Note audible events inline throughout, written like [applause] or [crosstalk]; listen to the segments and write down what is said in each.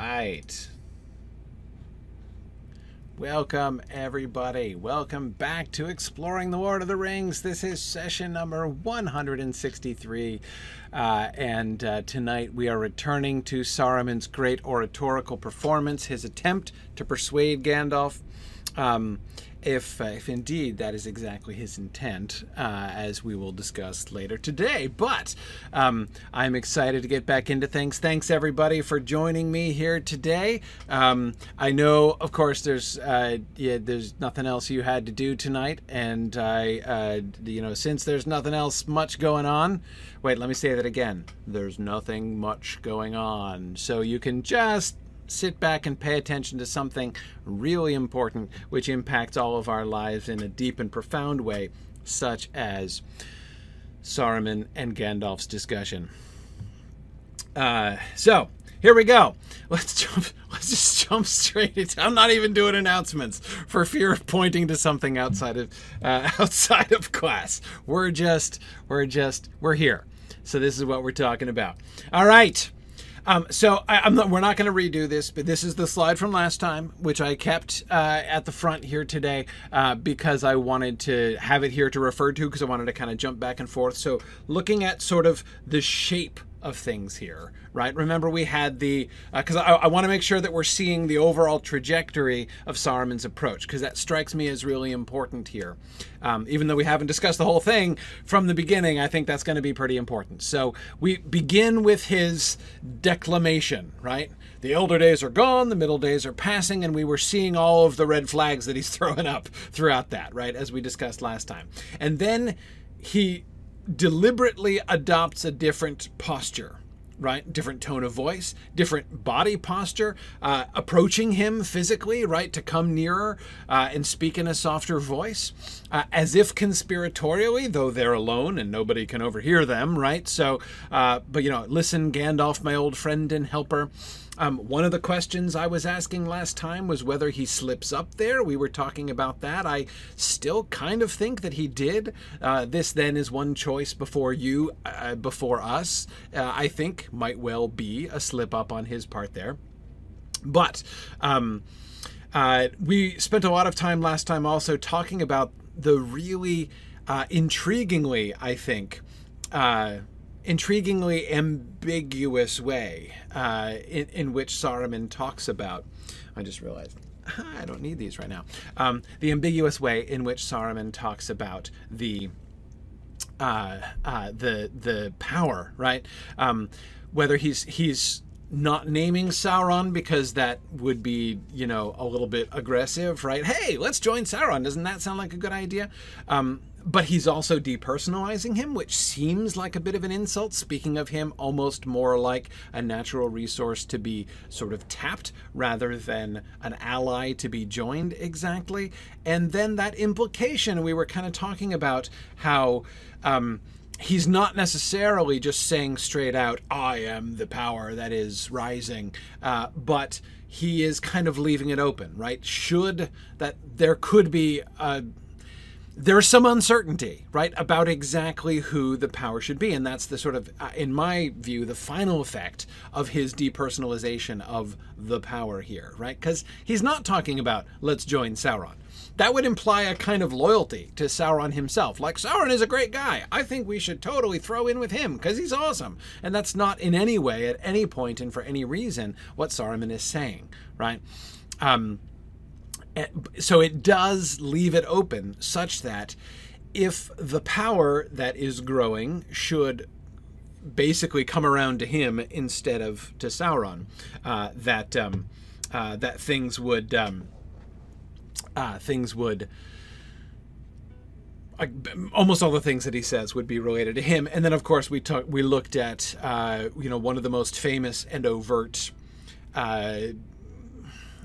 Right. Welcome, everybody. Welcome back to Exploring the Lord of the Rings. This is session number 163. Uh, and uh, tonight we are returning to Saruman's great oratorical performance, his attempt to persuade Gandalf. Um, if, uh, if indeed that is exactly his intent, uh, as we will discuss later today. But um, I'm excited to get back into things. Thanks everybody for joining me here today. Um, I know, of course, there's uh, yeah, there's nothing else you had to do tonight, and I, uh, you know, since there's nothing else much going on. Wait, let me say that again. There's nothing much going on, so you can just sit back and pay attention to something really important which impacts all of our lives in a deep and profound way, such as Saruman and Gandalf's discussion. Uh, so here we go. [laughs] Let's jump. Let's just jump straight. Into, I'm not even doing announcements for fear of pointing to something outside of uh, [laughs] outside of class. We're just we're just we're here. So this is what we're talking about. All right. Um, so I, not, we're not going to redo this, but this is the slide from last time, which I kept uh, at the front here today uh, because I wanted to have it here to refer to because I wanted to kind of jump back and forth. So looking at sort of the shape of things here, right? Remember, we had the because uh, I, I want to make sure that we're seeing the overall trajectory of Saruman's approach because that strikes me as really important here. Um, even though we haven't discussed the whole thing from the beginning, I think that's going to be pretty important. So we begin with his declamation, right? The elder days are gone, the middle days are passing, and we were seeing all of the red flags that he's [laughs] throwing up throughout that, right? As we discussed last time. And then he deliberately adopts a different posture right? Different tone of voice, different body posture, uh, approaching him physically, right? To come nearer uh, and speak in a softer voice, uh, as if conspiratorially, though they're alone and nobody can overhear them, right? So, uh, but you know, listen, Gandalf, my old friend and helper. Um, one of the questions I was asking last time was whether he slips up there. We were talking about that. I still kind of think that he did. Uh, this then is one choice before you, uh, before us. Uh, I think might well be a slip up on his part there. But um, uh, we spent a lot of time last time also talking about the really uh, intriguingly, I think, uh, intriguingly ambiguous way uh, in, in, which Saruman talks about. I just realized [laughs] I don't need these right now. Um, the ambiguous way in which Saruman talks about the uh, uh, the the power, right? Um, whether he's he's not naming Sauron because that would be, you know, a little bit aggressive, right? Hey, let's join Sauron. Doesn't that sound like a good idea? Um, but he's also depersonalizing him, which seems like a bit of an insult, speaking of him almost more like a natural resource to be sort of tapped rather than an ally to be joined exactly. And then that implication we were kind of talking about how. Um, he's not necessarily just saying straight out, I am the power that is rising, uh, but he is kind of leaving it open, right? Should that there could be a there's some uncertainty, right, about exactly who the power should be. And that's the sort of, uh, in my view, the final effect of his depersonalization of the power here, right? Because he's not talking about, let's join Sauron. That would imply a kind of loyalty to Sauron himself. Like, Sauron is a great guy. I think we should totally throw in with him because he's awesome. And that's not in any way, at any point, and for any reason, what Saruman is saying, right? Um, so it does leave it open such that if the power that is growing should basically come around to him instead of to Sauron, uh, that um, uh, that things would um, uh, things would almost all the things that he says would be related to him. And then, of course, we talk, we looked at uh, you know one of the most famous and overt uh,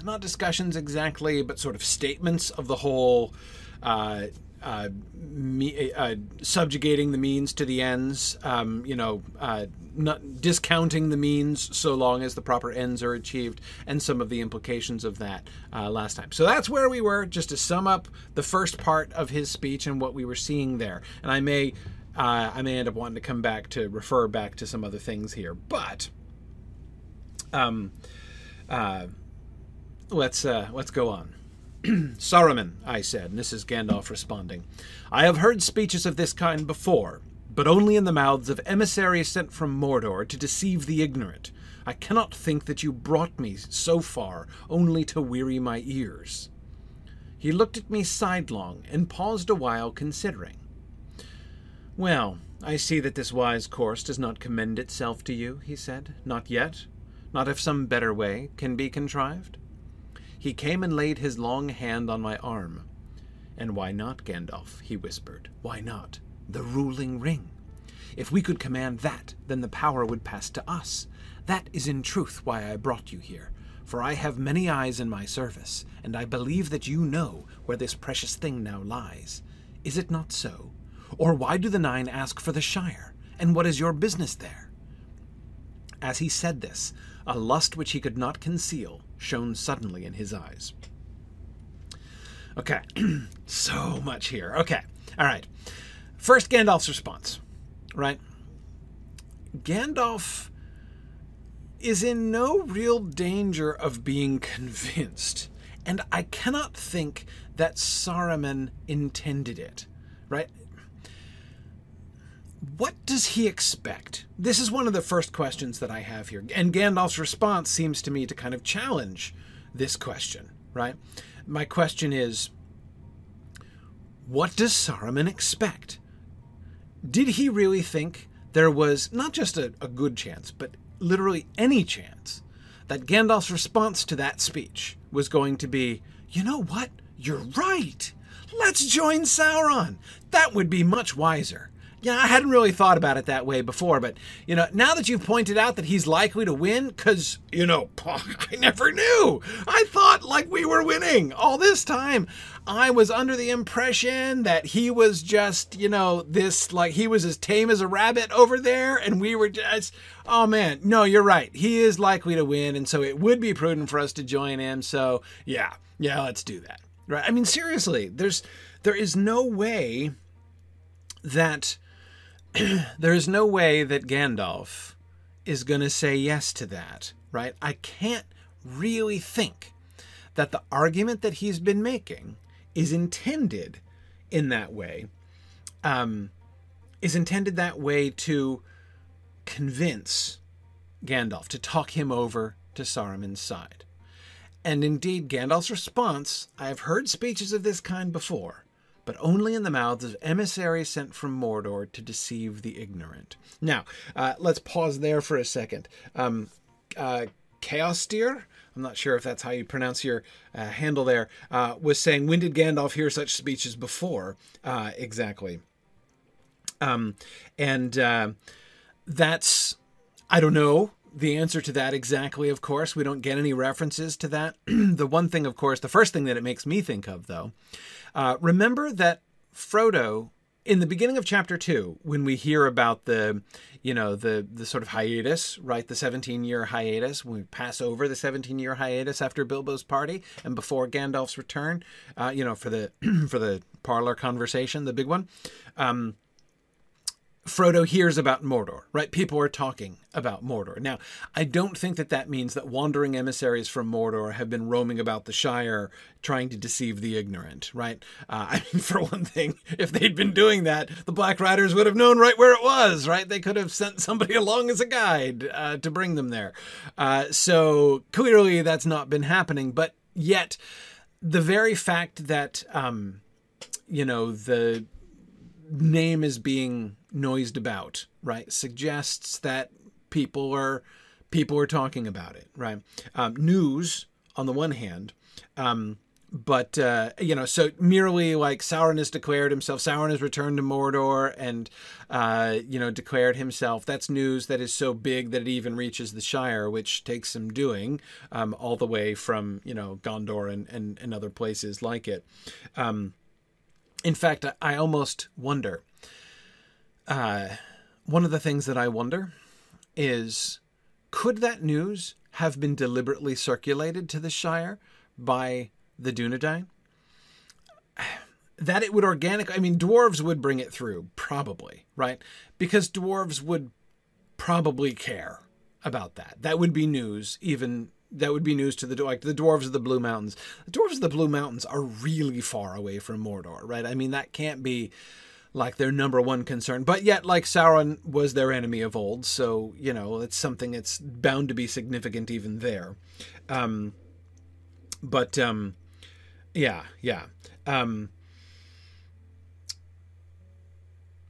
not discussions exactly, but sort of statements of the whole uh, uh, me, uh, subjugating the means to the ends, um, you know, uh, not discounting the means so long as the proper ends are achieved, and some of the implications of that uh, last time. So that's where we were, just to sum up the first part of his speech and what we were seeing there. And I may, uh, I may end up wanting to come back to refer back to some other things here, but. Um, Uh, let's uh, let's go on. [clears throat] Saruman, I said, and this is Gandalf responding. I have heard speeches of this kind before, but only in the mouths of emissaries sent from Mordor to deceive the ignorant. I cannot think that you brought me so far only to weary my ears. He looked at me sidelong and paused a while considering. Well, I see that this wise course does not commend itself to you, he said. Not yet. Not if some better way can be contrived. He came and laid his long hand on my arm. And why not, Gandalf? he whispered. Why not? The ruling ring. If we could command that, then the power would pass to us. That is in truth why I brought you here. For I have many eyes in my service, and I believe that you know where this precious thing now lies. Is it not so? Or why do the Nine ask for the Shire? And what is your business there? As he said this, a lust which he could not conceal shone suddenly in his eyes. Okay, [clears throat] so much here. Okay, all right. First, Gandalf's response, right? Gandalf is in no real danger of being convinced, and I cannot think that Saruman intended it, right? What does he expect? This is one of the first questions that I have here. And Gandalf's response seems to me to kind of challenge this question, right? My question is what does Saruman expect? Did he really think there was not just a, a good chance, but literally any chance that Gandalf's response to that speech was going to be, you know what? You're right. Let's join Sauron. That would be much wiser yeah, I hadn't really thought about it that way before, but you know, now that you've pointed out that he's likely to win, because you know, [laughs] I never knew. I thought like we were winning all this time. I was under the impression that he was just, you know, this like he was as tame as a rabbit over there, and we were just. Oh man, no, you're right. He is likely to win, and so it would be prudent for us to join him. So yeah, yeah, let's do that. Right? I mean, seriously, there's there is no way that [clears throat] there is no way that Gandalf is going to say yes to that, right? I can't really think that the argument that he's been making is intended in that way, um, is intended that way to convince Gandalf, to talk him over to Saruman's side. And indeed, Gandalf's response I have heard speeches of this kind before but only in the mouths of emissaries sent from Mordor to deceive the ignorant. Now, uh, let's pause there for a second. Um, uh, I'm not sure if that's how you pronounce your uh, handle there, uh, was saying, when did Gandalf hear such speeches before? Uh, exactly. Um, and uh, that's, I don't know the answer to that exactly, of course. We don't get any references to that. [clears throat] the one thing, of course, the first thing that it makes me think of, though, uh, remember that Frodo, in the beginning of chapter two, when we hear about the, you know, the the sort of hiatus, right, the 17 year hiatus, when we pass over the 17 year hiatus after Bilbo's party and before Gandalf's return, uh, you know, for the [clears throat] for the parlor conversation, the big one. Um, Frodo hears about Mordor, right? People are talking about Mordor. Now, I don't think that that means that wandering emissaries from Mordor have been roaming about the Shire trying to deceive the ignorant, right? Uh, [laughs] I mean, for one thing, if they'd been doing that, the Black Riders would have known right where it was, right? They could have sent somebody [laughs] along as a guide uh, to bring them there. Uh, so clearly that's not been happening, but yet the very fact that, um, you know, the name is being noised about, right, suggests that people are people are talking about it, right? Um, news on the one hand, um, but uh, you know, so merely like Sauron has declared himself, Sauron has returned to Mordor, and uh, you know, declared himself. That's news that is so big that it even reaches the Shire, which takes some doing, um, all the way from you know Gondor and and, and other places like it. Um, in fact, I, almost wonder uh, one of the things that I wonder is could that news have been deliberately circulated to the Shire by the Dunedain? [sighs] That it would organic I mean dwarves would bring it through probably, right? Because dwarves would probably care about that. That would be news even that would be news to the like the dwarves of the Blue Mountains. The dwarves of the Blue Mountains are really far away from Mordor, right? I mean, that can't be like their number one concern. But yet, like Sauron was their enemy of old, so you know it's something that's bound to be significant even there. Um, but um, yeah, yeah. Um,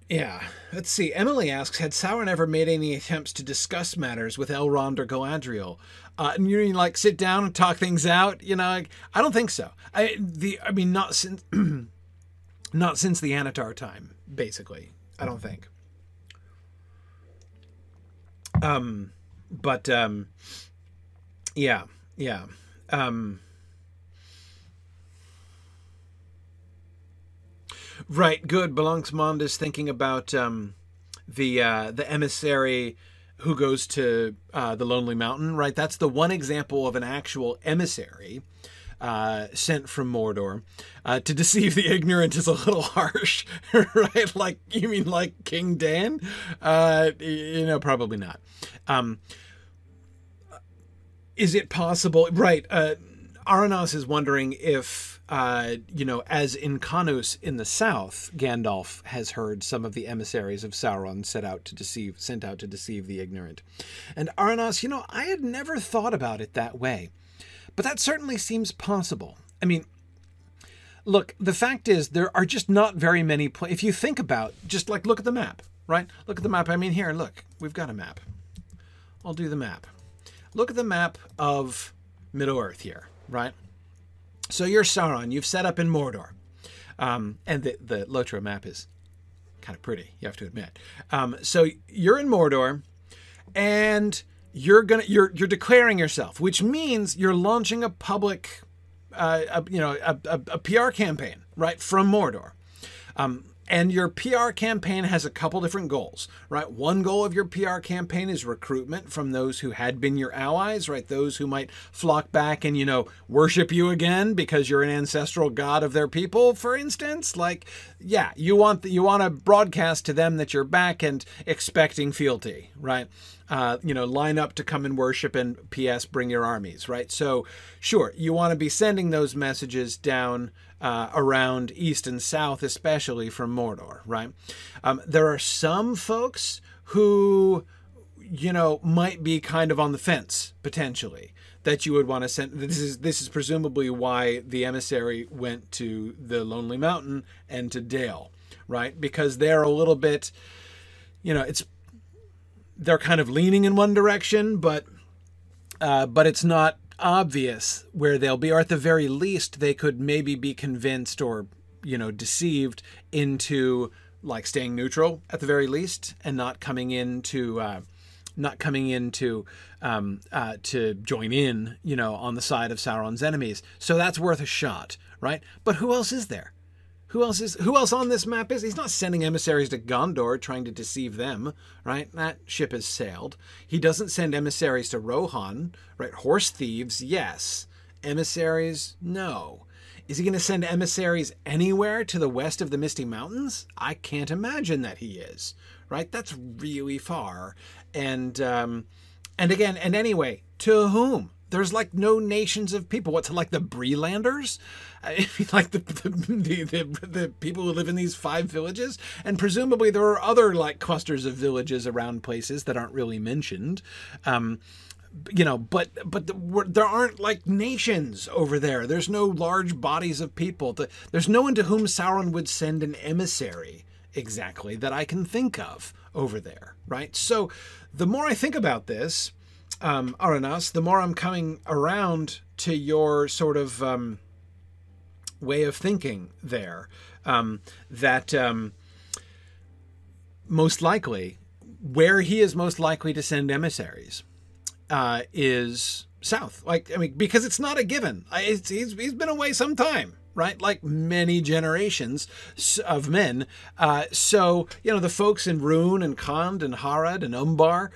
yeah, let's see. Emily asks, had Sauron ever made any attempts to discuss matters with Elrond or Galadriel? Uh, and you mean like sit down and talk things out? You know, like, I don't think so. I the I mean not since [clears throat] not since the Annatar time, basically. I don't think. Um, but um, yeah, yeah. Um, right, good. Mond is thinking about um, the uh, the emissary who goes to uh, the Lonely Mountain. Right, that's the one example of an actual emissary. Uh, sent from Mordor. Uh, to deceive the ignorant is a little [laughs] harsh, right? Like you mean like King Dáin? Uh, you know, probably not. Um, is it possible? Right. Uh, Aranas is wondering if, uh, you know, as Incánus in the south, Gandalf has heard some of the emissaries of Sauron set out to deceive, sent out to deceive the ignorant. And Aranas, you know, I had never thought about it that way, but that certainly seems possible. I mean, look, the fact is there are just not very many. Pl- if you think about, just like look at the map, right? Look at the map. I mean, here, look, we've got a map. I'll do the map. Look at the map of Middle Earth here right? So you're Sauron. You've set up in Mordor, um, and the the Lotro map is kind of pretty. You have to admit. Um, so you're in Mordor, and you're gonna you're you're declaring yourself, which means you're launching a public, uh, a, you know, a, a, a, PR campaign right from Mordor. Um, and your PR campaign has a couple different goals, right? One goal of your PR campaign is recruitment from those who had been your allies, right? Those who might flock back and, you know, worship you again because you're an ancestral god of their people, for instance. Like, yeah, you want the, you want to broadcast to them that you're back and expecting fealty, right? Uh, you know, line up to come and worship and P.S. bring your armies, right? So, sure, you want to be sending those messages down uh, around east and south, especially from Mordor, right? Um, there are some folks who, you know, might be kind of on the fence potentially that you would want to send. This is this is presumably why the emissary went to the Lonely Mountain and to Dale, right? Because they're a little bit, you know, it's they're kind of leaning in one direction, but uh, but it's not obvious where they'll be, or at the very least, they could maybe be convinced or, you know, deceived into like staying neutral at the very least and not coming into, uh, not coming in to, um, uh, to join in, you know, on the side of Sauron's enemies. So that's worth a shot, right? But who else is there? Who else is who else on this map is? He's not sending emissaries to Gondor trying to deceive them, right? That ship has sailed. He doesn't send emissaries to Rohan, right? Horse thieves, yes. Emissaries, no. Is he going to send emissaries anywhere to the west of the Misty Mountains? I can't imagine that he is, right? That's really far. And um, and again, and anyway, to whom? There's like no nations of people. What's like the Breelanders? [laughs] I mean, like the the, the the, the people who live in these five villages, and presumably there are other like clusters of villages around places that aren't really mentioned. Um, you know, but but the, there aren't like nations over there. There's no large bodies of people. The, there's no one to whom Sauron would send an emissary exactly that I can think of over there, right? So the more I think about this, um, Aranas, the more I'm coming around to your sort of um, way of thinking there. Um, that um, most likely, where he is most likely to send emissaries uh, is south. Like, I mean, because it's not a given. It's, he's, he's been away some time right? Like many generations of men. Uh, so, you know, the folks in Rhûn and Khand and Harad and Umbar,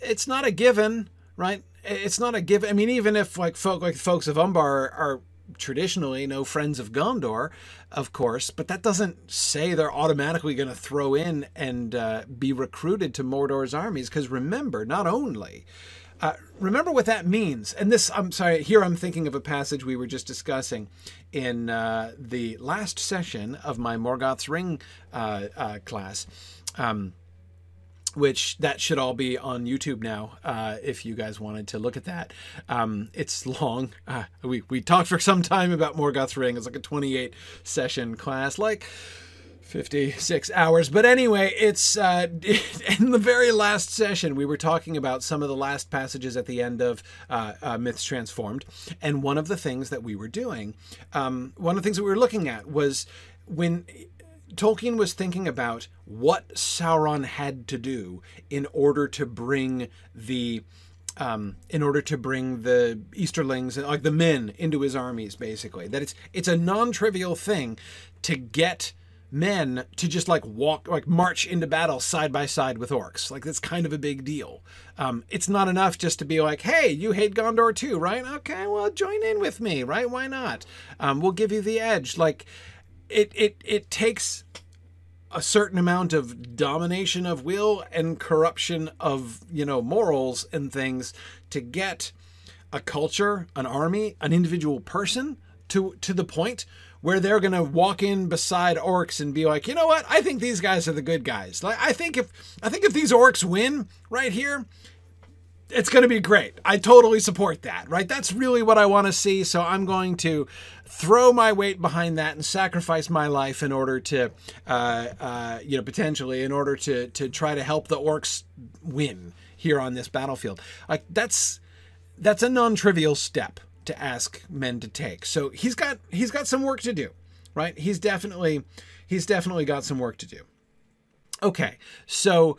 it's not a given right? It's not a given. I mean, even if like folk like folks of Umbar are, traditionally no friends of Gondor, of course, but that doesn't say they're automatically going to throw in and uh, be recruited to Mordor's armies. Because remember, not only Uh, remember what that means. And this, I'm sorry, here I'm thinking of a passage we were just discussing in uh, the last session of my Morgoth's Ring uh, uh class. Um, which that should all be on YouTube now uh, if you guys wanted to look at that. Um, it's long. Uh, we, we talked for some time about Morgoth's Ring. It's like a 28 session class, like 56 hours. But anyway, it's uh, [laughs] in the very last session, we were talking about some of the last passages at the end of uh, uh, Myths Transformed. And one of the things that we were doing, um, one of the things that we were looking at was when Tolkien was thinking about what Sauron had to do in order to bring the um, in order to bring the Easterlings, like the men, into his armies, basically. That it's it's a non-trivial thing to get men to just like walk, like march into battle side by side with orcs. Like that's kind of a big deal. Um, it's not enough just to be like, hey, you hate Gondor too, right? Okay, well, join in with me, right? Why not? Um, we'll give you the edge. Like it it it takes a certain amount of domination of will and corruption of you know morals and things to get a culture, an army, an individual person to to the point where they're going to walk in beside orcs and be like, "You know what? I think these guys are the good guys. Like I think if I think if these orcs win right here, it's going to be great. I totally support that, right? That's really what I want to see. So I'm going to throw my weight behind that and sacrifice my life in order to, uh, uh, you know, potentially in order to to try to help the orcs win here on this battlefield. Like that's that's a non-trivial step to ask men to take. So he's got he's got some work to do, right? He's definitely he's definitely got some work to do. Okay, so.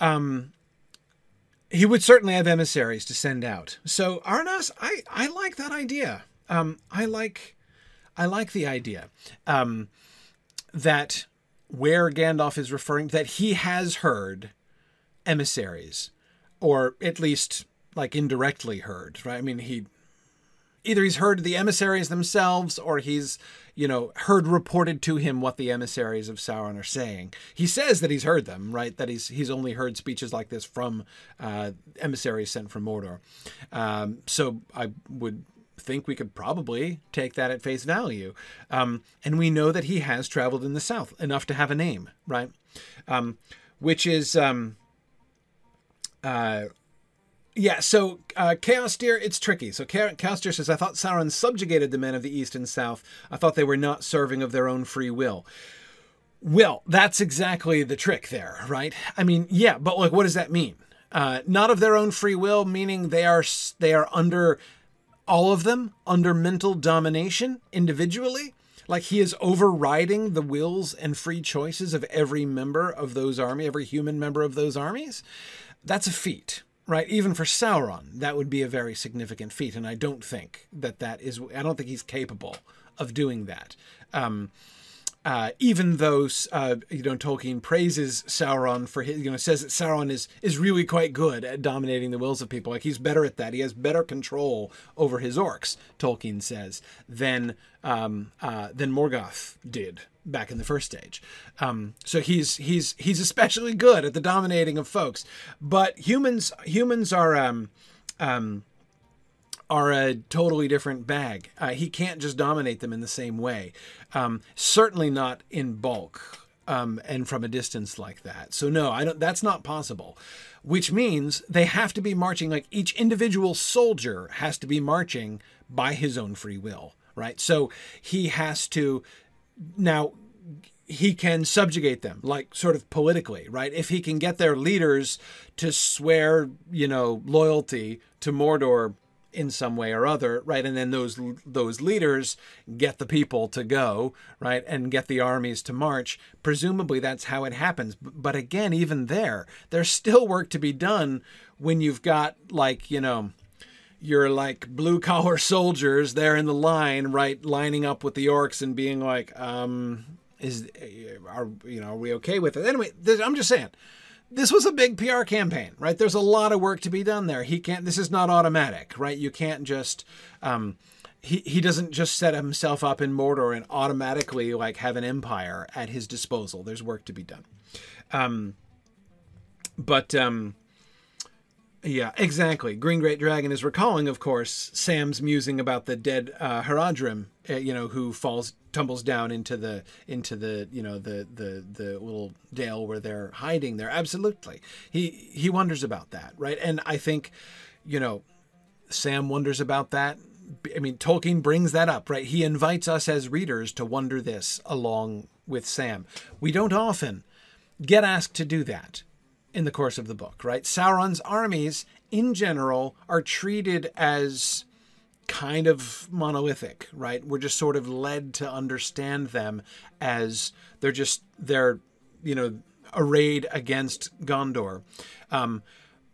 Um, he would certainly have emissaries to send out. So Arnas, I, I like that idea. Um, I like I like the idea um, that where Gandalf is referring that he has heard emissaries, or at least like indirectly heard. Right? I mean, he either he's heard the emissaries themselves or he's you know heard reported to him what the emissaries of Sauron are saying. He says that he's heard them, right? That he's he's only heard speeches like this from uh, emissaries sent from Mordor. Um, so I would think we could probably take that at face value. Um, and we know that he has traveled in the south enough to have a name, right? Um, which is um, uh, yeah, so uh, Chaos Deer, it's tricky. So Chaos Deer says, I thought Sauron subjugated the men of the East and South. I thought they were not serving of their own free will. Well, that's exactly the trick there, right? I mean, yeah, but like, what does that mean? Uh, not of their own free will, meaning they are they are under all of them under mental domination individually. Like he is overriding the wills and free choices of every member of those army, every human member of those armies. That's a feat right? Even for Sauron, that would be a very significant feat, and I don't think that that is. I don't think he's capable of doing that. Um, uh, even though uh, you know Tolkien praises Sauron for his, you know, says that Sauron is is really quite good at dominating the wills of people. Like he's better at that. He has better control over his orcs. Tolkien says than um, uh, than Morgoth did back in the first stage. Um, so he's he's he's especially good at the dominating of folks. But humans humans are um, um, are a totally different bag. Uh, he can't just dominate them in the same way. Um, certainly not in bulk um, and from a distance like that. So no, I don't. That's not possible. Which means they have to be marching like each individual soldier has to be marching by his own free will, right? So he has to now he can subjugate them like sort of politically right if he can get their leaders to swear you know loyalty to mordor in some way or other right? And then those those leaders get the people to go right and get the armies to march. Presumably that's how it happens. But again even there there's still work to be done when you've got like you know your like blue collar [laughs] soldiers there in the line right lining up with the orcs and being like um is are you know are we okay with it? Anyway i'm just saying this was a big PR campaign, right? There's a lot of work to be done there. He can't. This is not automatic, right? You can't just. Um, he he doesn't just set himself up in Mordor and automatically like have an empire at his disposal. There's work to be done. Um, but um, Yeah, exactly. Green Great Dragon is recalling, of course, Sam's musing about the dead uh, Haradrim, uh, you know, who falls, tumbles down into the into the you know the the the little dale where they're hiding there. Absolutely, he he wonders about that, right? And I think, you know, Sam wonders about that. I mean, Tolkien brings that up, right? He invites us as readers to wonder this along with Sam. We don't often get asked to do that in the course of the book, right? Sauron's armies, in general, are treated as kind of monolithic, right? We're just sort of led to understand them as they're just, they're, you know, arrayed against Gondor. Um,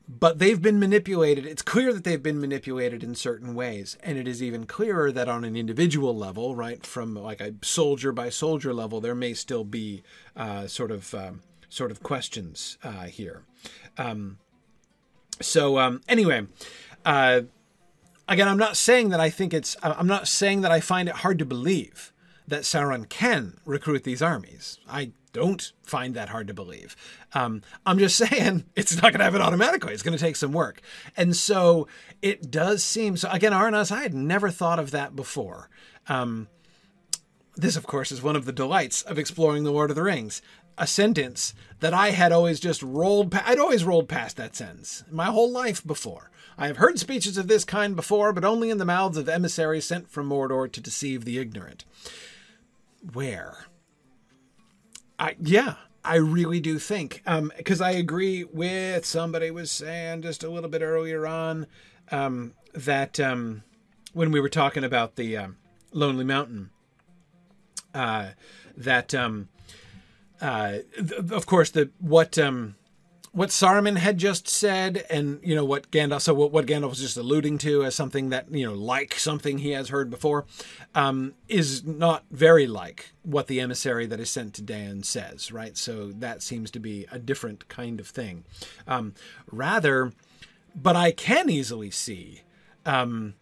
but they've been manipulated. It's clear that they've been manipulated in certain ways. And it is even clearer that on an individual level, right, from like a soldier by soldier level, there may still be uh, sort of. Um, sort of questions uh, here. Um, so um, anyway, uh, again, I'm not saying that I think it's. I'm not saying that I find it hard to believe that Sauron can recruit these armies. I don't find that hard to believe. Um, I'm just [laughs] saying it's not going to happen automatically. It's going to take some work, and so it does seem. So again, Arnas, I had never thought of that before. Um, this, of course, is one of the delights of exploring the Lord of the Rings a sentence that I had always just rolled past. I'd always rolled past that sentence my whole life before. I have heard speeches of this kind before, but only in the mouths of emissaries sent from Mordor to deceive the ignorant. Where? I yeah, I really do think because um, I agree with somebody was saying just a little bit earlier on um, that um, when we were talking about the um, Lonely Mountain, uh, that um, uh, th- of course, the what um, what Saruman had just said, and you know what Gandalf. So what, what Gandalf was just alluding to as something that you know, like something he has heard before, um, is not very like what the emissary that is sent to Dáin says. Right. So that seems to be a different kind of thing. Um, rather, but I can easily see. Um,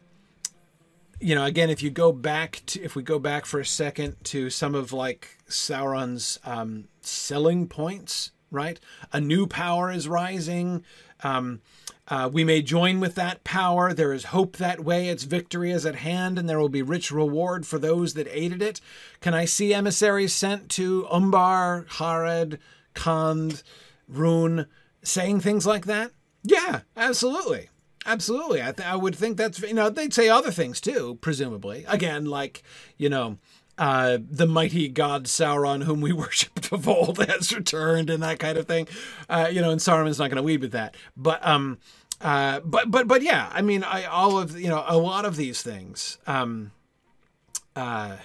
you know, again, if you go back to, if we go back for a second to some of like Sauron's um, selling points, right? A new power is rising. Um, uh, we may join with that power. There is hope that way. Its victory is at hand, and there will be rich reward for those that aided it. Can I see emissaries sent to Umbar, Harad, Khand, Rhûn, saying things like that? Yeah, absolutely. Absolutely. I, th- I would think that's, you know, they'd say other things too, presumably. Again, like, you know, uh, the mighty god Sauron, whom we [laughs] worshipped of old, [laughs] has returned, and that kind of thing. Uh, you know, and Saruman's not going to weed with that. But, um, uh, but, but, but yeah, I mean, I, all of, you know, a lot of these things, um, uh,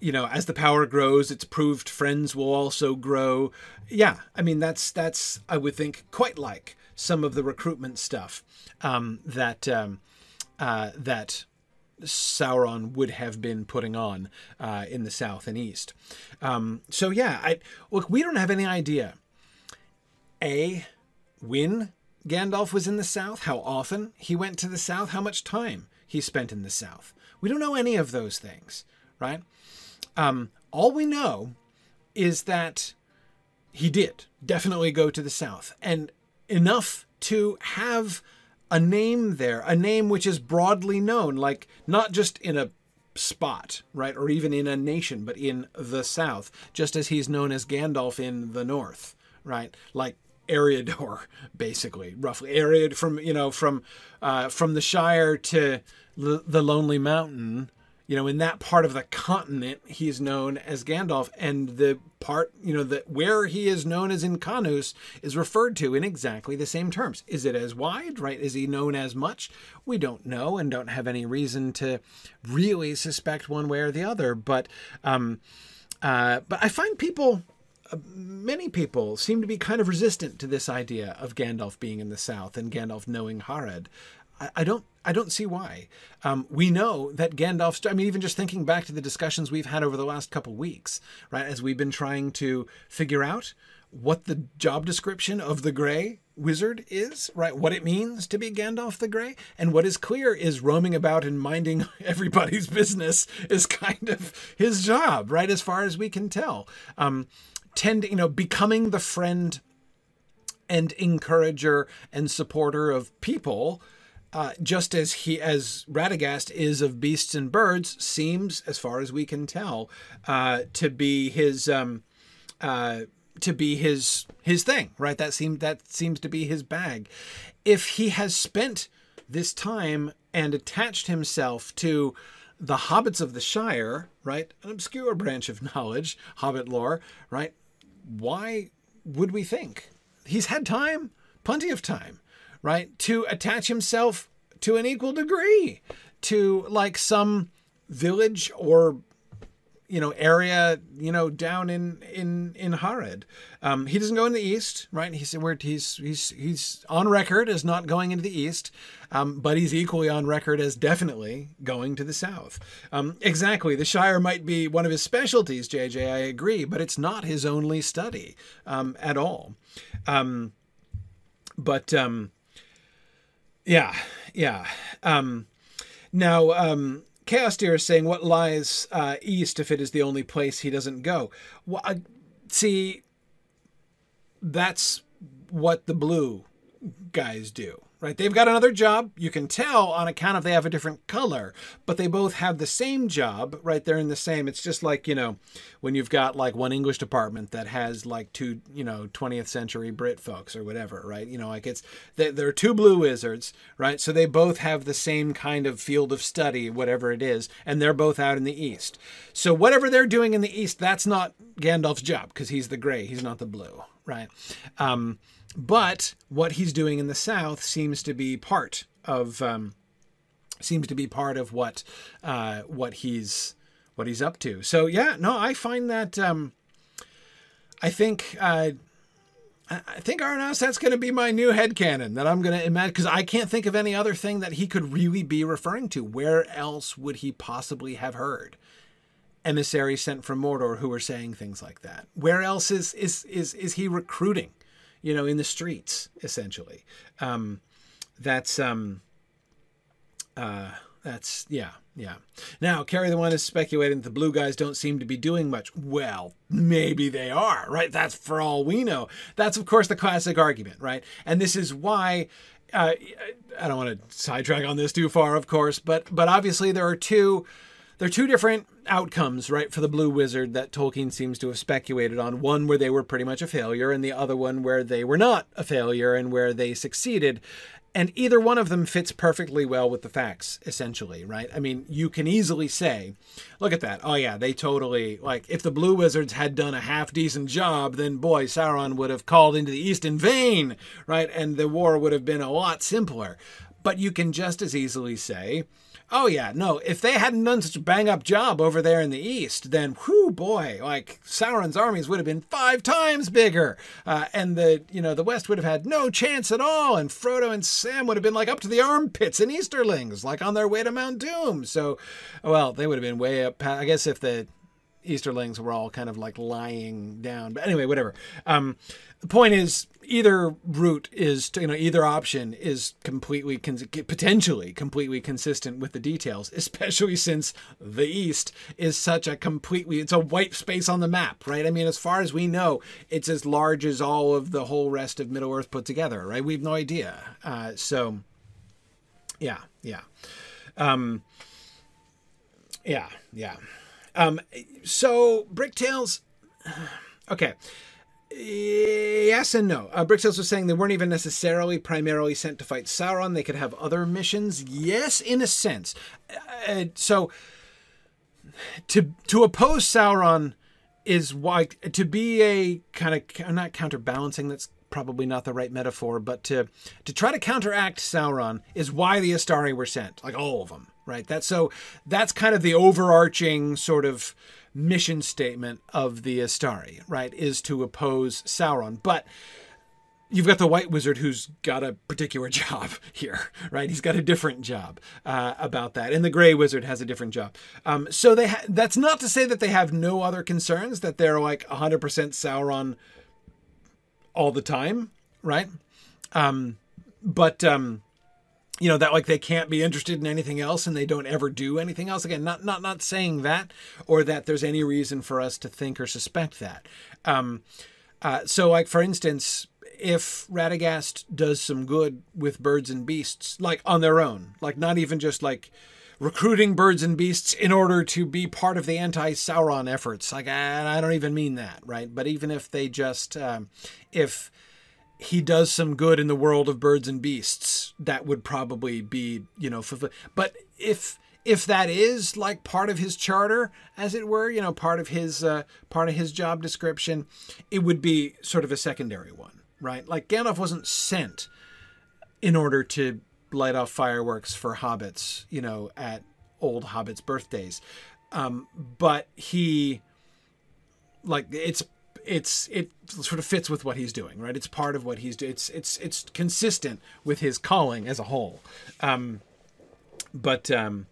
you know, as the power grows, it's proved friends will also grow. Yeah, I mean, that's, that's, I would think, quite like some of the recruitment stuff um, that um, uh, that Sauron would have been putting on uh, in the south and east. Um, so yeah, I look. We don't have any idea. A when Gandalf was in the south, how often he went to the south, how much time he spent in the south. We don't know any of those things, right? Um, all we know is that he did definitely go to the south, and enough to have a name there, a name which is broadly known, like not just in a spot, right, or even in a nation, but in the South, just as he's known as Gandalf in the North, right? Like Eriador, [laughs] basically, roughly. Eriad from you know from uh, from the Shire to the Lonely Mountain, you know, in that part of the continent, he's known as Gandalf, and the part, you know, that where he is known as Incánus is referred to in exactly the same terms. Is it as wide, right? Is he known as much? We don't know, and don't have any reason to really suspect one way or the other. But, um, uh, but I find people uh, many people seem to be kind of resistant to this idea of Gandalf being in the South and Gandalf knowing Harad. I, don't I don't see why. Um, we know that Gandalf. I mean, even just thinking back to the discussions we've had over the last couple weeks, right, as we've been trying to figure out what the job description of the Grey Wizard is, right? What it means to be Gandalf the Grey, and what is clear is roaming about and minding [laughs] everybody's business is kind of his job, right? As far as we can tell, um, tend you know becoming the friend and encourager and supporter of people. Uh, just as he as Radagast is of beasts and birds, seems, as far as we can tell, uh, to be his um, uh, to be his his thing, right? That seems that seems to be his bag. If he has spent this time and attached himself to the hobbits of the Shire, right? An obscure branch of knowledge, hobbit lore, right? Why would we think he's had time, plenty of time, right, to attach himself to an equal degree to like some village or you know area you know down in in in Harad. Um, he doesn't go in the east, right? He said where he's he's he's on record as not going into the east, um, but he's equally on record as definitely going to the south. Um, exactly, the Shire might be one of his specialties, JJ. I agree, but it's not his only study um, at all. Um, but um, yeah, yeah. Um, now um, Chaos Deer is saying, "What lies uh, east if it is the only place he doesn't go?" Well, uh, see, that's what the blue guys do right? They've got another job. You can tell on account of they have a different color, but they both have the same job, right? They're in the same. It's just like, you know, when you've got like one English department that has like two, you know, 20th century Brit folks or whatever, right? You know, like it's, there are two blue wizards, right? So they both have the same kind of field of study, whatever it is, and they're both out in the East. So whatever they're doing in the East, that's not Gandalf's job because he's the gray, he's not the blue, right? Um, but what he's doing in the South seems to be part of um, seems to be part of what uh, what he's what he's up to. So yeah, no, I find that um, I think uh, I think Arnas that's going to be my new head headcanon that I'm going to imagine because I can't think of any other thing that he could really be referring to. Where else would he possibly have heard? emissaries sent from Mordor who are saying things like that. Where else is is is is he recruiting? You know, in the streets, essentially. Um, that's um, uh, that's yeah, yeah. Now, Carrie the one is speculating that the blue guys don't seem to be doing much. Well, maybe they are, right? That's for all we know. That's of course the classic argument, right? And this is why uh, I don't want to sidetrack on this too far, of course, but but obviously there are two there are two different outcomes, right, for the Blue Wizard that Tolkien seems to have speculated on. One where they were pretty much a failure, and the other one where they were not a failure and where they succeeded. And either one of them fits perfectly well with the facts, essentially, right? I mean, you can easily say, look at that. Oh, yeah, they totally, like, if the Blue Wizards had done a half decent job, then boy, Sauron would have called into the East in vain, right? And the war would have been a lot simpler. But you can just as easily say, Oh yeah, no. If they hadn't done such a bang up job over there in the east, then whoo boy, like Sauron's armies would have been five times bigger, uh, and the you know the west would have had no chance at all, and Frodo and Sam would have been like up to the armpits in Easterlings, like on their way to Mount Doom. So, well, they would have been way up. I guess if the Easterlings were all kind of like lying down. But anyway, whatever. Um, the point is, either route is, you know, either option is completely, potentially completely consistent with the details, [laughs] especially since the East is such a completely, it's a white space on the map, right? I mean, as far as we know, it's as large as all of the whole rest of Middle Earth put together, right? We have no idea. Uh, so, yeah, yeah. Um, yeah, yeah. Um, so Bricktails, [sighs] okay. Yes and no. Uh, Bricktails was saying they weren't even necessarily primarily sent to fight Sauron. They could have other missions. Yes, in a sense. Uh, so to to oppose Sauron is why to be a kind of not counterbalancing. That's probably not the right metaphor, but to to try to counteract Sauron is why the Istari were sent, like all of them right? That's so that's kind of the overarching sort of mission statement of the Istari, right? Is to oppose Sauron. But you've got the White Wizard who's got a particular [laughs] job here, right? He's got a different job uh, about that, and the Gray Wizard has a different job. Um, so they ha- that's not to say that they have no other concerns that they're like 100% Sauron all the time, right? Um, but um, you know that like they can't be interested in anything else and they don't ever do anything else again not not not saying that or that there's any reason for us to think or suspect that um uh, so like for instance if Radagast does some good with birds and beasts, like on their own, like not even just like recruiting birds and beasts in order to be part of the anti-Sauron efforts. Like I, I don't even mean that, right? But even if they just, um, if he does some good in the world of birds and beasts, that would probably be, you know, fulfill- but if if that is like part of his charter, as it were, you know, part of his uh, part of his job description, it would be sort of a secondary one, right? Like Gandalf wasn't sent in order to light off fireworks for hobbits, you know, at old hobbits' birthdays, um, but he, like, it's it's it sort of fits with what he's doing, right? It's part of what he's doing. It's it's it's consistent with his calling as a whole. Um, but um,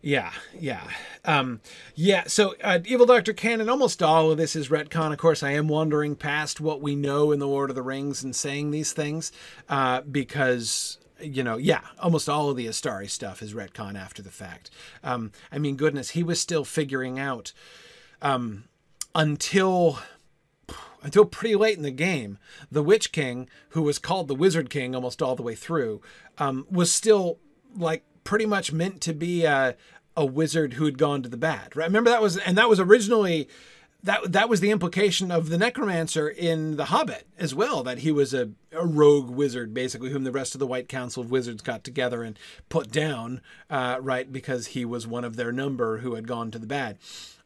yeah, yeah, um, yeah. So, uh, Evil Doctor Canon, almost all of this is retcon. Of course, I am wandering past what we know in the Lord of the Rings and saying these things uh, because you know, yeah, almost all of the Istari stuff is retcon after the fact. Um, I mean, goodness, he was still figuring out um, until until pretty late in the game, the Witch King, who was called the Wizard King almost all the way through, um, was still like pretty much meant to be a, a wizard who had gone to the bad. Right? Remember that was, and that was originally that that was the implication of the necromancer in the Hobbit as well. That he was a, a rogue wizard, basically, whom the rest of the White Council of Wizards got together and put down, uh, right? Because he was one of their number who had gone to the bad.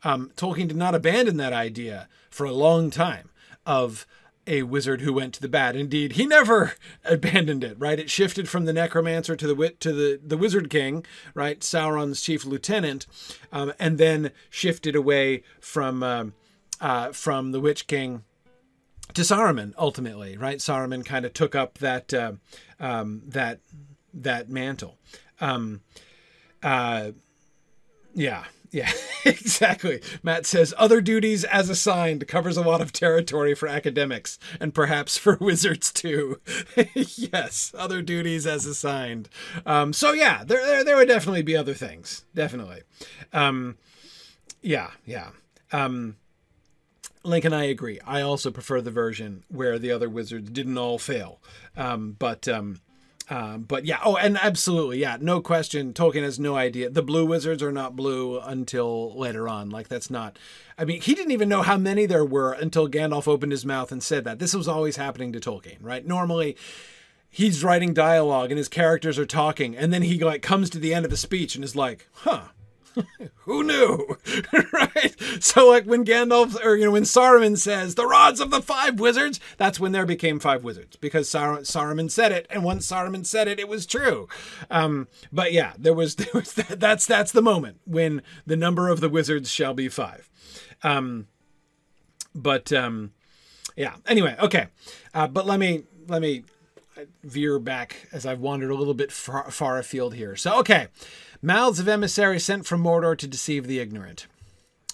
Um, Tolkien did not abandon that idea for a long time of a wizard who went to the bad. Indeed, he never [laughs] abandoned it. Right, it shifted from the necromancer to the wit to the the wizard king, right, Sauron's chief lieutenant, um, and then shifted away from um, uh, from the witch king to Saruman. Ultimately, right, Saruman kind of took up that uh, um, that that mantle. Um, uh, yeah, yeah, [laughs] exactly. Matt says other duties as assigned covers a lot of territory for academics and perhaps for [laughs] wizards too. [laughs] yes, other duties as assigned. Um, so yeah, there, there there would definitely be other things. Definitely. Um, yeah, yeah. Um, Link and I agree. I also prefer the version where the other wizards didn't all fail. Um, but um, um, but yeah, oh, and absolutely, yeah, no question. Tolkien has no idea. The blue wizards are not blue until later on. Like that's not. I mean, he didn't even know how many there were until Gandalf opened his mouth and said that. This was always happening to Tolkien, right? Normally, he's writing dialogue and his characters are talking, and then he like comes to the end of a speech and is like, "Huh." Who knew? [laughs] right? So like when Gandalf or you know when Saruman says the rods of the five wizards, that's when there became five wizards because Sar- Saruman said it, and once Saruman said it, it was true. Um, but yeah, there was, [laughs] there was that, that's that's the moment when the number of the wizards shall be five. Um, but um, yeah. Anyway, okay. Uh, but let me let me veer back as I've wandered a little bit far, far afield here. So okay. Mouths of emissaries sent from Mordor to deceive the ignorant.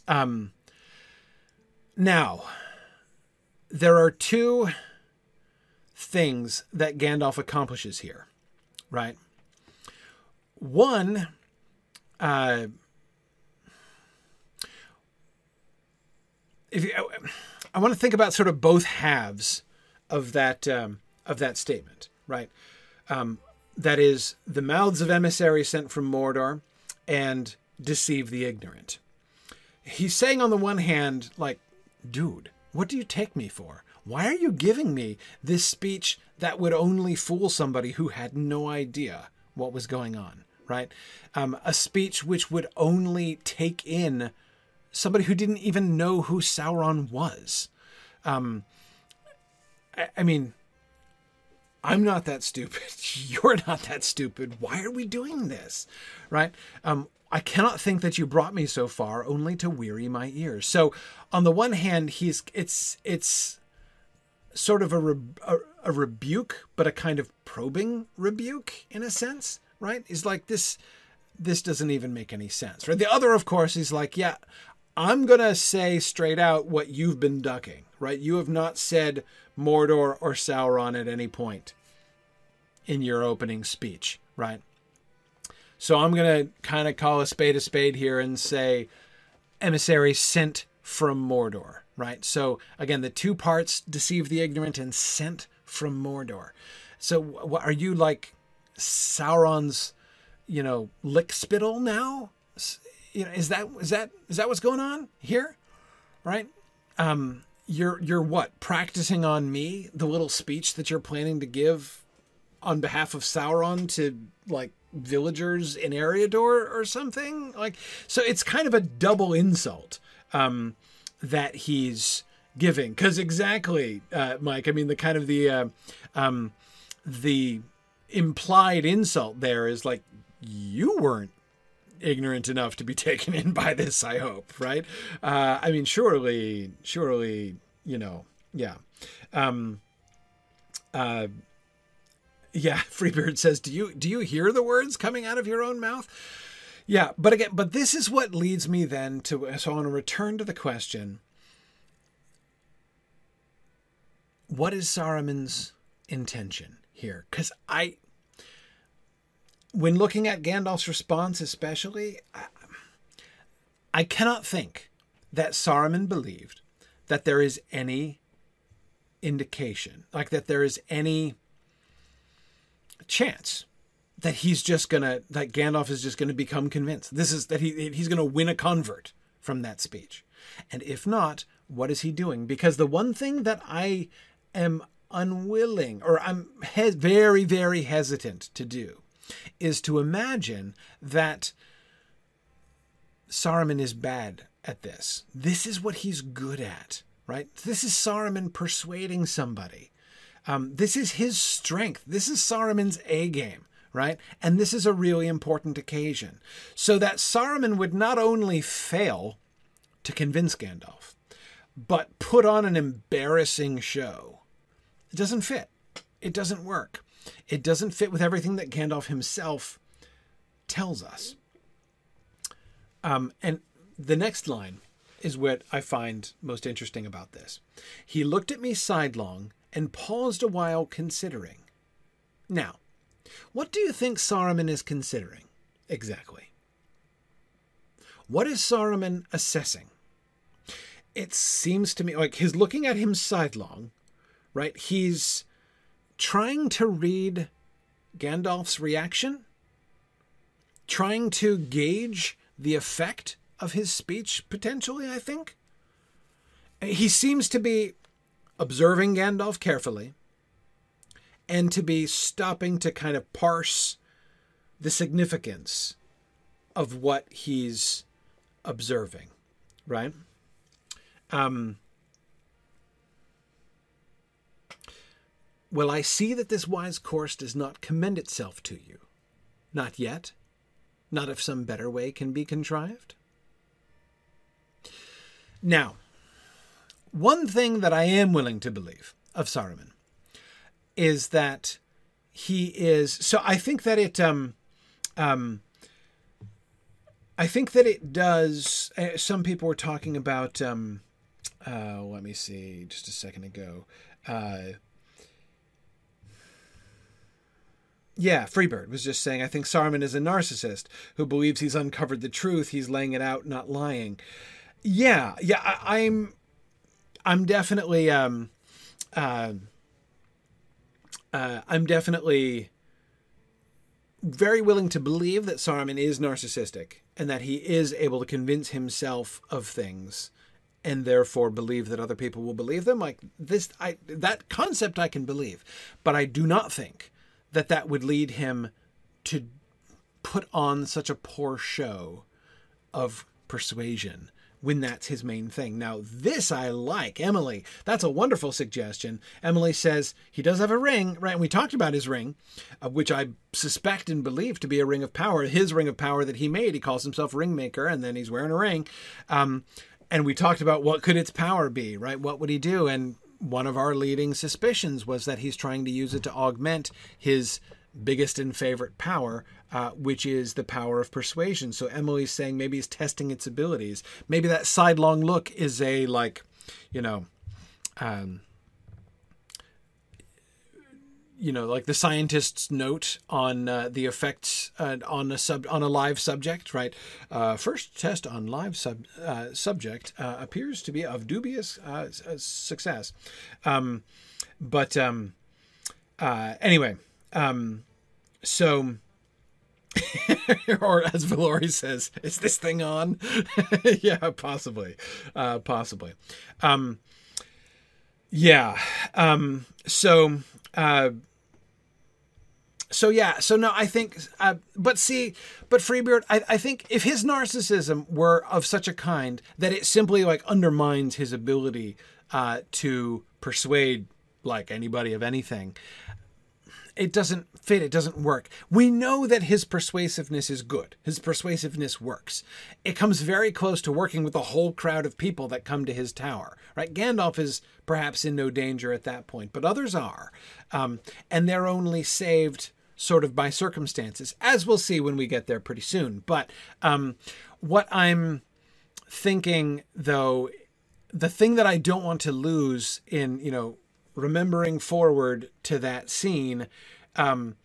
Um, now, there are two things that Gandalf accomplishes here, right? One, uh, if you, I want to think about sort of both halves of that um, of that statement, right? Um, that is the mouths of emissaries sent from Mordor and deceive the ignorant. He's saying on the one hand, like, dude, what do you take me for? Why are you giving me this speech that would only fool somebody who had no idea what was going on, right? Um, a speech which would only take in somebody who didn't even know who Sauron was. Um, I, I mean, I'm not that stupid. [laughs] You're not that stupid. Why are we doing this? Right? Um, I cannot think that you brought me so far only to weary my ears. So, on the one hand, he's it's it's sort of a, re, a, a rebuke, but a kind of probing rebuke in a sense, right? He's like this this doesn't even make any sense. Right? The other, of course, is like, yeah, I'm gonna say straight out what you've been ducking, right? You have not said Mordor or Sauron at any point in your opening speech, right? So I'm going to kind of call a spade a spade here and say emissary sent from Mordor, right? So again, the two parts deceive the ignorant and sent from Mordor. So, are you like Sauron's, you know, lick spittle now? You know, is that is that is that what's going on here? Right? Um, you're you're what practicing on me the little speech that you're planning to give on behalf of Sauron to like villagers in Eriador or something like so it's kind of a double insult um, that he's giving because exactly uh, Mike I mean the kind of the uh, um, the implied insult there is like you weren't ignorant enough to be [laughs] taken in by this i hope right? Uh, i mean surely surely you know yeah. Um uh yeah [laughs] freebird says do you do you hear the words coming out of your own mouth? Yeah but again but this is what leads me then to so i want to return to the question. What is saruman's intention here? Because i when looking at Gandalf's response, especially, I, I cannot think that Saruman believed that there is any indication, like that there is any chance that he's just gonna, that Gandalf is just gonna become convinced. This is that he he's gonna win a convert from that speech, and if not, what is he doing? Because the one thing that I am unwilling, or I'm he- very very hesitant to do, is to imagine that Saruman is bad at this. This is what he's good at, right? This is Saruman persuading somebody. Um, this is his strength. This is Saruman's A game, right? And this is a really important occasion. So that Saruman would not only fail to convince Gandalf, but put on an embarrassing show. It doesn't fit. It doesn't work. It doesn't fit with everything that Gandalf himself tells us. Um, and the next line is what I find most interesting about this. He looked at me sidelong and paused a while considering. Now, what do you think Saruman is considering exactly? What is Saruman assessing? It seems to me like he's looking at him sidelong, right? He's trying to read Gandalf's reaction, trying to gauge the effect of his speech, potentially, I think. He seems to be observing Gandalf carefully and to be stopping to kind of parse the significance of what he's observing, right? Um, Well, I see that this wise course does not commend itself to you. Not yet. Not if some better way can be contrived. Now, one thing that I am willing to believe of Saruman is that he is. So I think that it. Um, um, I think that it does. Uh, some people were talking about. Um, uh, let me see, just a second ago. Uh, Yeah, Freebird was just saying, I think Saruman is a narcissist who believes he's uncovered the truth. He's laying it out, not lying. Yeah, yeah, I, am I'm, I'm definitely, um, uh, uh, I'm definitely very willing to believe that Saruman is narcissistic and that he is able to convince himself of things and therefore believe that other people will believe them. Like this, I that concept I can believe, but I do not think that that would lead him to put on such a poor show of persuasion when that's his main thing. Now, this I like. Emily, that's a wonderful suggestion. Emily says he does have a ring, right? And we talked about his ring, uh, which I suspect and believe to be a ring of power. His ring of power that he made. He calls himself Ringmaker, and then he's wearing a ring. Um, and we talked about what could its power be, right? What would he do? And one of our leading suspicions was that he's trying to use it to augment his biggest and favorite power, uh, which is the power of persuasion. So Emily's saying maybe he's testing its abilities. Maybe that sidelong look is a like, you know, um, you know, like the scientist's note on uh, the effects uh, on a sub on a live subject, right? Uh, first test on live sub uh, subject uh, appears to be of dubious uh, success, um, but um, anyway, um, so. [laughs] or as Valori says, is this thing on? [laughs] yeah, possibly, possibly. Um, yeah. Um, so, uh, so yeah. So no, I think, uh, but see, but Freebeard, I, I think if his narcissism were of such a kind that it simply like undermines his ability uh, to persuade like anybody of anything, it doesn't fit. It doesn't work. We know that his persuasiveness is good. His persuasiveness works. It comes very close to working with the whole crowd of people that come to his tower. Right? Gandalf is perhaps in no danger at that point, but others are, um, and they're only saved sort of by circumstances, as we'll see when we get there pretty soon. But um, what I'm thinking, though, the thing that I don't want to lose in you know remembering forward to that scene, um,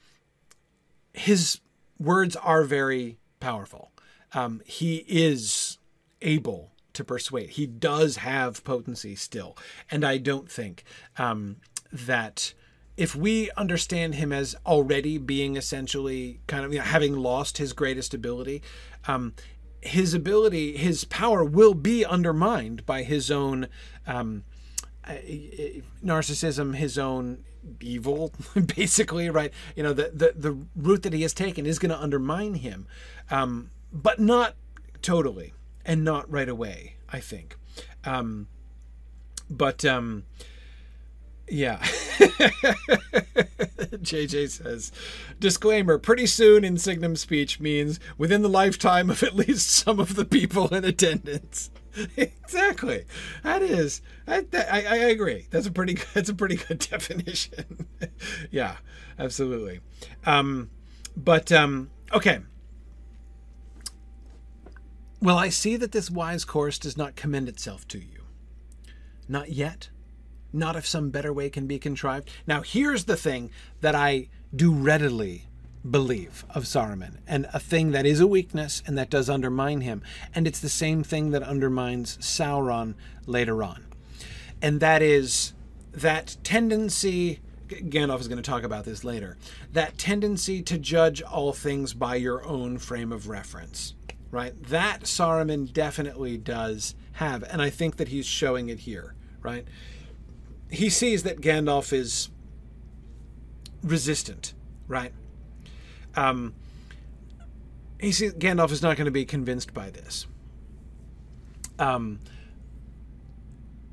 his words are very powerful. Um, he is able to persuade. He does have potency still, and I don't think um, that if we understand him as already being essentially kind of you know, having lost his greatest ability, um, his ability, his power will be undermined by his own um, narcissism, his own evil, [laughs] basically, right? You know, the, the, the route that he has taken is going to undermine him, um, but not totally and not right away, I think. Um, but, um, yeah. [laughs] [laughs] JJ says, disclaimer pretty soon in Signum speech means within the lifetime of at least some of the people in attendance. [laughs] exactly. That is. I, I, I agree. That's a pretty. [laughs] That's a pretty good definition. yeah, absolutely. Um, but um, okay. Well, I see that this wise course does not commend itself to you. Not yet. Not if some better way can be contrived. Now, here's the thing that I do readily believe of Saruman, and a thing that is a weakness and that does undermine him. And it's the same thing that undermines Sauron later on. And that is that tendency. Gandalf is going to talk about this later. That tendency to judge all things by your own frame of reference, right? That Saruman definitely does have, and I think that he's showing it here, right? He sees that Gandalf is resistant, right? Um, he sees Gandalf is not going to be convinced by this. Um,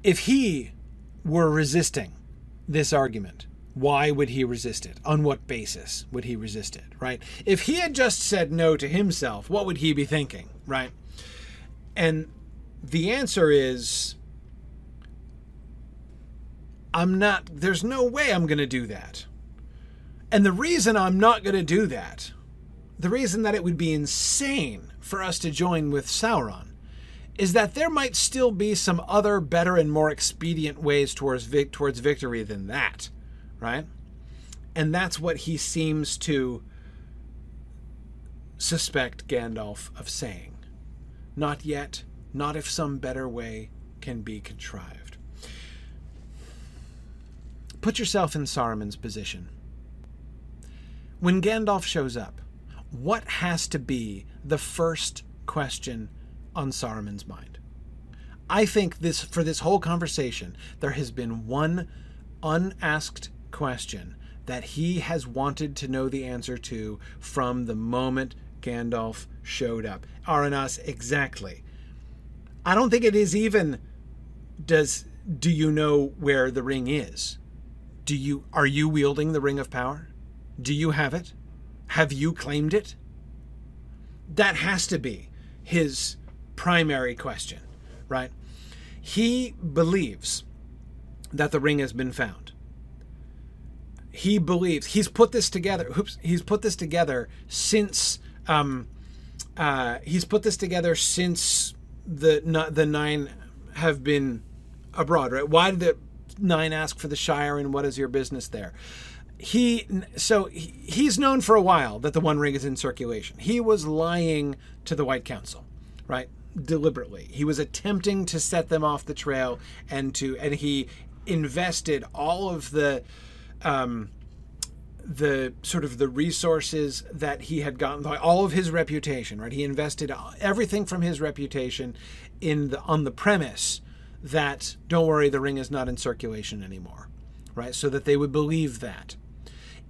if he were resisting this argument, why would he resist it? On what basis would he resist it, right? If he had just said no to himself, what would he be thinking, right? And the answer is I'm not, there's no way I'm going to do that. And the reason I'm not going to do that, the reason that it would be insane for us to join with Sauron, is that there might still be some other better and more expedient ways towards vic- towards victory than that, right? And that's what he seems to suspect Gandalf of saying. Not yet, not if some better way can be contrived. Put yourself in Saruman's position. When Gandalf shows up, what has to be the first question on Saruman's mind? I think this for this whole conversation, there has been one unasked question that he has wanted to know the answer to from the moment Gandalf showed up. Aranas, exactly. I don't think it is even does do you know where the ring is? Do you are you wielding the ring of power? Do you have it? Have you claimed it? That has to be his primary question, right? He believes that the ring has been found. He believes he's put this together. Oops, he's put this together since um, uh, he's put this together since the the nine have been abroad, right? Why did the nine ask for the Shire, and what is your business there? he so he's known for a while that the one ring is in circulation. He was lying to the white council right deliberately. He was attempting to set them off the trail and to and he invested all of the um the sort of the resources that he had gotten all of his reputation right? He invested everything from his reputation in the on the premise that don't worry the ring is not in circulation anymore right so that they would believe that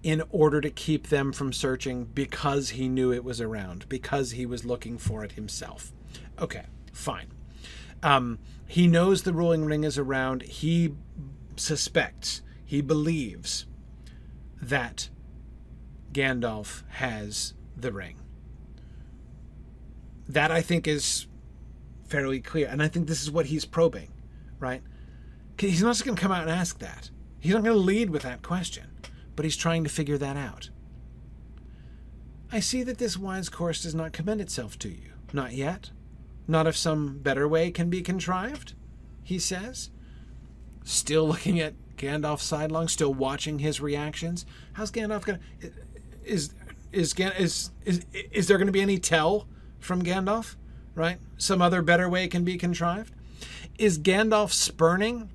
in order to keep them from searching because he knew it was around because he was looking for it himself okay fine um, he knows the ruling ring is around he suspects he believes that Gandalf has the ring. That I think is fairly clear. And I think this is what he's probing, right? He's not just going to come out and ask that. He's not going to lead with that question, but he's trying to figure that out. I see that this wise course does not commend itself to you. Not yet. Not if some better way can be contrived, he says. Still looking at Gandalf sidelong, still watching his reactions. How's Gandalf gonna? Is is is is is there going to be any tell from Gandalf? Right, some other better way can be contrived. Is Gandalf spurning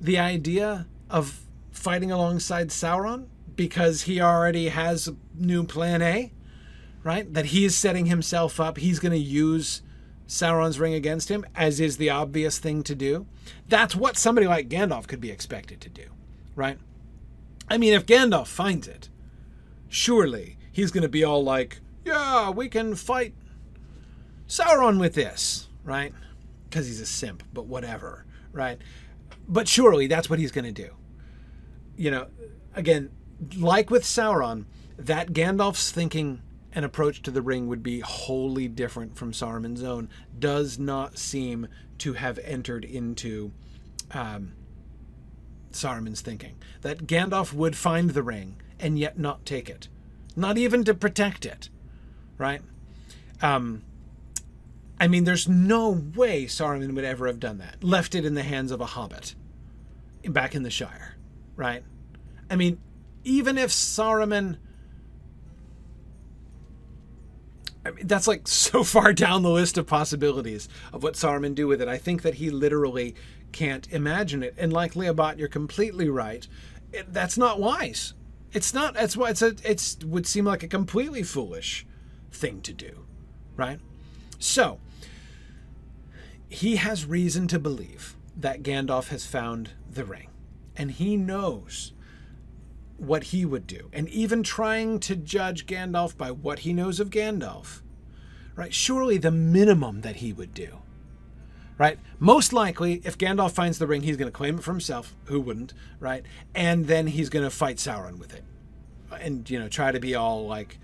the idea of fighting alongside Sauron because he already has a new plan A? Right, that he is setting himself up. He's going to use Sauron's ring against him, as is the obvious thing to do. That's what somebody like Gandalf could be expected to do, right? I mean, if Gandalf finds it, surely he's going to be all like, yeah, we can fight Sauron with this, right? Because he's a simp, but whatever, right? But surely that's what he's going to do. You know, again, like with Sauron, that Gandalf's thinking and approach to the ring would be wholly different from Saruman's own does not seem to have entered into um, Saruman's thinking. That Gandalf would find the ring and yet not take it, not even to protect it, right? Um, I mean, there's no way Saruman would ever have done that, left it in the hands of a hobbit back in the Shire, right? I mean, even if Saruman I mean, that's like [laughs] so far down the list of possibilities of what Saruman do with it. I think that he literally can't imagine it. And like Leobot, you're completely right. It, that's not wise. It's not. That's why it's a. It's would seem like a completely foolish thing to do, right? So he has reason to believe that Gandalf has found the ring, and he knows what he would do, and even trying to judge Gandalf by what he knows of Gandalf, right? Surely the minimum that he would do, right? Most likely, if Gandalf finds the ring, he's going to claim it for himself. Who wouldn't, right? And then he's going to fight Sauron with it, and you know, try to be all like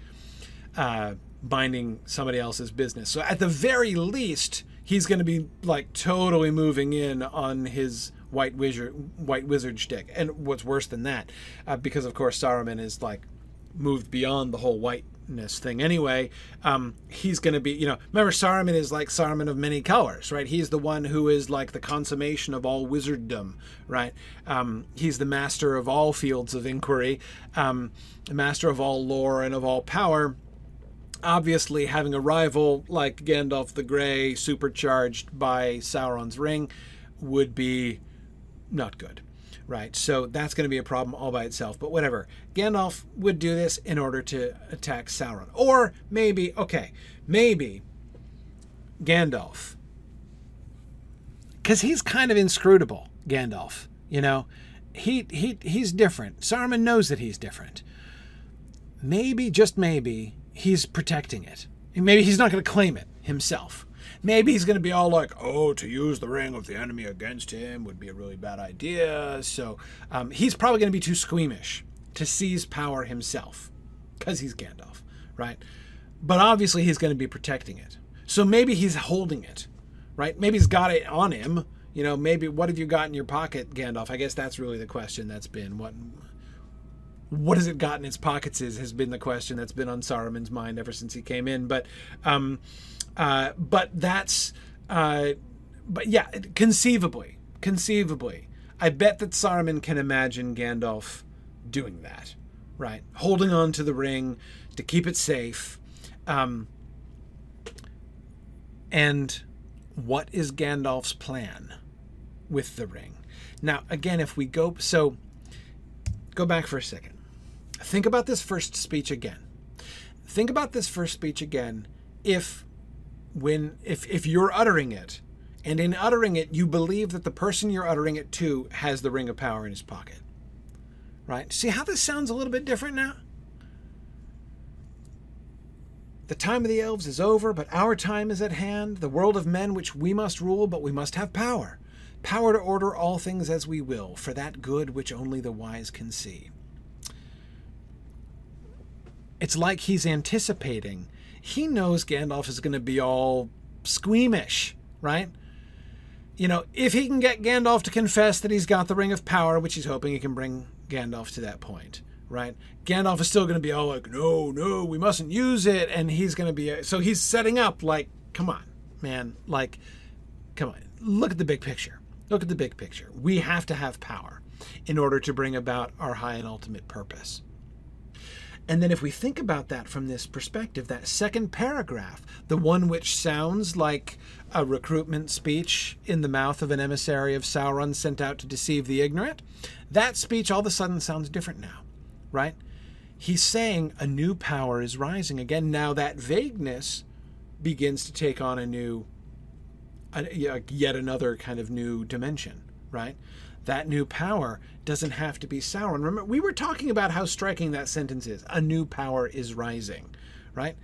uh, binding somebody else's business. So at the very least, he's going to be like totally moving in on his white wizard white wizard shtick. And what's worse than that, uh, because of course Saruman is like moved beyond the whole whiteness thing anyway. Um, he's going to be, you know, remember Saruman is like Saruman of many colors, right? He's the one who is like the consummation of all wizarddom, right? Um, he's the master of all fields of inquiry, um, the master of all lore and of all power obviously having a rival like Gandalf the Grey supercharged by Sauron's ring would be not good, right? So that's going to be a problem all by itself. But whatever. Gandalf would do this in order to attack Sauron. Or maybe, okay, maybe Gandalf. Because he's kind of inscrutable, Gandalf. You know, he, he he's different. Saruman knows that he's different. Maybe, just maybe, he's protecting it. Maybe he's not going to claim it himself maybe he's going to be all like, oh, to use the ring of the enemy against him would be a really bad idea. So um, he's probably going to be too squeamish to seize power himself because he's Gandalf, right? But obviously he's going to be protecting it. So maybe he's holding it, right? Maybe he's got it on him. You know, maybe what have you got in your pocket, Gandalf? I guess that's really the question that's been what what has it got in its pockets is has been the question that's been on Saruman's mind ever since he came in. But um, uh, but that's, uh, but yeah, conceivably, conceivably, I bet that Saruman can imagine Gandalf doing that, right? Holding on to the ring to keep it safe. Um, and what is Gandalf's plan with the ring? Now, again, if we go, so go back for a second. Think about this first speech again. Think about this first speech again if when if if you're uttering it and in uttering it you believe that the person you're uttering it to has the ring of power in his pocket. Right? See how this sounds a little bit different now? The time of the elves is over, but our time is at hand, the world of men which we must rule, but we must have power. Power to order all things as we will, for that good which only the wise can see. It's like he's anticipating. He knows Gandalf is going to be all squeamish, right? You know, if he can get Gandalf to confess that he's got the Ring of Power, which he's hoping he can bring Gandalf to that point, right? Gandalf is still going to be all like, no, no, we mustn't use it. And he's going to be, so he's setting up like, come on, man. Like, come on, look at the big picture. Look at the big picture. We have to have power in order to bring about our high and ultimate purpose. And then, if we think about that from this perspective, that second paragraph, the one which sounds like a recruitment speech in the mouth of an emissary of Sauron sent out to deceive the ignorant, that speech all of a sudden sounds different now, right? He's saying a new power is rising again. Now, that vagueness begins to take on a new, a, yet another kind of new dimension, right? That new power doesn't have to be Sauron. Remember, we were talking about how striking that sentence is. A new power is rising, right?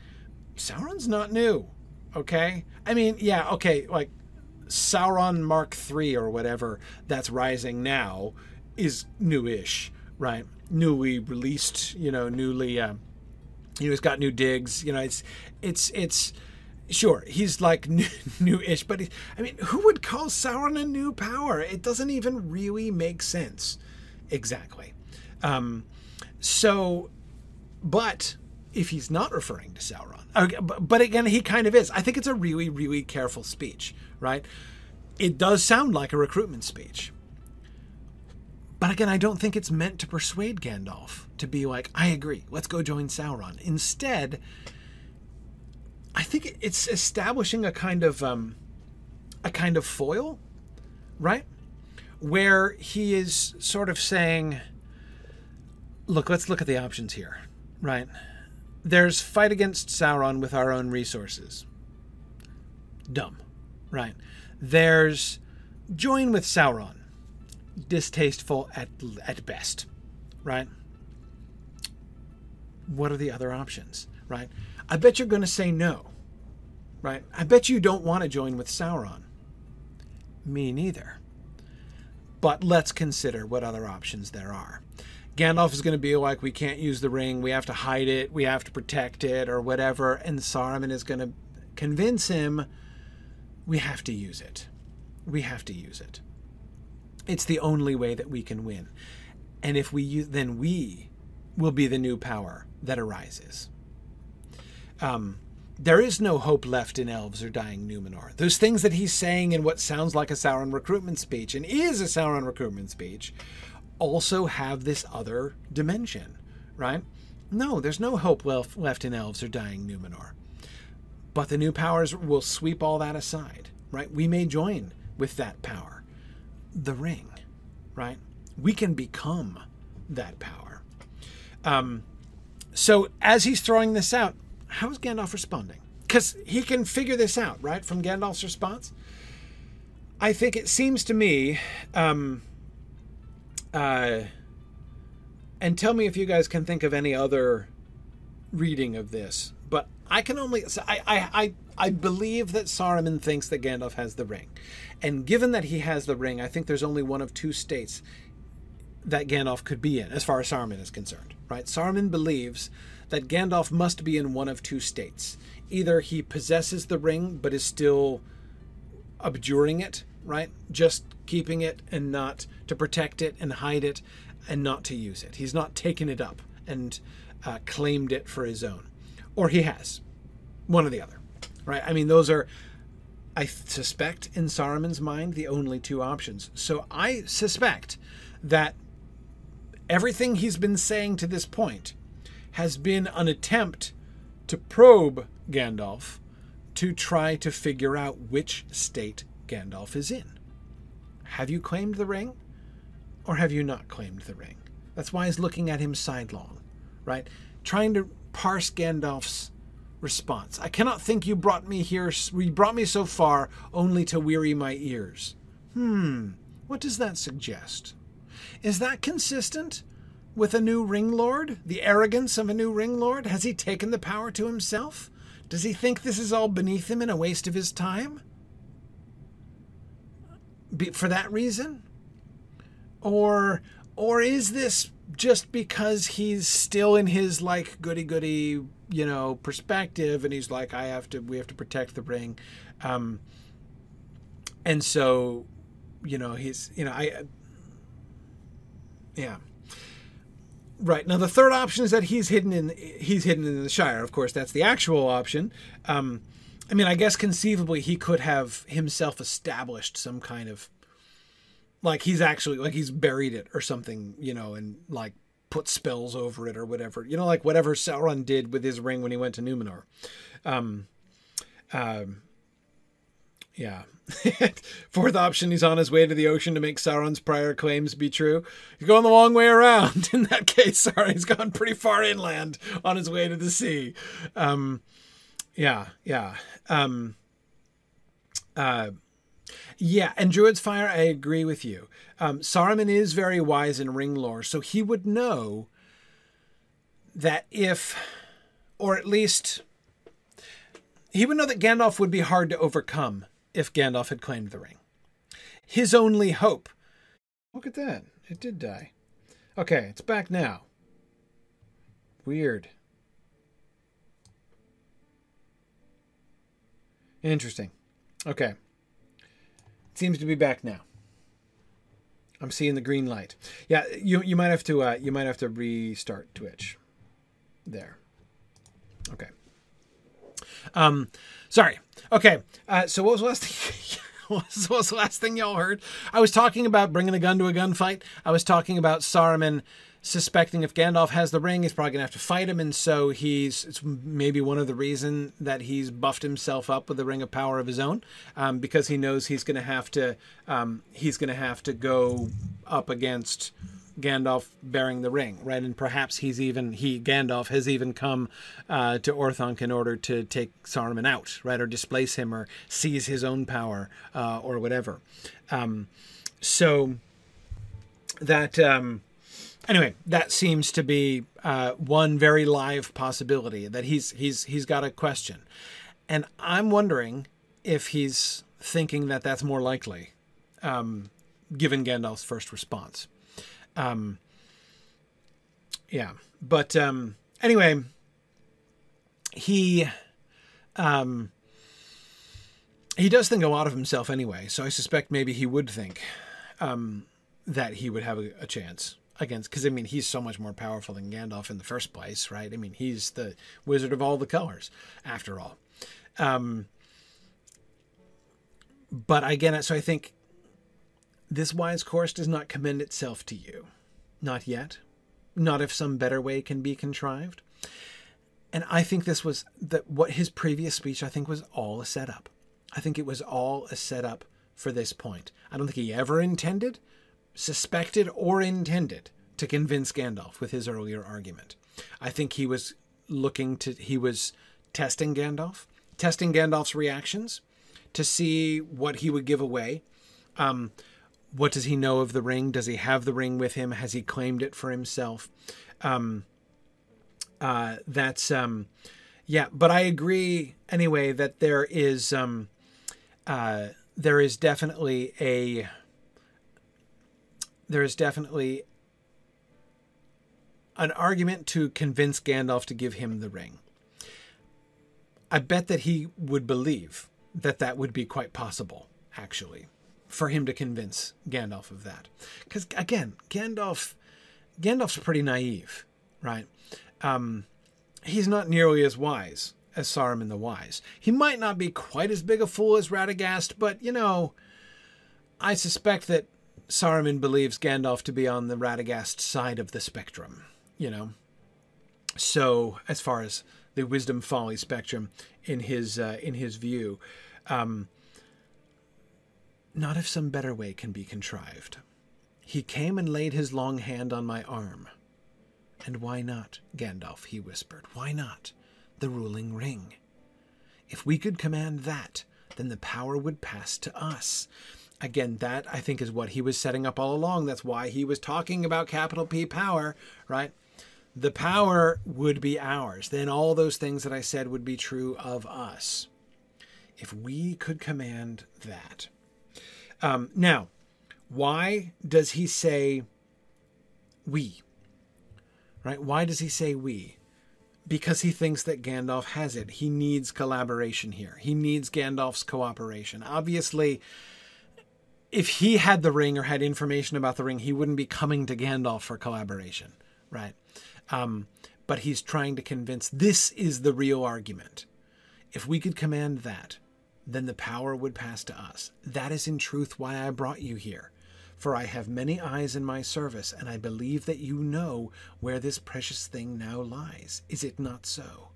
Sauron's not new, okay? I mean, yeah, okay, like Sauron Mark III or whatever that's rising now is newish, right? Newly released, you know, newly, uh, you know, it's got new digs. You know, it's, it's, it's sure he's like [laughs] new-ish but he, i mean who would call sauron a new power? It doesn't even really make sense. Exactly. Um, so but if he's not referring to sauron okay, but, but again he kind of is. I think it's a really really careful speech right? It does sound like a recruitment speech. But again, I don't think it's meant to persuade Gandalf to be like, I agree, let's go join Sauron. Instead, I think it's establishing a kind of um, a kind of foil, right? Where he is sort of saying, "Look, let's look at the options here, right? There's fight against Sauron with our own resources. Dumb, right? There's join with Sauron, distasteful at at best, right? What are the other options, right? I bet you're going to say no. Right? I bet you don't want to join with Sauron. Me neither. But let's consider what other options there are. Gandalf is going to be like, we can't use the ring, we have to hide it, we have to protect it, or whatever. And Saruman is going to convince him, we have to use it. We have to use it. It's the only way that we can win. And if we use, then we will be the new power that arises. Um, there is no hope left in elves or dying Numenor. Those things that he's saying in what sounds like a Sauron recruitment speech and is a Sauron recruitment speech also have this other dimension, right? No, there's no hope left in elves or dying Numenor. But the new powers will sweep all that aside, right? We may join with that power. The ring, right? We can become that power. Um, so as he's throwing this out, how is Gandalf responding? Because he can figure this out, right, from Gandalf's response. I think it seems to me, um, uh, and tell me if you guys can think of any other reading of this. But I can only, I, I, I, I believe that Saruman thinks that Gandalf has the ring, and given that he has the ring, I think there's only one of two states that Gandalf could be in, as far as Saruman is concerned. Right? Saruman believes that Gandalf must be in one of two states. Either he possesses the ring but is still abjuring it, right? Just keeping it and not to protect it and hide it and not to use it. He's not taken it up and uh, claimed it for his own. Or he has. One or the other, right? I mean, those are, I suspect, in Saruman's mind, the only two options. So I suspect that everything he's been saying to this point has been an attempt to probe Gandalf to try to figure out which state Gandalf is in. Have you claimed the ring? Or have you not claimed the ring? That's why he's looking at him sidelong, right? Trying to parse Gandalf's response. I cannot think you brought me here, you brought me so far only to weary my ears. Hmm, what does that suggest? Is that consistent with a new ring lord? The arrogance of a new ring lord? Has he taken the power to himself? Does he think this is all beneath him and a waste of his time? Be, for that reason? Or or is this just because he's still in his like goody goody, you know, perspective and he's like I have to we have to protect the ring. Um and so you know, he's you know, I yeah. Right now, the third option is that he's hidden in he's hidden in the Shire. Of course, that's the actual option. Um, I mean, I guess conceivably he could have himself established some kind of like he's actually like he's buried it or something, you know, and like put spells over it or whatever. You know, like whatever Sauron did with his ring when he went to Numenor. Um, um, yeah. [laughs] Fourth option, he's on his way to the ocean to make Sauron's prior claims be true. He's going the long way around. [laughs] In that case, sorry, he's gone pretty far inland on his way to the sea. Um, yeah, yeah. Um, uh, yeah, and Druid's Fire, I agree with you. Um, Saruman is very wise in ring lore, so he would know that if, or at least, he would know that Gandalf would be hard to overcome if Gandalf had claimed the ring. His only hope. Look at that. It did die. Okay, it's back now. Weird. Interesting. Okay. It seems to be back now. I'm seeing the green light. Yeah, you you might have to uh, you might have to restart Twitch. There. Okay. Um, sorry. Okay. Uh, so what was the last thing? [laughs] what was the last thing y'all heard? I was talking about bringing a gun to a gunfight. I was talking about Saruman suspecting if Gandalf has the ring, he's probably gonna have to fight him, and so he's it's maybe one of the reason that he's buffed himself up with the ring of power of his own, um, because he knows he's gonna have to um, he's gonna have to go up against Gandalf bearing the ring, right? And perhaps he's even he Gandalf has even come uh, to Orthanc in order to take Saruman out, right, or displace him, or seize his own power, uh, or whatever. Um, so that um, anyway, that seems to be uh, one very live possibility that he's he's he's got a question, and I'm wondering if he's thinking that that's more likely, um, given Gandalf's first response. Um, yeah, but um, anyway, he um, he does think a lot of himself anyway. So I suspect maybe he would think um, that he would have a, a chance against because I mean he's so much more powerful than Gandalf in the first place, right? I mean he's the wizard of all the colors, after all. Um, but again, so I think this wise course does not commend itself to you. Not yet. Not if some better way can be contrived. And I think this was that what his previous speech, I think, was all a setup. I think it was all a setup for this point. I don't think he ever intended, suspected, or intended to convince Gandalf with his earlier argument. I think he was looking to, he was testing Gandalf, testing Gandalf's reactions to see what he would give away. Um, what does he know of the ring? Does he have the ring with him? Has he claimed it for himself? Um, uh, that's um, yeah. But I agree anyway that there is um, uh, there is definitely a there is definitely an argument to convince Gandalf to give him the ring. I bet that he would believe that that would be quite possible, actually for him to convince Gandalf of that. Because again, Gandalf, Gandalf's pretty naive, right? Um, he's not nearly as wise as Saruman the Wise. He might not be quite as big a fool as Radagast, but you know, I suspect that Saruman believes Gandalf to be on the Radagast side of the spectrum. You know, so as far as the wisdom folly spectrum in his uh, in his view. Um, not if some better way can be contrived. He came and laid his long hand on my arm. And why not, Gandalf? he whispered. Why not the ruling ring? If we could command that, then the power would pass to us. Again, that I think is what he was setting up all along. That's why he was talking about capital P power, right? The power would be ours. Then all those things that I said would be true of us. If we could command that. Um, now, why does he say we? Right? Why does he say we? Because he thinks that Gandalf has it. He needs collaboration here. He needs Gandalf's cooperation. Obviously, if he had the ring or had information about the ring, he wouldn't be coming to Gandalf for collaboration, right? Um, but he's trying to convince this is the real argument. If we could command that, then the power would pass to us. That is in truth why I brought you here. For I have many eyes in my service, and I believe that you know where this precious thing now lies. Is it not so?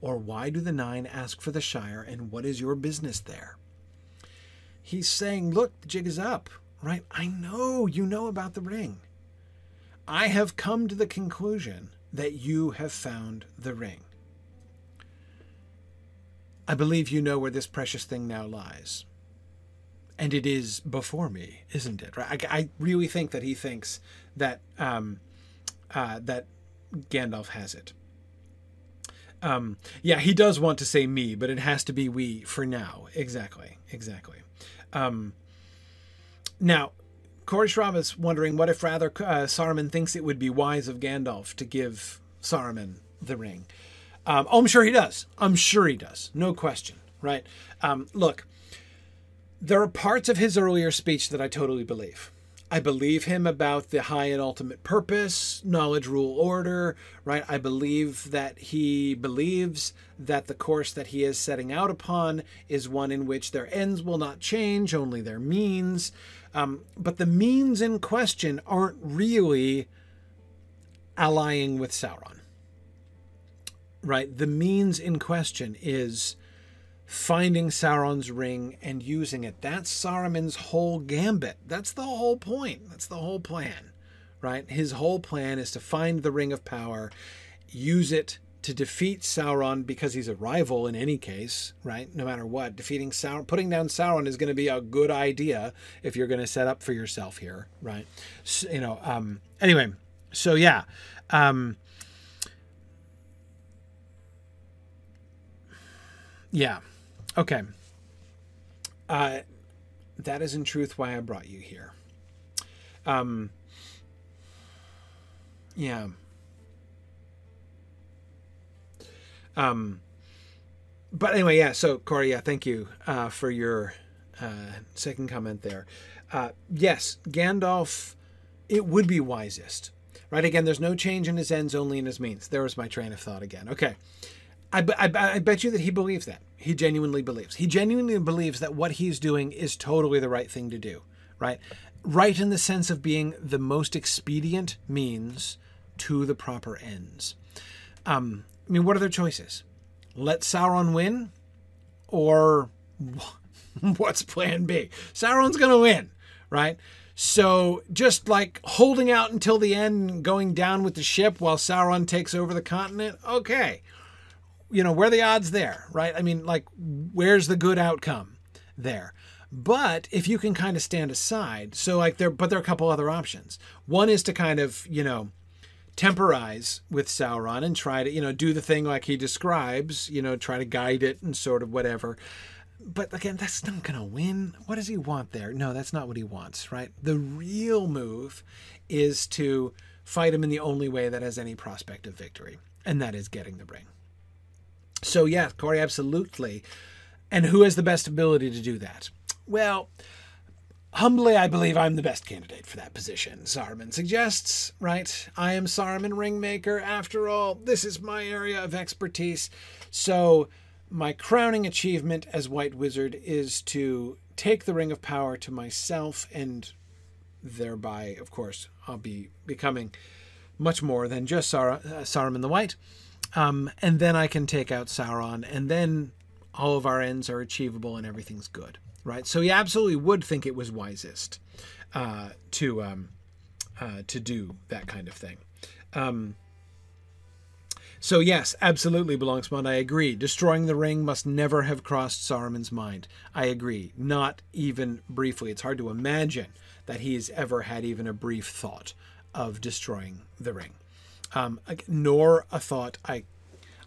Or why do the nine ask for the Shire, and what is your business there? He's saying, Look, the jig is up, right? I know you know about the ring. I have come to the conclusion that you have found the ring. I believe you know where this precious thing now lies. And it is before me, isn't it? Right? I, I really think that he thinks that um, uh, that Gandalf has it. Um, yeah, he does want to say me, but it has to be we for now. Exactly, exactly. Um, now, Corey is wondering what if rather uh, Saruman thinks it would be wise of Gandalf to give Saruman the ring. Um, oh, I'm sure he does. I'm sure he does. No question. Right? Um, look, there are parts of his earlier speech that I totally believe. I believe him about the high and ultimate purpose, knowledge, rule, order, right? I believe that he believes that the course that he is setting out upon is one in which their ends will not change, only their means. Um, but the means in question aren't really allying with Sauron right? The means in question is finding Sauron's ring and using it. That's Saruman's whole gambit. That's the whole point. That's the whole plan, right? His whole plan is to find the ring of power, use it to defeat Sauron because he's a rival in any case, right? No matter what, defeating Sauron, putting down Sauron is going to be a good idea if you're going to set up for yourself here, right? So, you know, um, anyway, so yeah, um, Yeah. Okay. Uh, that is in truth why I brought you here. Um, yeah. Um, but anyway, yeah. So Corey, yeah, thank you uh, for your uh, second comment there. Uh, yes, Gandalf. It would be wisest, right? Again, there's no change in his ends, only in his means. There was my train of thought again. Okay. I, I, I bet you that he believes that. He genuinely believes. He genuinely believes that what he's doing is totally the right thing to do, right? Right in the sense of being the most expedient means to the proper ends. Um, I mean, what are their choices? Let Sauron win, or [laughs] what's Plan B? Sauron's going to win, right? So just like holding out until the end, and going down with the ship while Sauron takes over the continent. Okay, you know, where are the odds there, right? I mean, like, where's the good outcome there? But if you can kind of stand aside, so like there, but there are a couple other options. One is to kind of, you know, temporize with Sauron and try to, you know, do the thing like he describes, you know, try to guide it and sort of whatever. But again, that's not going to win. What does he want there? No, that's not what he wants, right? The real move is to fight him in the only way that has any prospect of victory, and that is getting the ring. So, yeah, Corey, absolutely. And who has the best ability to do that? Well, humbly, I believe I'm the best candidate for that position, Saruman suggests, right? I am Saruman Ringmaker. After all, this is my area of expertise. So, my crowning achievement as White Wizard is to take the Ring of Power to myself, and thereby, of course, I'll be becoming much more than just Sar- uh, Saruman the White. Um, and then I can take out Sauron, and then all of our ends are achievable and everything's good, right? So he absolutely would think it was wisest uh, to um, uh, to do that kind of thing. Um, So yes, absolutely, Belongspond. I agree. Destroying the ring must never have crossed Saruman's mind. I agree. Not even briefly. It's hard to imagine that he's ever had even a brief thought of destroying the ring. Um, nor a thought. I,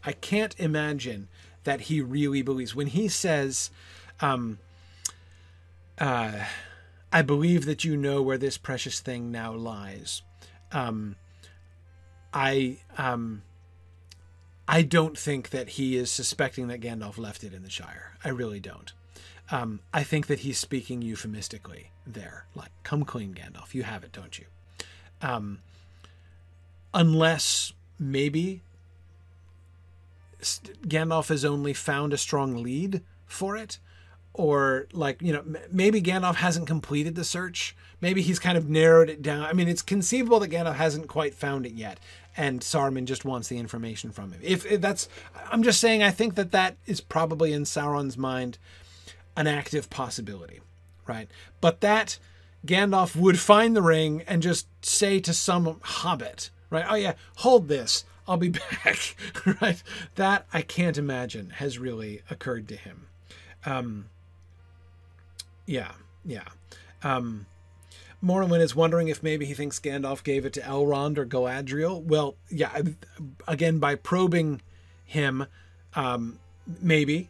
I can't imagine that he really believes when he says, um, uh, "I believe that you know where this precious thing now lies." Um, I um, I don't think that he is suspecting that Gandalf left it in the Shire. I really don't. Um, I think that he's speaking euphemistically there, like "Come clean, Gandalf. You have it, don't you?" Um, unless maybe Gandalf has only found a strong lead for it, or like you know maybe Gandalf hasn't completed the search. Maybe he's kind of narrowed it down. I mean, it's conceivable that Gandalf hasn't quite found it yet, and Saruman just wants the information from him. If, if, that's, I'm just saying, I think that that is probably in Sauron's mind an active possibility, right? But that Gandalf would find the ring and just say to some hobbit, right? Oh yeah, hold this, I'll be [laughs] back, right? That I can't imagine has really occurred to him. Um, yeah, yeah. Um, Morrowind is wondering if maybe he thinks Gandalf gave it to Elrond or Galadriel. Well, yeah, again, by probing him, um, maybe.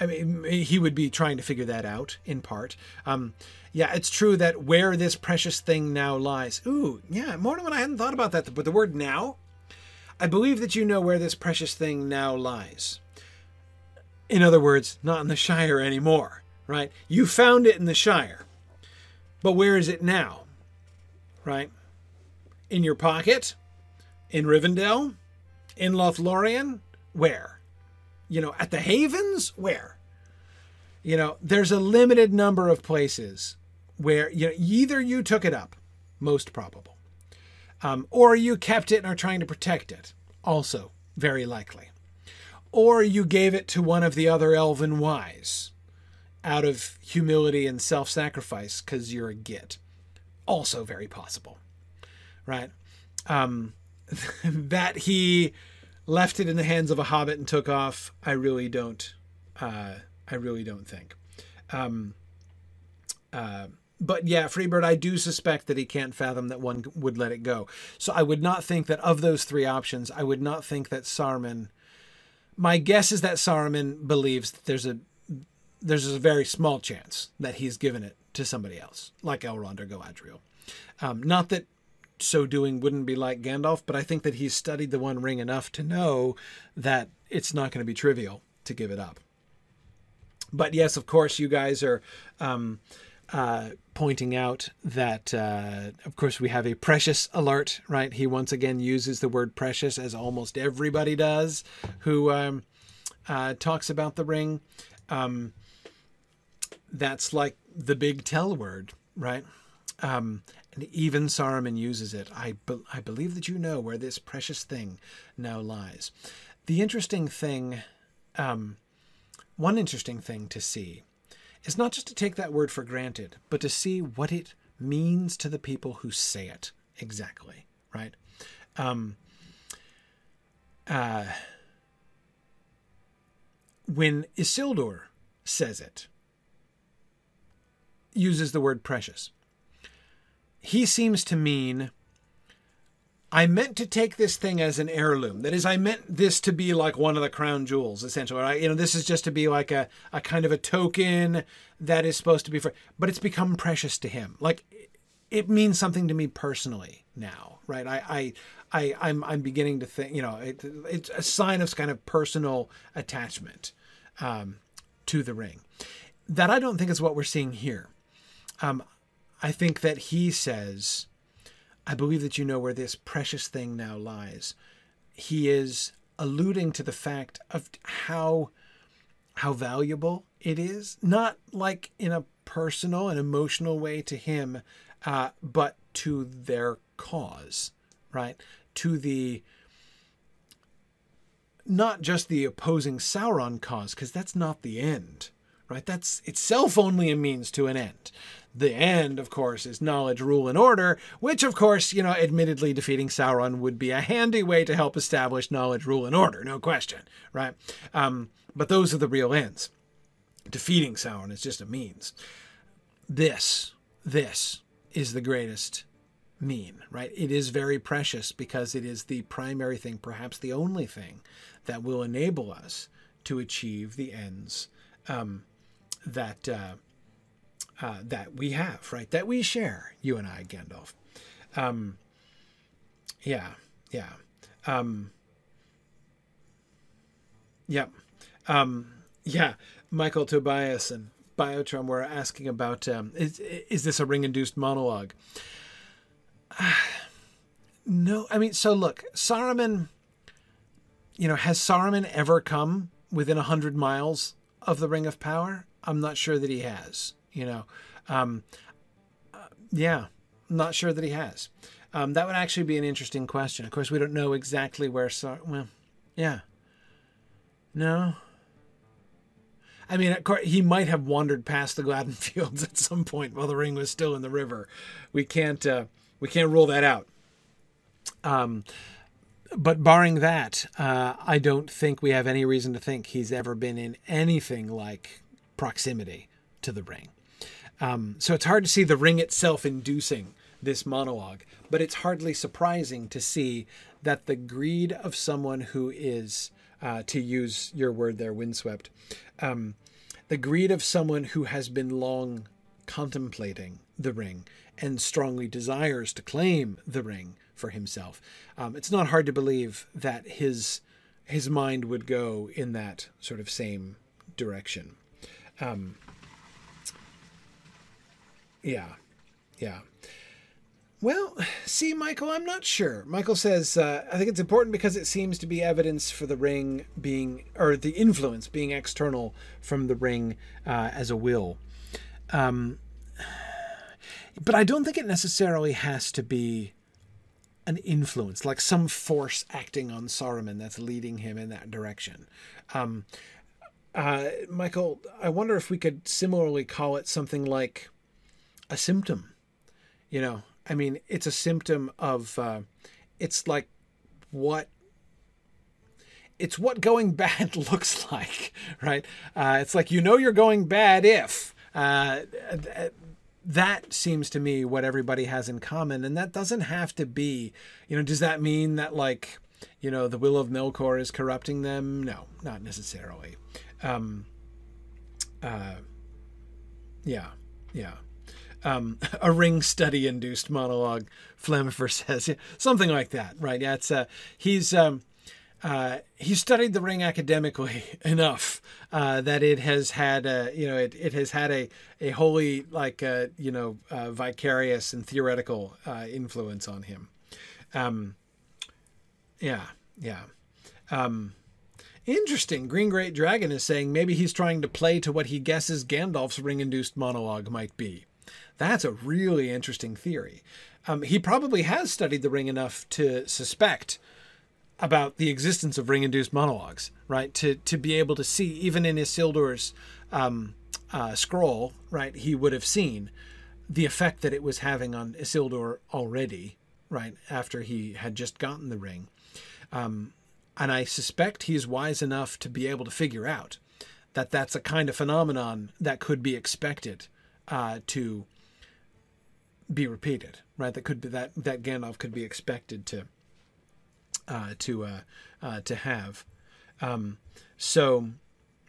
I mean, he would be trying to figure that out in part. Um, yeah, it's true that where this precious thing now lies. Ooh, yeah, Morrowind, I hadn't thought about that, but the word now, I believe that you know where this precious thing now lies. In other words, not in the Shire anymore, right? You found it in the Shire but where is it now? Right? In your pocket? In Rivendell? In Lothlorien? Where? You know, at the Havens? Where? You know, there's a limited number of places where you know, either you took it up, most probable, um, or you kept it and are trying to protect it, also very likely, or you gave it to one of the other elven wise, out of humility and self sacrifice because you're a git. Also, very possible, right? Um, [laughs] that he left it in the hands of a hobbit and took off, I really don't. Uh, I really don't think. Um, uh, but yeah, Freebird, I do suspect that he can't fathom that one would let it go. So I would not think that of those three options, I would not think that Saruman. My guess is that Saruman believes that there's a there's a very small chance that he's given it to somebody else, like Elrond or Galadriel. Um, not that so doing wouldn't be like Gandalf, but I think that he's studied the One Ring enough to know that it's not going to be trivial to give it up. But yes, of course, you guys are um, uh, pointing out that, uh, of course, we have a precious alert, right? He once again uses the word precious, as almost everybody does who um, uh, talks about the ring. Um, that's like the big tell word, right? Um, and even Saruman uses it. I, be- I believe that you know where this precious thing now lies. The interesting thing, um, one interesting thing to see, is not just to take that word for granted, but to see what it means to the people who say it exactly, right? Um, uh, when Isildur says it, uses the word precious. He seems to mean I meant to take this thing as an heirloom. That is, I meant this to be like one of the crown jewels, essentially. Right? You know, this is just to be like a, a kind of a token that is supposed to be for, but it's become precious to him. Like it means something to me personally now, right? I, I, I I'm, I'm beginning to think, you know, it, it's a sign of kind of personal attachment um, to the ring. That I don't think is what we're seeing here. Um, I think that he says, I believe that you know where this precious thing now lies. He is alluding to the fact of how how valuable it is, not like in a personal and emotional way to him, uh, but to their cause, right? To the not just the opposing Sauron cause, because that's not the end, right? That's itself only a means to an end the end, of course, is knowledge, rule, and order, which, of course, you know, admittedly defeating Sauron would be a handy way to help establish knowledge, rule, and order, no question, right? Um, but those are the real ends. Defeating Sauron is just a means. This, this is the greatest mean, right? It is very precious because it is the primary thing, perhaps the only thing, that will enable us to achieve the ends um, that. Uh, uh, that we have, right? That we share, you and I, Gandalf. Um, yeah, yeah. Um, yep. Um, yeah. Michael Tobias and Biotron were asking about um, is, is this a ring induced monologue? [sighs] No, I mean, so look, Saruman, you know, has Saruman ever come within a hundred miles of the Ring of Power? I'm not sure that he has. You know, um, uh, yeah, not sure that he has. Um, that would actually be an interesting question. Of course, we don't know exactly where. Sar- well, yeah, no. I mean, course, he might have wandered past the Gladden [laughs] Fields at some point while the ring was still in the river. We can't uh, we can't rule that out. Um, but barring that, uh, I don't think we have any reason to think he's ever been in anything like proximity to the ring. Um, so it's hard to see the ring itself inducing this monologue, but it's hardly surprising to see that the greed of someone who is, uh, to use your word there, windswept, um, the greed of someone who has been long contemplating the ring and strongly desires to claim the ring for himself. Um, it's not hard to believe that his his mind would go in that sort of same direction. Um, yeah, yeah. Well, see, Michael, I'm not sure. Michael says, uh, I think it's important because it seems to be evidence for the ring being, or the influence being external from the ring uh, as a will. Um, but I don't think it necessarily has to be an influence, like some force acting on Saruman that's leading him in that direction. Um, uh, Michael, I wonder if we could similarly call it something like a symptom. You know, I mean, it's a symptom of, uh, it's like what it's what going [laughs] bad looks like, right? Uh, it's like you know you're going bad if. Uh, that seems to me what everybody has in common, and that doesn't have to be. You know, does that mean that like, you know, the will of Melkor is corrupting them? No, not necessarily. Um, uh, yeah, yeah um, [laughs] a ring study induced monologue. Flammifer [laughs] says yeah, something like that, right? Yeah, it's uh, he's um, uh, he studied the ring academically [laughs] enough uh, that it has had a you know it, it has had a a wholly like uh, you know uh, vicarious and theoretical uh, influence on him. Um, yeah, yeah. Um, interesting. Green Great Dragon is saying maybe he's trying to play to what he guesses Gandalf's ring induced monologue might be. That's a really interesting theory. Um, he probably has studied the ring enough to suspect about the existence of ring-induced monologues, right? To to be able to see, even in Isildur's um, uh, scroll, right? He would have seen the effect that it was having on Isildur already, right? After he had just gotten the ring, um, and I suspect he's wise enough to be able to figure out that that's a kind of phenomenon that could be expected uh, to be repeated, right? That could be that that Gandalf could be expected to uh, to uh, uh, to have. Um, so,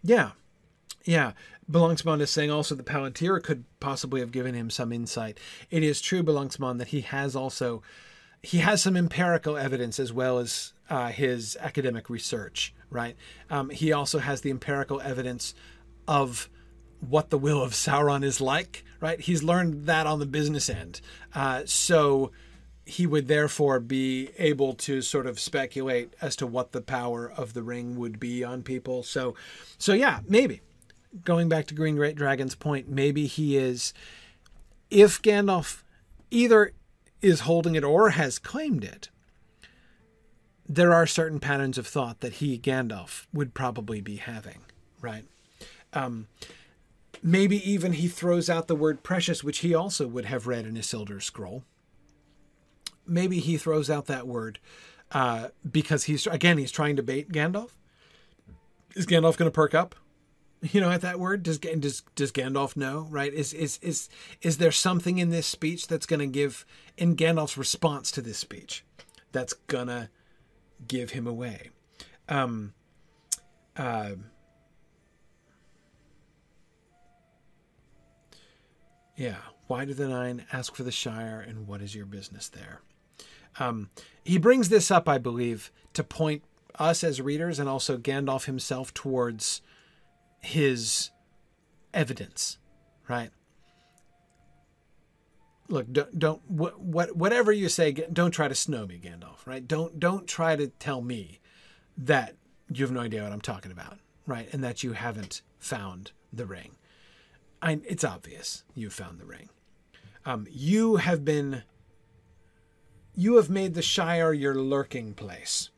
yeah, yeah. Belongsmond is saying also the Palantir could possibly have given him some insight. It is true, Belongsmond, that he has also he has some empirical evidence as well as uh, his academic research. Right. Um, he also has the empirical evidence of what the will of Sauron is like, right? He's learned that on the business end. Uh, so he would therefore be able to sort of speculate as to what the power of the ring would be on people. So, so yeah, maybe going back to Green Great Dragon's point, maybe he is, if Gandalf either is holding it or has claimed it, there are certain patterns of thought that he, Gandalf, would probably be having, right? Um, maybe even he throws out the word precious, which he also would have read in Isildur scroll. Maybe he throws out that word uh, because he's again he's trying to bait Gandalf. Is Gandalf going to perk up? You know, at that word, does does does Gandalf know? Right? Is is is is there something in this speech that's going to give in Gandalf's response to this speech that's gonna give him away? Um, uh, yeah. Why do the nine ask for the Shire, and what is your business there? Um, he brings this up, I believe, to point us as readers and also Gandalf himself towards his evidence, right? Look, don't, don't what, what whatever you say, don't try to snow me, Gandalf, right? Don't don't try to tell me that you have no idea what I'm talking about, right? And that you haven't found the ring. I, it's obvious you've found the ring. Um, you have been you have made the Shire your lurking place,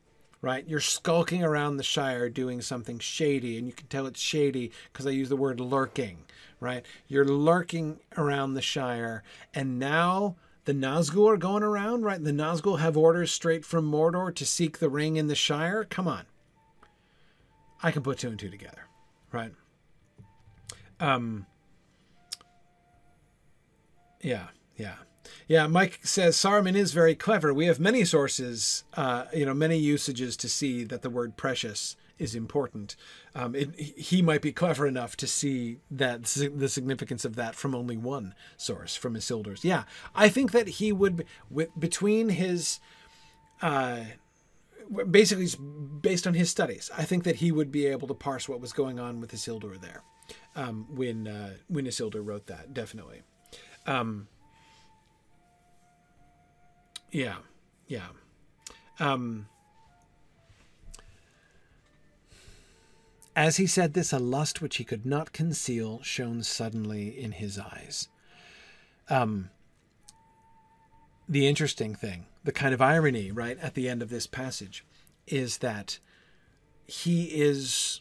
right? You're skulking around the Shire doing something shady, and you can tell it's shady because I use the word lurking, right? You're lurking around the Shire, and now the Nazgul are going around, right? The Nazgul have orders straight from Mordor to seek the ring in the Shire. Come on. I can put two and two together, right? Um, yeah, yeah. Yeah, Mike says Saruman is very clever. We have many sources, uh, you know, many usages to see that the word precious is important. Um, it, he might be clever enough to see that the significance of that from only one source, from Isildur's. Yeah, I think that he would, with, between his, uh, basically based on his studies, I think that he would be able to parse what was going on with Isildur there um, when uh, when Isildur wrote that. Definitely. Um, yeah, yeah. Um, as he said this, a lust which he could not conceal shone suddenly in his eyes. Um, the interesting thing, the kind of irony, right, at the end of this passage, is that he is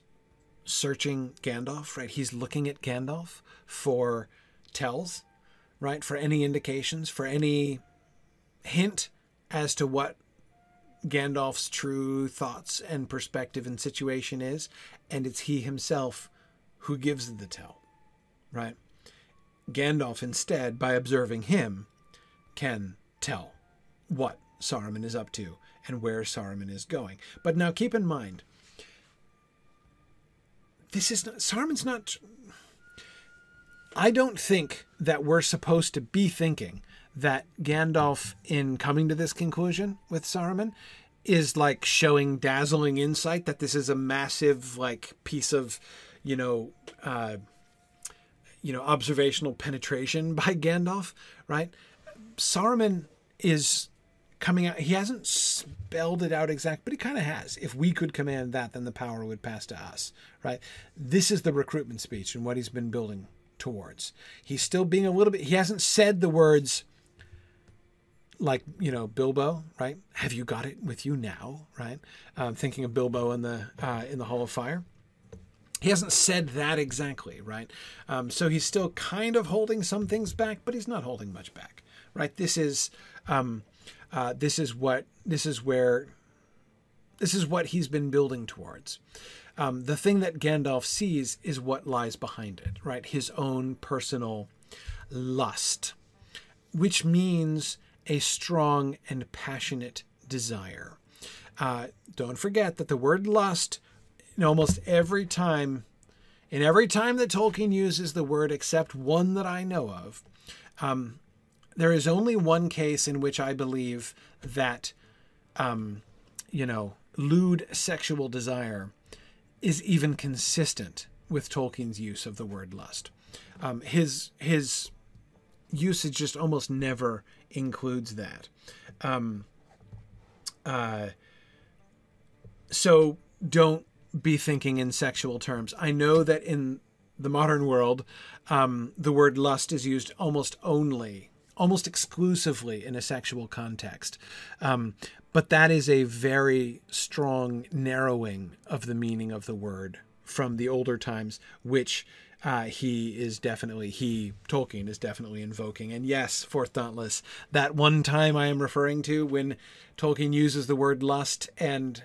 searching Gandalf, right? He's looking at Gandalf for tells, right? For any indications, for any hint as to what Gandalf's true thoughts and perspective and situation is, and it's he himself who gives the tell, right? Gandalf, instead, by observing him, can tell what Saruman is up to and where Saruman is going. But now keep in mind, this is not, Saruman's not. I don't think that we're supposed to be thinking that Gandalf, in coming to this conclusion with Saruman, is like showing dazzling insight that this is a massive like piece of, you know, uh, you know, observational penetration [laughs] by Gandalf, right? Saruman is coming out. He hasn't spelled it out exact, but he kind of has. If we could command that, then the power would pass to us, right? This is the recruitment speech and what he's been building towards. He's still being a little bit. He hasn't said the words like you know Bilbo, right? Have you got it with you now, right? Um, thinking of Bilbo in the uh, in the Hall of Fire. He hasn't said that exactly, right? Um, so he's still kind of holding some things back, but he's not holding much back, right? This is um, uh, this is what this is where this is what he's been building towards. Um, the thing that Gandalf sees is what lies behind it, right? His own personal lust, which means a strong and passionate desire. Uh, don't forget that the word lust, in almost every time, in every time that Tolkien uses the word, except one that I know of, um, there is only one case in which I believe that, um, you know, lewd sexual desire is even consistent with Tolkien's use of the word lust. Um, his his usage just almost never includes that. Um, uh, so don't be thinking in sexual terms. I know that in the modern world, um, the word lust is used almost only, almost exclusively in a sexual context. Um, but that is a very strong narrowing of the meaning of the word from the older times, which uh, he is definitely he Tolkien is definitely invoking. And yes, Fourth Dauntless, that one time I am referring to when Tolkien uses the word lust and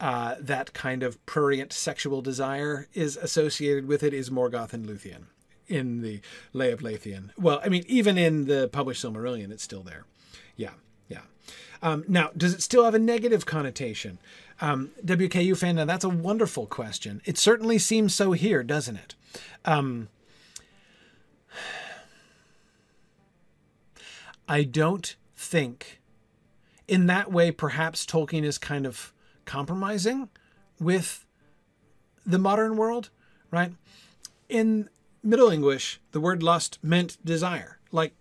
uh, that kind of prurient sexual desire is associated with it is Morgoth and Luthien in the Lay of Leithian. Well, I mean, even in the published Silmarillion, it's still there. Yeah, yeah. Um, now, does it still have a negative connotation? Um, WKU fan, now that's a wonderful question. It certainly seems so here, doesn't it? Um, I don't think, in that way, perhaps Tolkien is kind of compromising with the modern world, right? In Middle English, the word lust meant desire. Like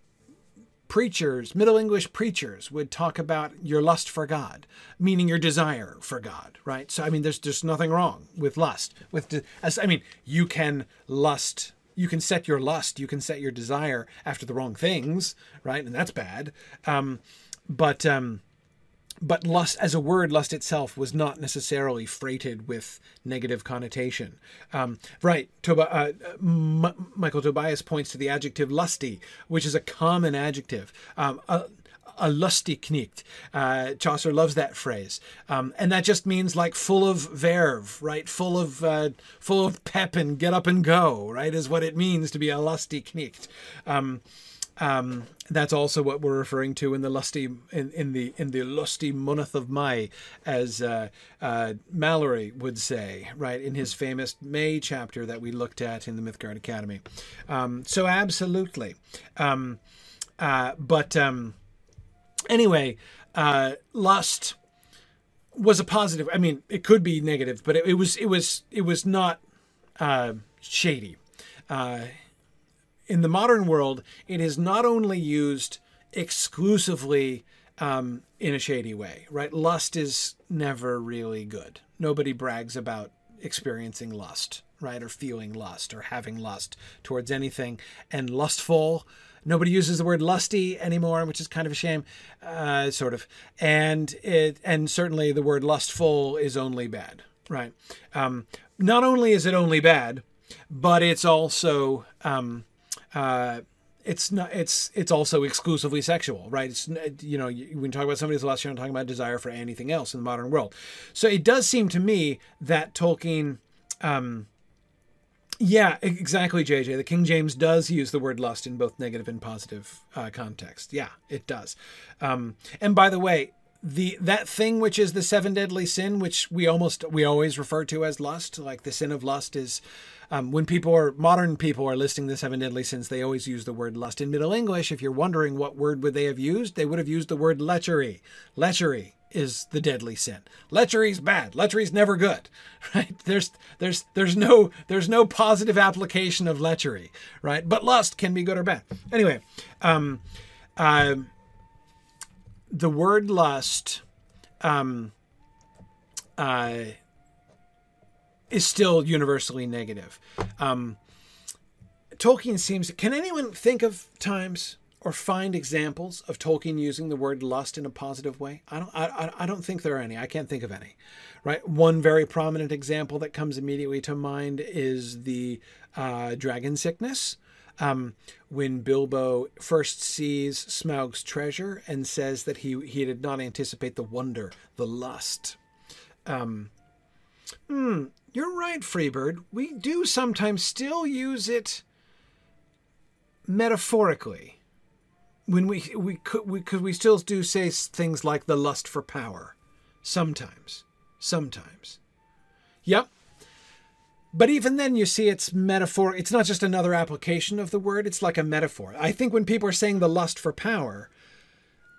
preachers, Middle English preachers would talk about your lust for God, meaning your desire for God, right? So I mean, there's just nothing wrong with lust. With de- as I mean, you can lust, you can set your lust, you can set your desire after the wrong things, right? And that's bad. Um, but um, but lust as a word lust itself was not necessarily freighted with negative connotation um, right Toba, uh, M- michael tobias points to the adjective lusty which is a common adjective um, a, a lusty knicht. Uh, Chaucer loves that phrase, um, and that just means like full of verve, right? Full of uh, full of pep and get up and go, right? Is what it means to be a lusty knicht. Um, um, that's also what we're referring to in the lusty in, in the in the lusty month of May, as uh, uh, Malory would say, right in his famous May chapter that we looked at in the Mythgard Academy. Um, so absolutely, um, uh, but um, anyway, uh, lust was a positive. I mean, it could be negative, but it, it was it was it was not uh, shady. Uh, in the modern world, it is not only used exclusively um, in a shady way, right? Lust is never really good. Nobody brags about experiencing lust, right? Or feeling lust or having lust towards anything. And lustful, nobody uses the word lusty anymore, which is kind of a shame, uh, sort of. And it, and certainly the word lustful is only bad, right? Um, not only is it only bad, but it's also um, uh, it's not it's it's also exclusively sexual right? It's you know when you talk about somebody's lust you're not talking about desire for anything else in the modern world. So it does seem to me that tolkien um yeah exactly jj the king james does use the word lust in both negative and positive uh, context. Yeah it does. Um and by the way the that thing which is the seven deadly sin which we almost we always refer to as lust like the sin of lust is um, when people are modern people are listing the seven deadly sins, they always use the word lust. In Middle English, if you're wondering what word would they have used, they would have used the word lechery. Lechery is the deadly sin. Lechery's bad. Lechery's never good, [laughs] right? There's there's there's no there's no positive application of lechery, right? But lust can be good or bad. Anyway, um, uh, the word lust, um, uh, is still universally negative. Um, Tolkien seems. Can anyone think of times or find examples of Tolkien using the word lust in a positive way? I don't. I, I don't think there are any. I can't think of any. Right. One very prominent example that comes immediately to mind is the uh, dragon sickness. Um, when Bilbo first sees Smaug's treasure and says that he he did not anticipate the wonder, the lust. Um, hmm, you're right, Freebird. We do sometimes still use it metaphorically. When we we could we could we still do say things like the lust for power. Sometimes. Sometimes. Yep. But even then, you see it's metaphor. It's not just another application of the word, it's like a metaphor. I think when people are saying the lust for power,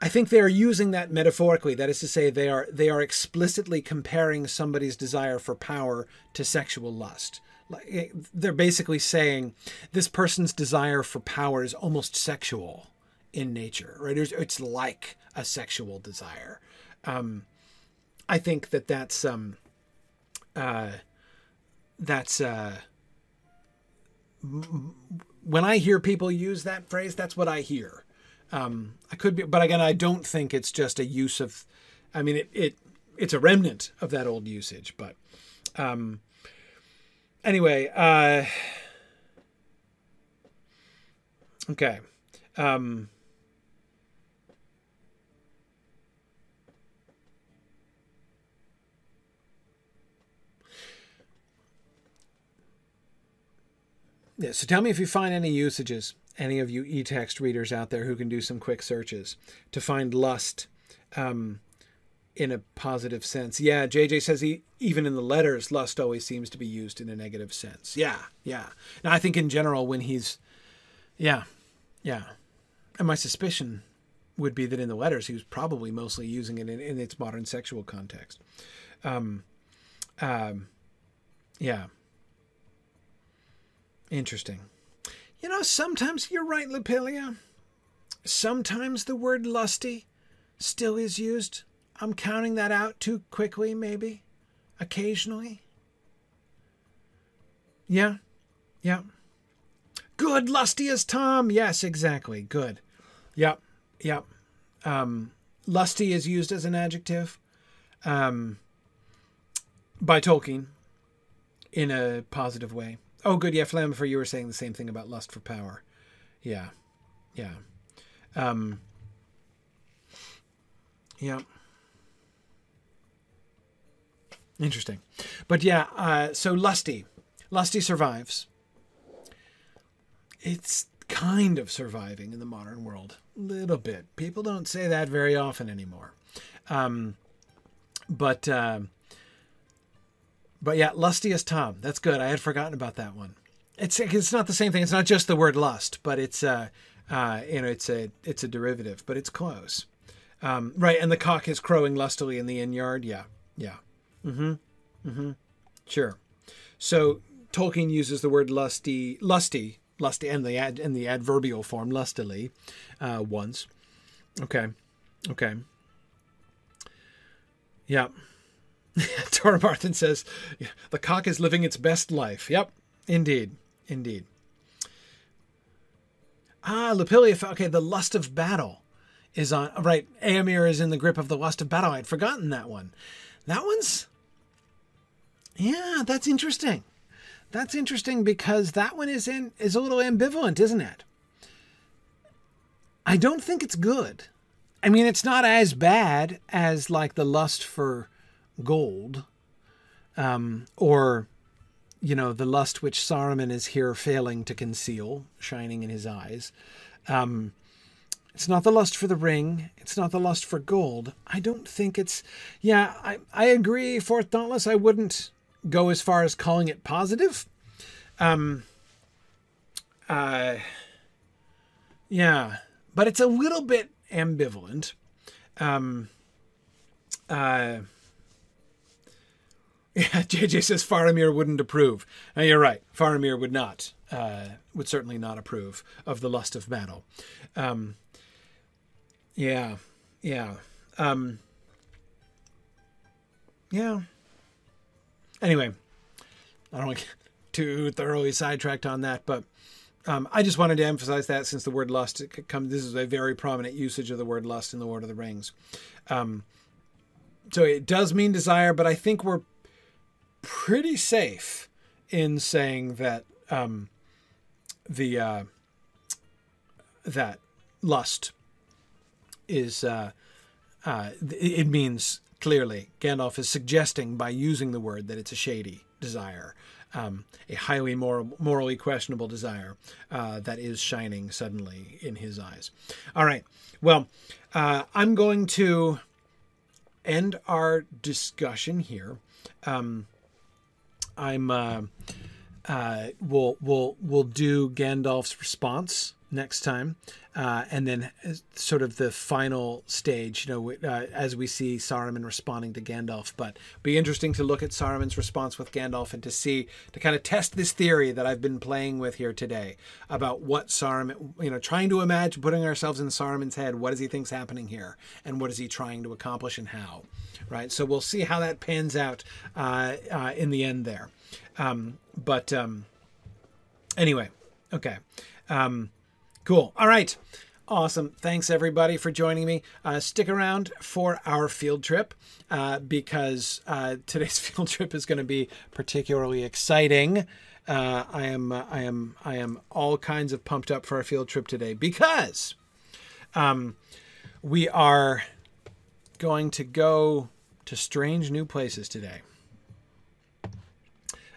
I think they are using that metaphorically. That is to say, they are they are explicitly comparing somebody's desire for power to sexual lust. Eh, they're basically saying this person's desire for power is almost sexual in nature, right? It's, it's like a sexual desire. Um, I think that that's um, uh, that's uh, when I hear people use that phrase, that's what I hear. Um, I could be, but again, I don't think it's just a use of. I mean, it, it it's a remnant of that old usage, but um, anyway, uh, Okay. Um, yeah, so tell me if you find any usages, any of you e-text readers out there who can do some quick searches to find lust um, in a positive sense. Yeah, JJ says he, even in the letters, lust always seems to be used in a negative sense. Yeah, yeah. Now I think in general when he's, yeah, yeah. And my suspicion would be that in the letters he was probably mostly using it in, in its modern sexual context. Um, um, yeah. Interesting. You know, sometimes you're right, Lapilia. Sometimes the word lusty still is used. I'm counting that out too quickly, maybe. Occasionally. Yeah. Yeah. Good, lusty as Tom. Yes, exactly. Good. Yep. Yep. Um, lusty is used as an adjective um, by Tolkien in a positive way. Oh, good. Yeah, Flammifer, you were saying the same thing about lust for power. Yeah. Yeah. Um, yeah. Interesting. But yeah, uh, so Lusty. Lusty survives it's kind of surviving in the modern world. A little bit. People don't say that very often anymore. Um, but uh, but yeah, lustiest Tom. That's good. I had forgotten about that one. It's it's not the same thing. It's not just the word lust, but it's uh, uh, you know it's a it's a derivative, but it's close. Um, right, and the cock is crowing lustily in the inn yard. Yeah, yeah. Mm-hmm. Mm-hmm. Sure. So Tolkien uses the word lusty, lusty lusty and the ad and the adverbial form lustily uh, once. Okay, okay. Yeah. [laughs] Tora Martin says the cock is living its best life. Yep, indeed, indeed. Ah, Lupilia. Okay, the lust of battle is on. Right, Éomer is in the grip of the lust of battle. I'd forgotten that one. That one's. Yeah, that's interesting. That's interesting because that one is in is a little ambivalent, isn't it? I don't think it's good. I mean, it's not as bad as like the lust for gold, um, or you know, the lust which Saruman is here failing to conceal, shining in his eyes. Um, it's not the lust for the ring. It's not the lust for gold. I don't think it's. Yeah, I, I agree, Fourth Dauntless. I wouldn't go as far as calling it positive. Um, uh, yeah, but it's a little bit ambivalent. Um, uh, yeah, [laughs] JJ says Faramir wouldn't approve. Now, you're right. Faramir would not, uh, would certainly not approve of the lust of battle. Um, yeah, yeah. Um, yeah. Anyway, I don't want to get [laughs] too thoroughly sidetracked on that, but um, I just wanted to emphasize that since the word lust comes, this is a very prominent usage of the word lust in the Lord of the Rings. Um, so it does mean desire, but I think we're pretty safe in saying that um, the uh, that lust is uh, uh, it means clearly Gandalf is suggesting by using the word that it's a shady desire um, a highly moral, morally questionable desire uh, that is shining suddenly in his eyes. All right. Well, uh, I'm going to end our discussion here. Um, I'm uh, uh, we'll we'll we'll do Gandalf's response next time, uh, and then sort of the final stage, you know, uh, as we see Saruman responding to Gandalf. But be interesting to look at Saruman's response with Gandalf and to see to kind of test this theory that I've been playing with here today about what Saruman, you know, trying to imagine putting ourselves in Saruman's head. What does he think's happening here, and what is he trying to accomplish, and how? Right. So we'll see how that pans out uh, uh, in the end there. Um, but um, anyway, okay. Um, Cool. All right. Awesome. Thanks everybody for joining me. Uh, stick around for our field trip uh, because uh, today's [laughs] field trip is going to be particularly exciting uh, I am uh, I am I am all kinds of pumped up for our field trip today because um, we are going to go to strange new places today.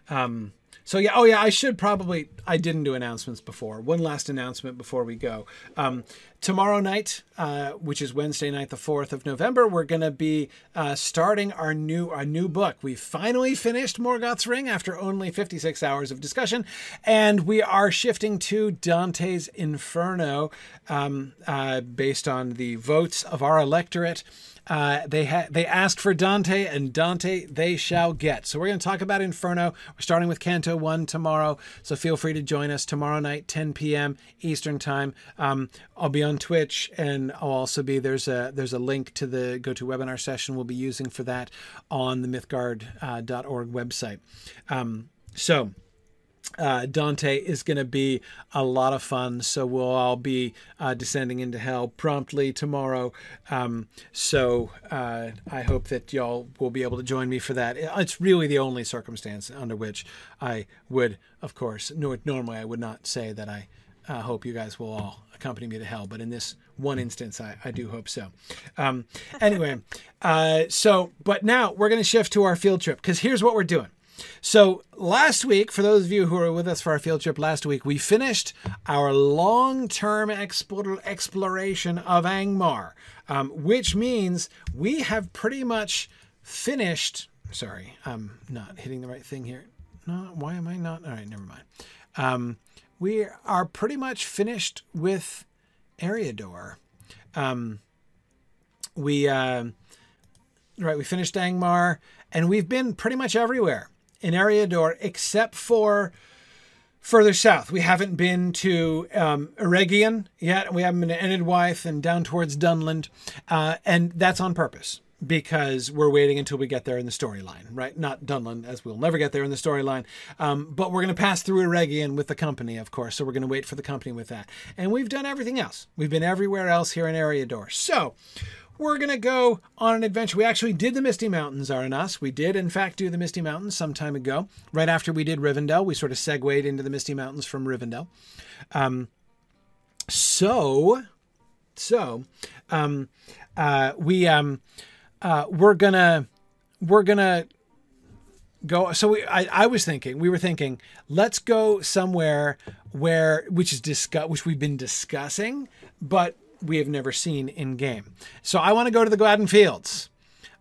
Um, so yeah, oh yeah, I should probably. I didn't do announcements before. One last announcement before we go. Um, tomorrow night, uh, which is Wednesday night, the fourth of November, we're to be uh, starting our new our new book. We finally finished Morgoth's Ring after only fifty six hours of discussion, and we are shifting to Dante's Inferno, um, uh, based on the votes of our electorate. Uh, they ha- they asked for Dante, and Dante they shall get. So we're going to talk about Inferno. We're starting with Canto One tomorrow. So feel free to join us tomorrow night, 10 p.m. Eastern time. Um, I'll be on Twitch, and I'll also be there's a there's a link to the GoToWebinar session we'll be using for that on the Mythgard.org uh, website. Um, so uh, Dante is going to be a lot of fun. So we'll all be uh, descending into hell promptly tomorrow. Um, so uh, I hope that y'all will be able to join me for that. It's really the only circumstance under which I would, of course, normally I would not say that I uh, hope you guys will all accompany me to hell, but in this one instance, I, I do hope so. Um, anyway, [laughs] uh, so but now we're going to shift to our field trip because here's what we're doing. So, last week, for those of you who were with us for our field trip last week, we finished our long term exploration of Angmar, um, which means we have pretty much finished. Sorry, I'm not hitting the right thing here. No, why am I not? All right, never mind. Um, we are pretty much finished with Eriador. Um, we uh, right, we finished Angmar, and we've been pretty much everywhere in Eriador, except for further south. We haven't been to um, Eregion yet. We haven't been to Enedwaith and down towards Dunland. Uh, and that's on purpose because we're waiting until we get there in the storyline, right? Not Dunland, as we'll never get there in the storyline. Um, but we're going to pass through Eregion with the company, of course. So we're going to wait for the company with that. And we've done everything else. We've been everywhere else here in Eriador. So we're going to go on an adventure. We actually did the Misty Mountains, Aranas. We did, in fact, do the Misty Mountains some time ago. Right after we did Rivendell, we sort of segued into the Misty Mountains from Rivendell. Um, so, so, um, uh, we, um, uh, we're gonna, we're gonna go. So we, I, I was thinking, we were thinking, let's go somewhere where, which is discuss, which we've been discussing, but we have never seen in game. So I want to go to the Gladden Fields.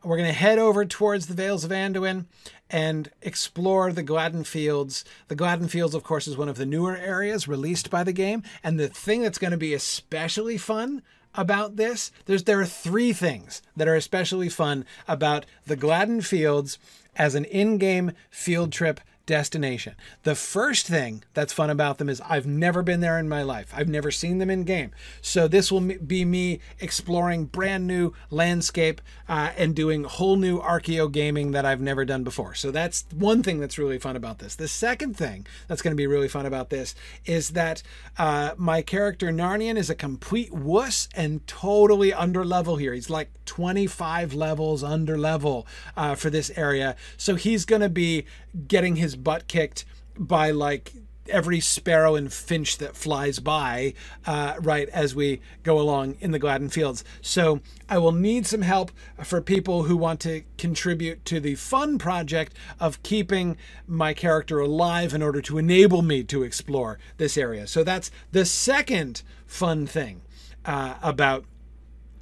We're going to head over towards the Vales of Anduin and explore the Gladden Fields. The Gladden Fields, of course, is one of the newer areas released by the game. And the thing that's going to be especially fun about this, there's there are three things that are especially fun about the Gladden Fields as an in-game field trip destination. The first thing that's fun about them is I've never been there in my life. I've never seen them in game. So this will be me exploring brand new landscape uh, and doing whole new archeo gaming that I've never done before. So that's one thing that's really fun about this. The second thing that's going to be really fun about this is that uh, my character Narnian is a complete wuss and totally under level here. He's like 25 levels under level uh, for this area. So he's going to be getting his butt kicked by like every sparrow and finch that flies by uh, right as we go along in the Gladden Fields. So I will need some help for people who want to contribute to the fun project of keeping my character alive in order to enable me to explore this area. So that's the second fun thing uh, about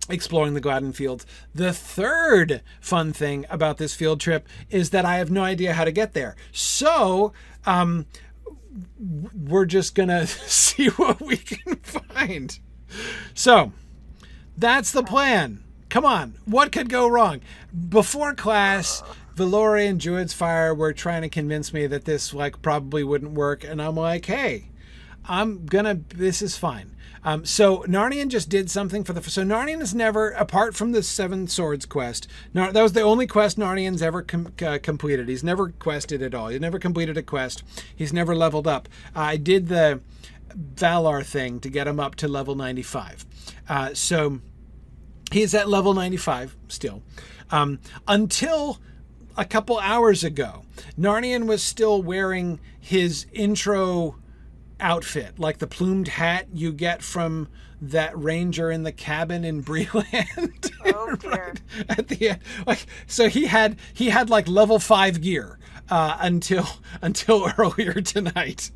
exploring the Gladden Fields. The third fun thing about this field trip is that I have no idea how to get there. So, um, we're just gonna [laughs] see what we can find. So, that's the plan. Come on, what could go wrong? Before class, Valori and Druid's Fire were trying to convince me that this like probably wouldn't work, and I'm like, hey, I'm gonna. This is fine. Um, so Narnian just did something for the. So Narnian has never, apart from the Seven Swords quest, Nar, that was the only quest Narnian's ever com, uh, completed. He's never quested at all. He's never completed a quest. He's never leveled up. I did the Valar thing to get him up to level 95. Uh, so he's at level 95 still. Um, until a couple hours ago, Narnian was still wearing his intro outfit, like the plumed hat you get from that ranger in the cabin in Bree-land. [laughs] Oh dear. At the end, like so, he had he had like level five gear uh, until [laughs] until [laughs] earlier tonight.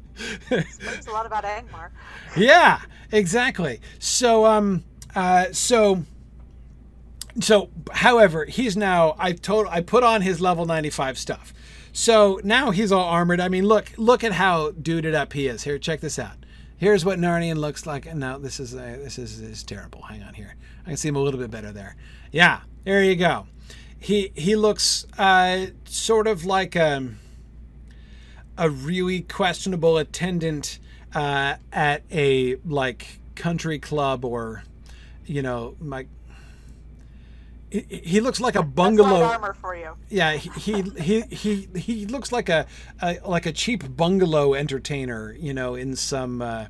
Explains a lot about Angmar. yeah, exactly. So um uh so so however, he's now I told I put on his level 95 stuff. So now he's all armored. I mean, look look at how duded up he is. Here, check this out. Here's what Narnian looks like. No, this is uh, this is, is terrible. Hang on here. I can see him a little bit better there. Yeah, there you go. He he looks uh, sort of like a a really questionable attendant uh, at a like country club or you know like he, he looks like a bungalow armor for you. yeah he he he he, looks like a, a like a cheap bungalow entertainer you know in some uh,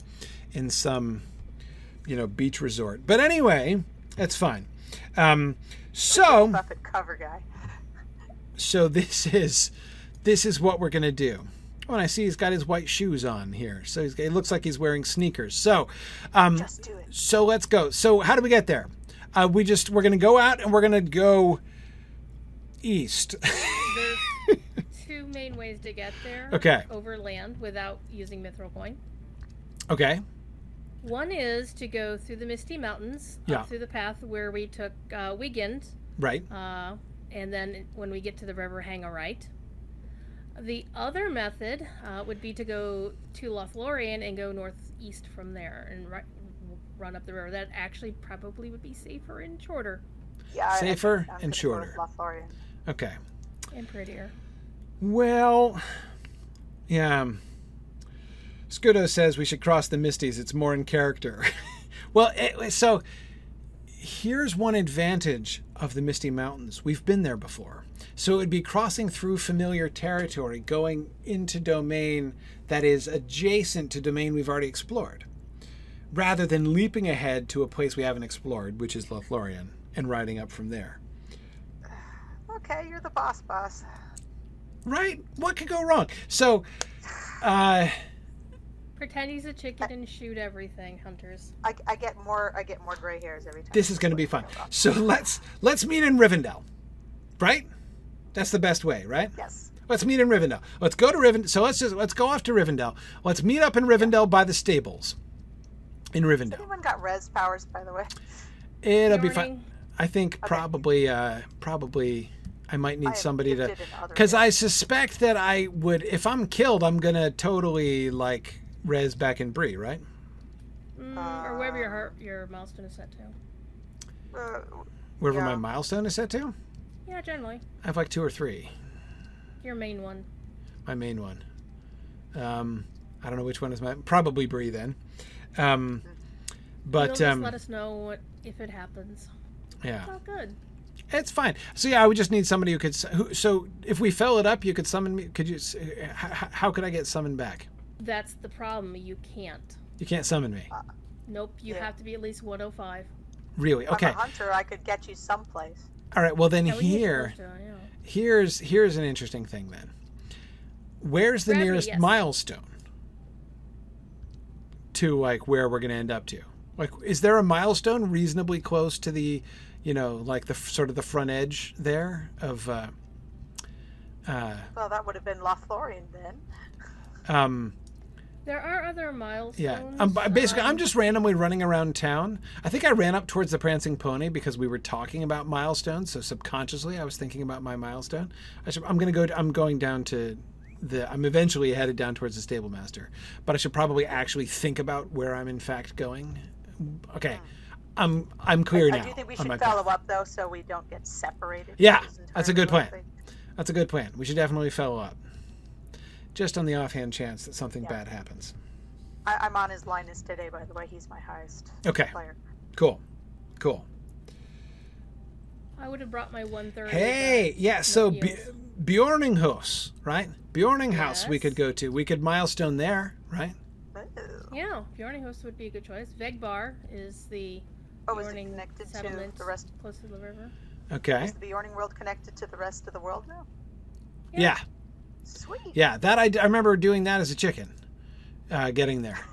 in some you know beach resort but anyway that's fine um so Buffett cover guy. so this is this is what we're gonna do when I see he's got his white shoes on here, so he's, it looks like he's wearing sneakers. So, um, Just do it. so let's go. So how do we get there? Uh, we just we're gonna go out and we're gonna go east. [laughs] There's two main ways to get there. Okay. Over land without using Mithril Coin. okay. One is to go through the Misty Mountains, Yeah. up through the path where we took uh, Wiegand, Right. uh, and then when we get to the river, hang a right. The other method uh, would be to go to Lothlorien and go northeast from there and ri- run up the river. That actually probably would be safer and shorter Yeah, Safer I'm and gonna go with shorter. Okay. and prettier. Well, yeah. Scudo says we should cross the Misties. It's more in character. [laughs] well, it, so here's one advantage of the Misty Mountains. We've been there before. So it would be crossing through familiar territory, going into domain that is adjacent to domain we've already explored, rather than leaping ahead to a place we haven't explored, which is Lothlorien, and riding up from there. Okay, you're the boss, boss. Right? What could go wrong? So, uh, Pretend he's a chicken and shoot everything, hunters. I, I get more. I get more gray hairs every time. this is going to be fun. So let's let's meet in Rivendell, right? That's the best way, right? Yes. Let's meet in Rivendell. Let's go to Rivendell. So let's just let's go off to Rivendell. Let's meet up in Rivendell by the stables. In Rivendell, Anyone got res powers, by the way? it'll be fine. I think probably uh, probably I might need am somebody to gifted in other because I suspect that I would if I'm killed, I'm gonna totally like res back in Bree, right? Mm, or wherever your heart, your milestone is set to. Uh, Wherever my milestone is set to. Yeah, generally. I have like two or three. Your main one. my main one. Um, I don't know which one is my probably Bree then. Um, but You'll just um, let us know what, if it happens. yeah, Oh, good. it's fine. So yeah, I would just need somebody who could. Who, so if we fill it up, you could summon me. Could you? s- h- h- How could I get summoned back? That's the problem. You can't. You can't summon me. Nope. You Yeah. have to be at least 105. Really? I'm Okay. a hunter. I could get you someplace. All right. Well then Yeah, we here, close to yeah. here's here's an interesting thing then. Where's the Grab me, nearest yes. milestone to like where we're going to end up to? Like, is there a milestone reasonably close to the, you know, like the sort of the front edge there of, uh, uh, Well, that would have been Lothlorien then. um, There are other milestones. yeah. Um, b- basically, I'm um, just randomly running around town. I think I ran up towards the Prancing Pony because we were talking about milestones. So subconsciously, I was thinking about my milestone. I should, I'm going to go. I'm going down to the. I'm eventually headed down towards the Stable Master, but I should probably actually think about where I'm in fact going. Okay, I'm I'm clear I now. do think we should follow path. up though, so we don't get separated. Yeah, that's a good entirely plan. lovely. That's a good plan. We should definitely follow up. Just on the offhand chance that something Yeah. bad happens. I, I'm on his Linus today, by the way. He's my highest Okay, player. cool, cool. I would have brought my 130. Hey, yeah. So B- heals. Beorninghús, right? Beorninghús, we could go to. We could milestone there, right? Ooh. Yeah, Beorninghús would be a good choice. Vegbar is the Oh, is it Beorning connected to settlement the rest? close to the river. Okay. Is the Beorning world connected to the rest of the world now? Yeah, Sweet. yeah. That I, I remember doing that as a chicken, uh, getting there. [laughs]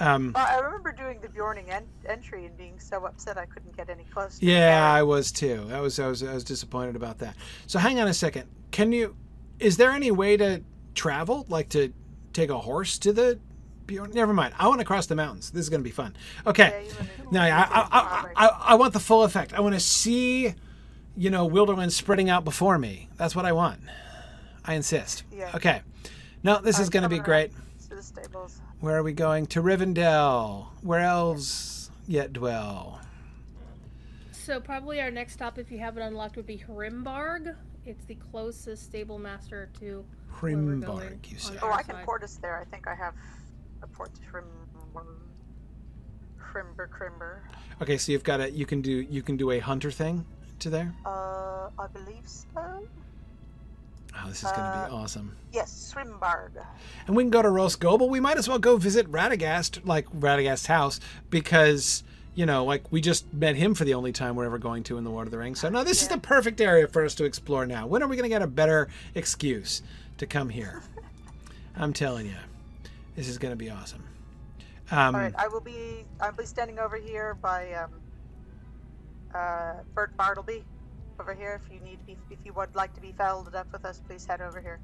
Um, Well, I remember doing the Beorning en- entry and being so upset I couldn't get any closer. yeah, I was too. I was, I was, I was disappointed about that. So hang on a second. Can you? Is there any way to travel, like to take a horse to the? Never mind. I want to cross the mountains. This is going to be fun. Okay. Yeah, you No, I, I, I, I, I want the full effect. I want to see, you know, Wilderland spreading out before me. That's what I want. I insist. Yeah. Okay. No, this is going to be great. To the stables. Where are we going? To Rivendell, where elves yet dwell. So probably our next stop, if you have it unlocked, would be Hrimbarg. It's the closest stable master to where we're going Hrimbarg, you on say. our Oh, I can side. port us there. I think I have a port to Shrim... Crimber, Crimber. Okay, so you've got a you can do you can do a hunter thing to there. Uh, I believe so. Oh, this is going to be Uh, awesome. Yes, Shrimbarg. And we can go to Rhosgobel. We might as well go visit Radagast, like Radagast's house, because you know, like we just met him for the only time we're ever going to in the Lord of the Rings. So no, this is the perfect area for us to explore now. When are we going to get a better excuse to come here? [laughs] I'm telling you, this is going to be awesome. Um, All right, I will be. I'll be standing over here by um, uh, Bert Bartleby, over here. If you need to be, if you would like to be followed up with us, please head over here.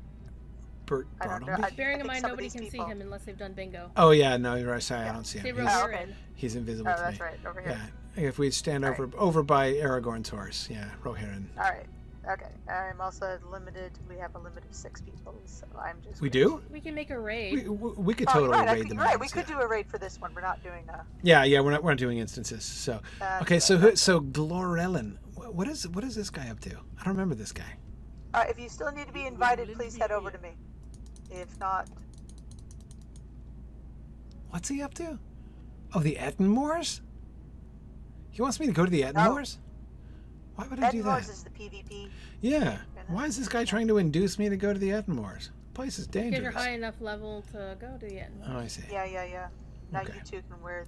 Bert I don't know. Bartleby? Bearing in mind nobody these can see him unless they've done bingo. Oh yeah, no, you're right. Sorry, I don't see him. He's, Oh, okay. he's invisible Oh, to that's me. right, over here. Yeah, if we stand All over over by Aragorn's horse, yeah, Rohirrim. All right. Okay. I'm also limited. We have a limit of six people, so I'm just. We going do? We can make a raid. we, we could Oh, totally you're right. Raid could- the right. We mountains, could yeah. do a raid for this one. We're not doing a. Yeah, yeah, we're not we're not doing instances. So Uh, okay, so uh, who, so Glorellin, what is what is this guy up to? I don't remember this guy. Uh, if you still need to be invited, please head over to me. If not, What's he up to? Oh, the Ettenmoors. He wants me to go to the Ettenmoors. Why would I do Ettenmoors that? is the PvP. Yeah. Why is this guy trying to induce me to go to the Ettenmoors? The place is Because you're dangerous. high enough level to go to the end. Oh, I see. Yeah, yeah, yeah. Now Okay. you two can wear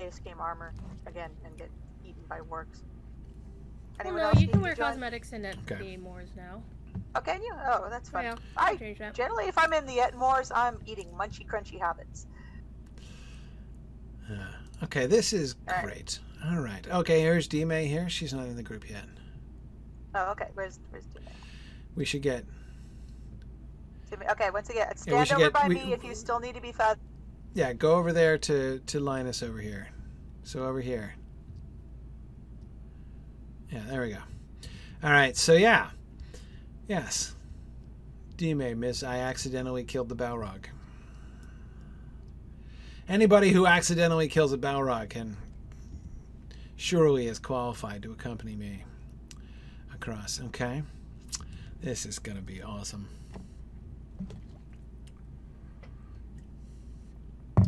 base game armor again and get eaten by works. Well, Anyone no, else you can wear cosmetics in it Okay. the Moors now. Oh, can you? Oh, that's fun. Yeah, I that. generally, if I'm in the Ettenmoors, I'm eating munchy, crunchy hobbits. Uh, okay, this is All right. great. All right. Okay, here's D May here. She's not in the group yet. Oh, okay. Where's where's Timmy? We should get. Okay, once again, stand should over get- by we- me if you still need to be fed. Yeah, go over there to to Linus over here. So over here. Yeah, there we go. All right. So yeah, yes. D May, Miss, I accidentally killed the Balrog. Anybody who accidentally kills a Balrog can surely is qualified to accompany me across. Okay, this is gonna be awesome.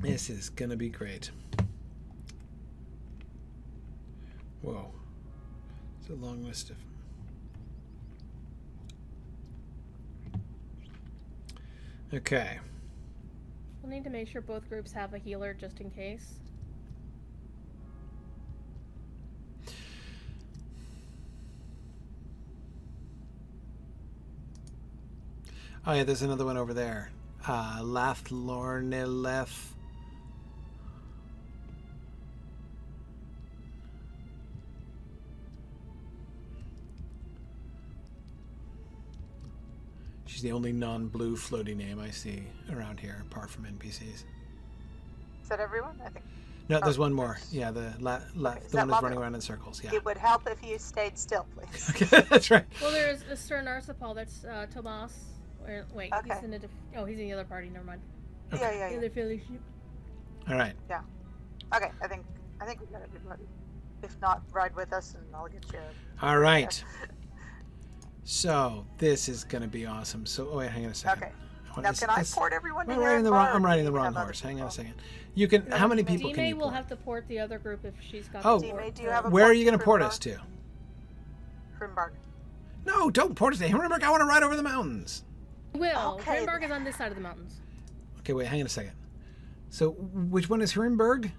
This is gonna be great. Whoa. It's a long list of. Okay. We'll need to make sure both groups have a healer just in case. Oh yeah, there's another one over there. Uh, Lathlornileth. She's the only non-blue floaty name I see around here, apart from NPCs. Is that everyone? I think No, there's Oh, one more. there's- Yeah, the la, la, Okay, is the that one that's running around in circles. Yeah. it would help if you stayed still, please. [laughs] Okay, [laughs] that's right. Well, there's a Stern Arsapal, that's uh, Tomas. Where, wait, he's Okay. in a diff- oh, he's in the other party. Never mind. Okay. Yeah, yeah, The yeah. other fellowship. All right. Yeah. Okay, I think I think we got everybody. If not, ride with us and I'll get you. All right. [laughs] So this is gonna be awesome. So oh wait, hang on a second. Okay. I wanna- Now, this- can I this- port everyone to I'm riding the wrong. I'm riding the wrong horse. Hang on a second. You can. How many people can D-May you will port? have to port the other group if she's got Oh, the D-May, port. do you have a Where are you gonna port us to? Grimbark. No, don't port us to Hammerberg. I want to ride over the mountains. Will. Okay. Grimbark is on this side of the mountains. Okay, wait. Hang on a second. So which one is Hrimbarg?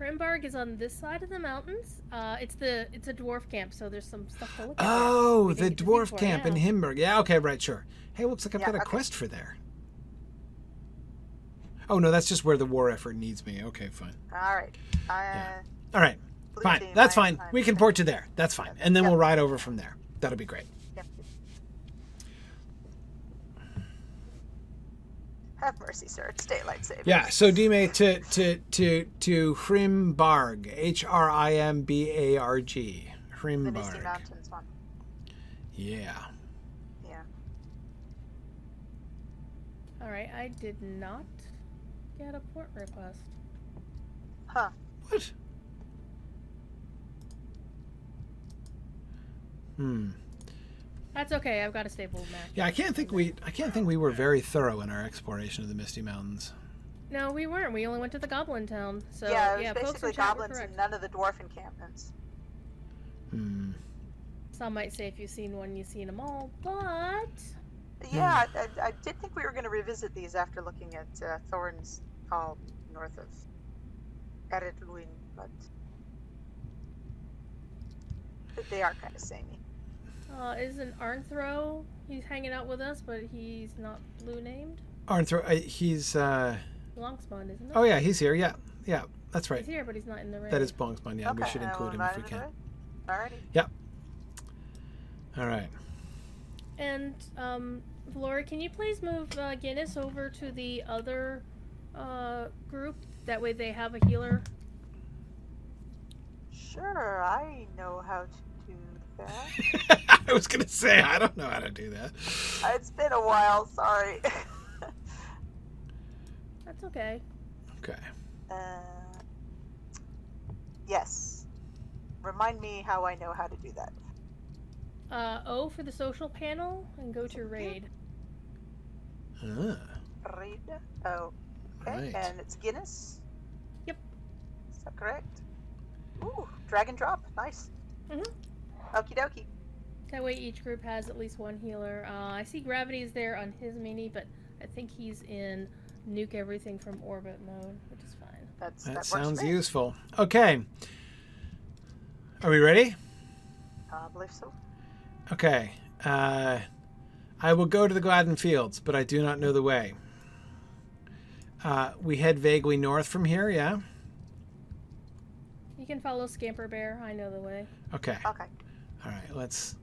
Hrimbarg is on this side of the mountains. Uh, it's the it's a dwarf camp, so there's some stuff to look at. Oh, the didn't get to see dwarf before, camp in yeah. Himberg. Yeah, okay, right, sure. Hey, looks like I've Yeah, got a okay. quest for there. Oh no, that's just where the war effort needs me. Okay, fine. All right. Uh, Yeah. All right, fine. team, That's fine. I'm- We can port you there. That's fine, and then Yep. we'll ride over from there. That'll be great. Yep. Have mercy, sir. It's daylight savings. Yeah. So Dime to to to to Hrimbarg, H R I M B A R G, Hrimbarg. The Misty Mountains one. Yeah. Yeah. All right, I did not get a port request. Huh. What? Hmm. That's okay. I've got a stable map. Yeah, I can't think we I can't think we were very thorough in our exploration of the Misty Mountains. No, we weren't. We only went to the Goblin Town. So yeah, it was folks in basically chat goblins and none of the dwarf encampments. Hmm. Some might say if you've seen one, you've seen them all, but Yeah, I, I, I did think we were going to revisit these after looking at uh, Thorin's Hall north of Ered Luin, but but they are kind of samey. Uh, isn't Arnthro? He's hanging out with us, but he's not blue named. Arnthro, uh, he's uh Longspawn, isn't it? Oh yeah, he's here. Yeah. Yeah, that's right. He's here, but he's not in the raid. That is Bongspan. Yeah, we should include him if we can. to it. Alrighty. All right. And um, Laura, can you please move uh, Guinness over to the other uh, group? That way they have a healer. Sure, I know how to do that. [laughs] I was gonna say I don't know how to do that. it's been a while, sorry. That's okay. Okay. uh, yes. Remind me how I know how to do that. Uh, O for the social panel and go to raid. Ah, Raid. Oh, okay. Right. And it's Guinness. Yep. Is that correct? Ooh, drag and drop. Nice. Mhm. Okie dokie. That way each group has at least one healer. Uh, I see Gravity is there on his mini, but I think he's in nuke everything from orbit mode, which is fine. That's that, that sounds for me. useful. Okay. Are we ready? I believe so. Okay. Uh, I will go to the Gladden Fields, but I do not know the way. Uh, we head vaguely north from here. Yeah. You can follow Scamper Bear. I know the way. Okay. Okay. All right. Let's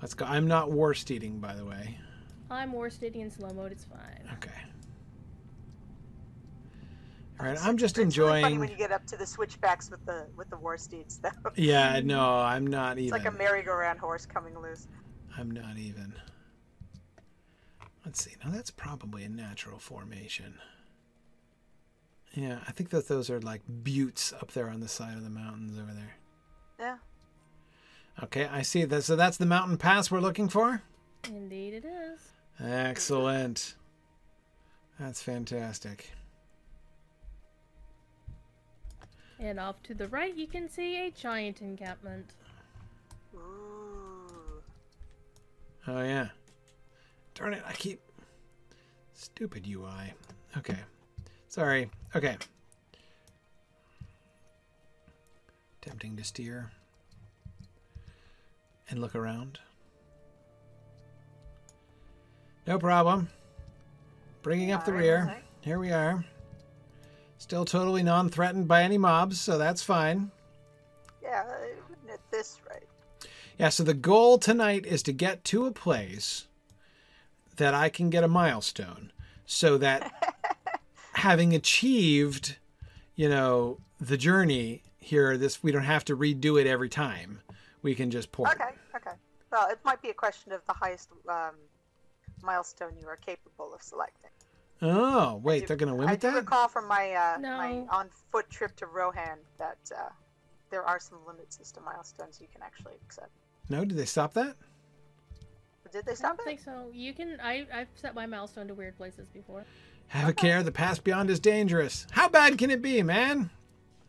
let's go. I'm not war eating, by the way. I'm Worsted in slow mode. It's fine. Okay. All right. I'm just enjoying. It's really funny when you get up to the switchbacks with the with the war steeds, though. Yeah. No, I'm not even. It's like a merry-go-round horse coming loose. I'm not even. Let's see. Now that's probably a natural formation. Yeah, I think that those are like buttes up there on the side of the mountains over there. Yeah. Okay, I see that. So that's the mountain pass we're looking for. Indeed, it is. Excellent. That's fantastic. And off to the right, you can see a giant encampment. Oh yeah. Darn it! I keep stupid UI. Okay. Sorry. Okay. Tempting to steer and look around. No problem. Bringing up the rear. Here we are. Still totally non-threatened by any mobs, so that's fine. Yeah, at this right. Yeah, so the goal tonight is to get to a place that I can get a milestone so that [laughs] having achieved, you know, the journey here, this we don't have to redo it every time. We can just port. Okay, okay. Well, it might be a question of the highest um, milestone you are capable of selecting. Oh, wait, do- they're going to limit do that? I recall from my uh, my on-foot trip to Rohan that uh, there are some limits as to milestones you can actually accept. No, did they stop that? Did they I stop don't it? think so. You can. I I've set my milestone to weird places before. Have a care, the path beyond is dangerous. How bad can it be, man?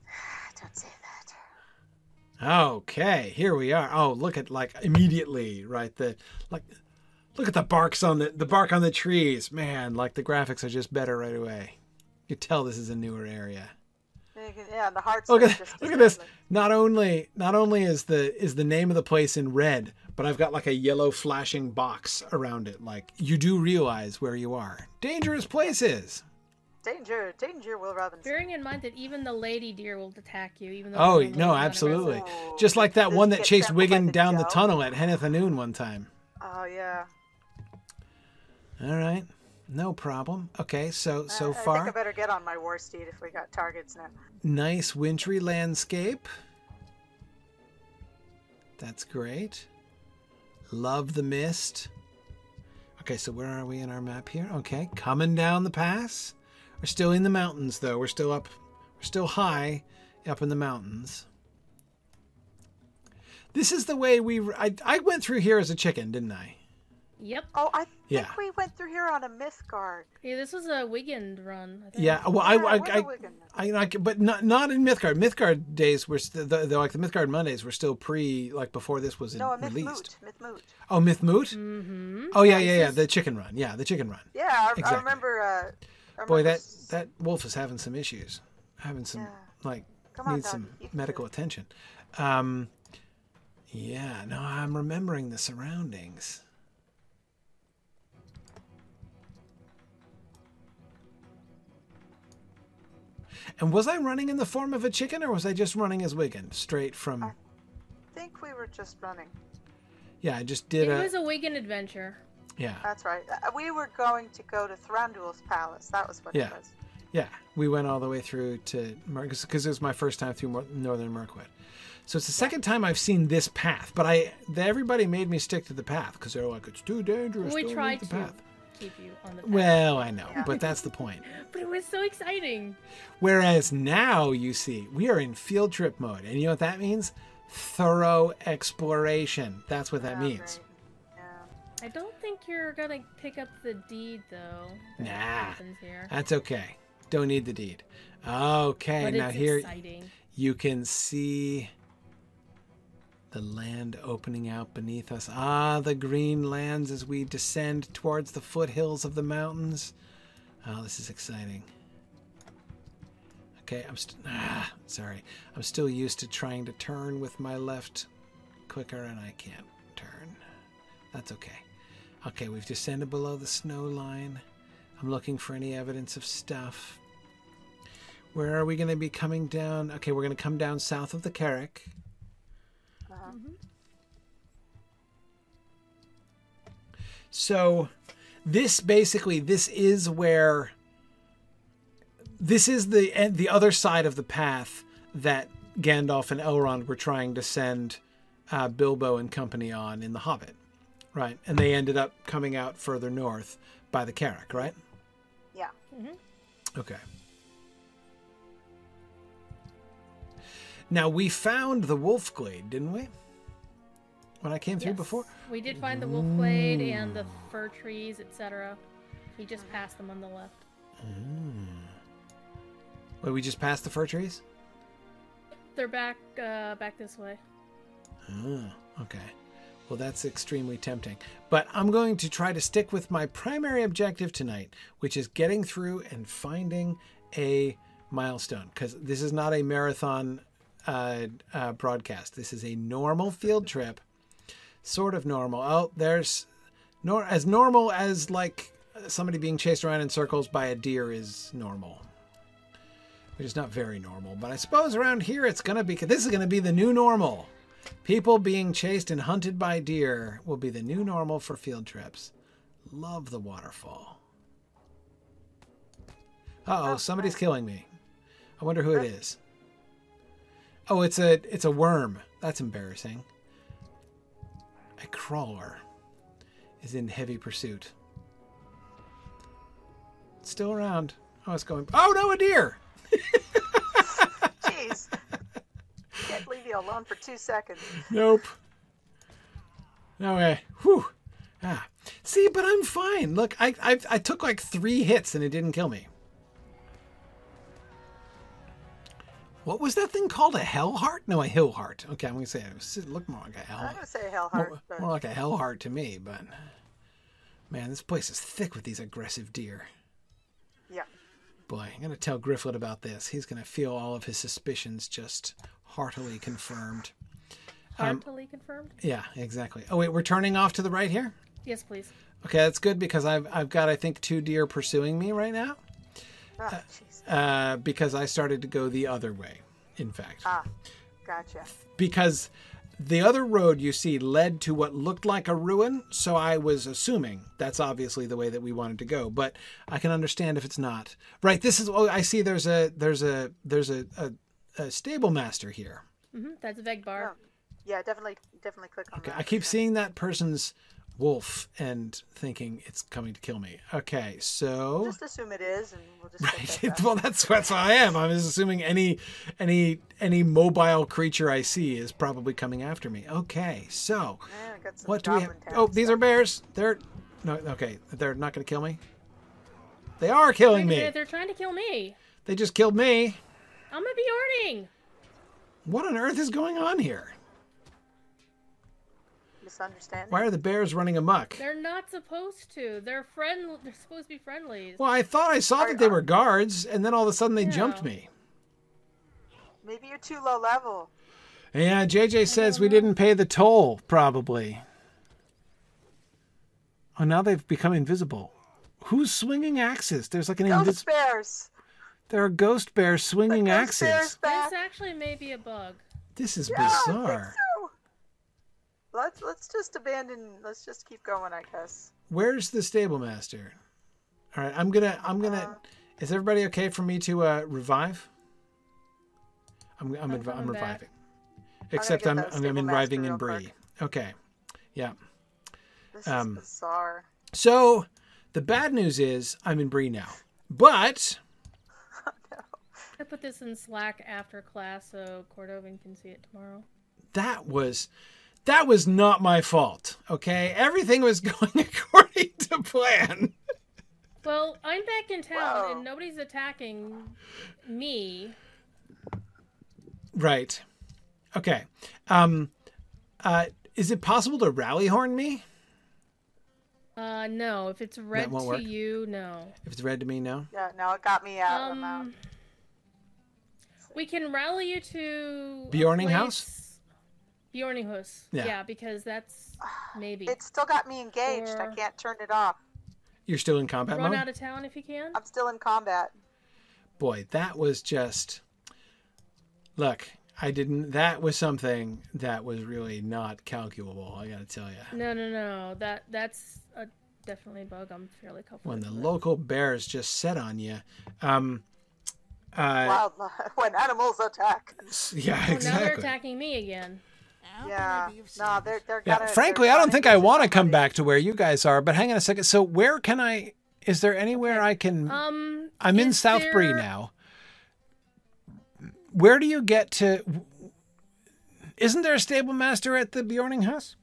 [sighs] Don't say that. Okay, here we are. Oh, look at like immediately, right? The like look at the barks on the the bark on the trees. Man, like the graphics are just better right away. You tell this is a newer area. Yeah, the hearts. Look are at look at this. Not only not only is the is the name of the place in red, but I've got like a yellow flashing box around it. Like you do realize where you are. Dangerous places. Danger, danger, Will Robbins. Bearing in mind that even the lady deer will attack you, even though Oh no, absolutely. unaggressive. Just like that this one that chased trampled by Wiggin the down the tunnel at Henneth Annûn one time. Oh yeah. All right. No problem. Okay, so so Uh, I think I far better get on my war steed if we got targets now. nice wintry landscape. That's great. Love the mist. Okay, so where are we in our map here? Okay, coming down the pass. We're still in the mountains though. We're still up we're still high up in the mountains. This is the way we I, I went through here as a chicken, didn't I? Yep. Oh, I think Yeah. we went through here on a Mythgard. Yeah, this was a Wiggin run. I think. Yeah, well, I, Yeah, I, where I. I, I, but not not in Mythgard. Mythgard days were st- the, the like the Mythgard Mondays were still pre like before this was No, a myth released. moot. Myth moot. Oh, Mythmoot. Mm-hmm. Oh yeah, yeah, yeah. The chicken run. Yeah, the chicken run. Yeah, I, Exactly. I remember. Uh, I Boy, that that wolf is having some issues. Having some Yeah. like Come on, needs doggy, some you can do medical attention. Um, yeah. No, I'm remembering the surroundings. And was I running in the form of a chicken, or was I just running as Wigan, straight from? I think we were just running. Yeah, I just did It a. was a Wigan adventure. Yeah, That's right. Uh, we were going to go to Thranduil's palace. That was what Yeah. it was. yeah. We went all the way through to because it was my first time through northern Mirkwood. So it's the second time I've seen this path, but I the, everybody made me stick to the path because they're like it's too dangerous. We don't tried the to path. keep you on the path. Well, I know, Yeah. but that's the point. [laughs] but it was so exciting. Whereas now you see we are in field trip mode, and you know what that means? Thorough exploration. That's what that Yeah, means. great. I don't think you're gonna pick up the deed though. that Nah. That's okay. Don't need the deed. Okay, But now here exciting. you can see the land opening out beneath us. Ah, the green lands as we descend towards the foothills of the mountains. Oh, this is exciting. Okay, I'm st- ah, sorry. I'm still used to trying to turn with my left clicker and I can't turn. That's okay. Okay, we've descended below the snow line. I'm looking for any evidence of stuff. Where are we going to be coming down? Okay, we're going to come down south of the Carrock. Uh-huh. So this basically this is where this is the the other side of the path that Gandalf and Elrond were trying to send uh, Bilbo and company on in The Hobbit, right? And they ended up coming out further north by the Carrock, right? Yeah. Mm-hmm. Okay. Now we found the Wolf Glade, didn't we? When I came through Yes. before. We did find the wolf glade and the fir trees, etc. We just passed them on the left. Wait, we just passed the fir trees. They're back uh, back this way. Oh, okay. Well, that's extremely tempting. But I'm going to try to stick with my primary objective tonight, which is getting through and finding a milestone. Because this is not a marathon uh, uh, broadcast. This is a normal field trip, sort of normal. Oh, there's nor as normal as like somebody being chased around in circles by a deer is normal. Which is not very normal, but I suppose around here it's gonna be. This is gonna be the new normal. People being chased and hunted by deer will be the new normal for field trips. Love the waterfall. Uh oh, somebody's killing me. I wonder who it is. Oh, it's a it's a worm. That's embarrassing. A crawler is in heavy pursuit. Still around. Oh, it's going. Oh no, a deer! [laughs] Jeez. Can't leave you alone for two seconds. Nope. No way. Whew. Ah. See, but I'm fine. Look, I, I I took like three hits and it didn't kill me. What was that thing called? A hell heart? No, a hill heart. Okay, I'm gonna say it, looked more like a hell. I'm gonna say Hellheart, more, but more like a hell heart to me. But man, this place is thick with these aggressive deer. yeah. boy, I'm going to tell Grifflet about this. He's going to feel all of his suspicions just heartily confirmed. Um, Heartily confirmed. Yeah, exactly. Oh, wait, we're turning off to the right here? Yes, please. Okay, that's good because I've, I've got, I think, two deer pursuing me right now Oh, jeez. uh, because I started to go the other way, in fact. Ah, gotcha. because the other road you see led to what looked like a ruin so i was assuming that's obviously the way that we wanted to go but i can understand if it's not right this is oh i see there's a there's a there's a, a, a stable master here hmm That's Vegbar. Oh, yeah, definitely, definitely click on okay that. i keep seeing that person's wolf and thinking it's coming to kill me okay so Just assume it is, and we'll just. Right. Right. [laughs] well, that's that's what I am. I'm just assuming any any any mobile creature I see is probably coming after me. Okay, so Yeah, got some what do we have? Oh, town these stuff. are bears. They're no. Okay, they're not going to kill me. They are killing Wait, me. They're trying to kill me. They just killed me. I'm a Beorning. What on earth is going on here? misunderstanding. Why are the bears running amok? They're not supposed to. They're friend. They're supposed to be friendlies. Well, I thought I saw that they were guards, and then all of a sudden they Yeah. jumped me. Maybe you're too low level. Yeah, JJ says we didn't pay the toll, probably. Oh, now they've become invisible. Who's swinging axes? There's like an Ghost invis- bears. There are ghost bears swinging Ghost axes. bears back. This actually may be a bug. This is Yeah, I think bizarre. so. Let's let's just abandon. Let's just keep going, I guess. Where's the stable master? All right, I'm gonna. I'm gonna. Uh, is everybody okay for me to uh, revive? I'm. I'm. I'm I'm coming back. reviving. Except I'm. I'm, I'm reviving in real Bree. quick. Okay. Yeah. This Um, is bizarre. So the bad news is I'm in Bree now, but I put this in Slack after class so Cordovan can see it tomorrow. that was that was not my fault. Okay, everything was [laughs] going according to plan. Well, I'm back in town Whoa. and nobody's attacking me. Right. Okay. Um. Uh. Is it possible to rally horn me? Uh, no. If it's red to work? you, no. If it's red to me, no. Yeah, no, it got me out. I'm out. Um, we can rally you to a Beorning House? Yeah. Yeah. because that's maybe. It still got me engaged. I can't turn it off. You're still in combat Run mode. out of town if you can. I'm still in combat. Boy, that was just. Look, I didn't. That was something that was really not calculable. I got to tell you. No, no, no. That that's a definitely a bug. I'm fairly comfortable. When the with. local bears just set on you. Um. Uh. Wildlife [laughs] when animals attack. Yeah. Oh, now they're attacking me again. Yeah, no, they're they're Yeah, gonna. frankly, they're I don't think I want to come back to where you guys are. But hang on a second. So where can I? Is there anywhere I can? Um, I'm in Southbury there- now. Where do you get to? Isn't there a stable master at the Beorning house?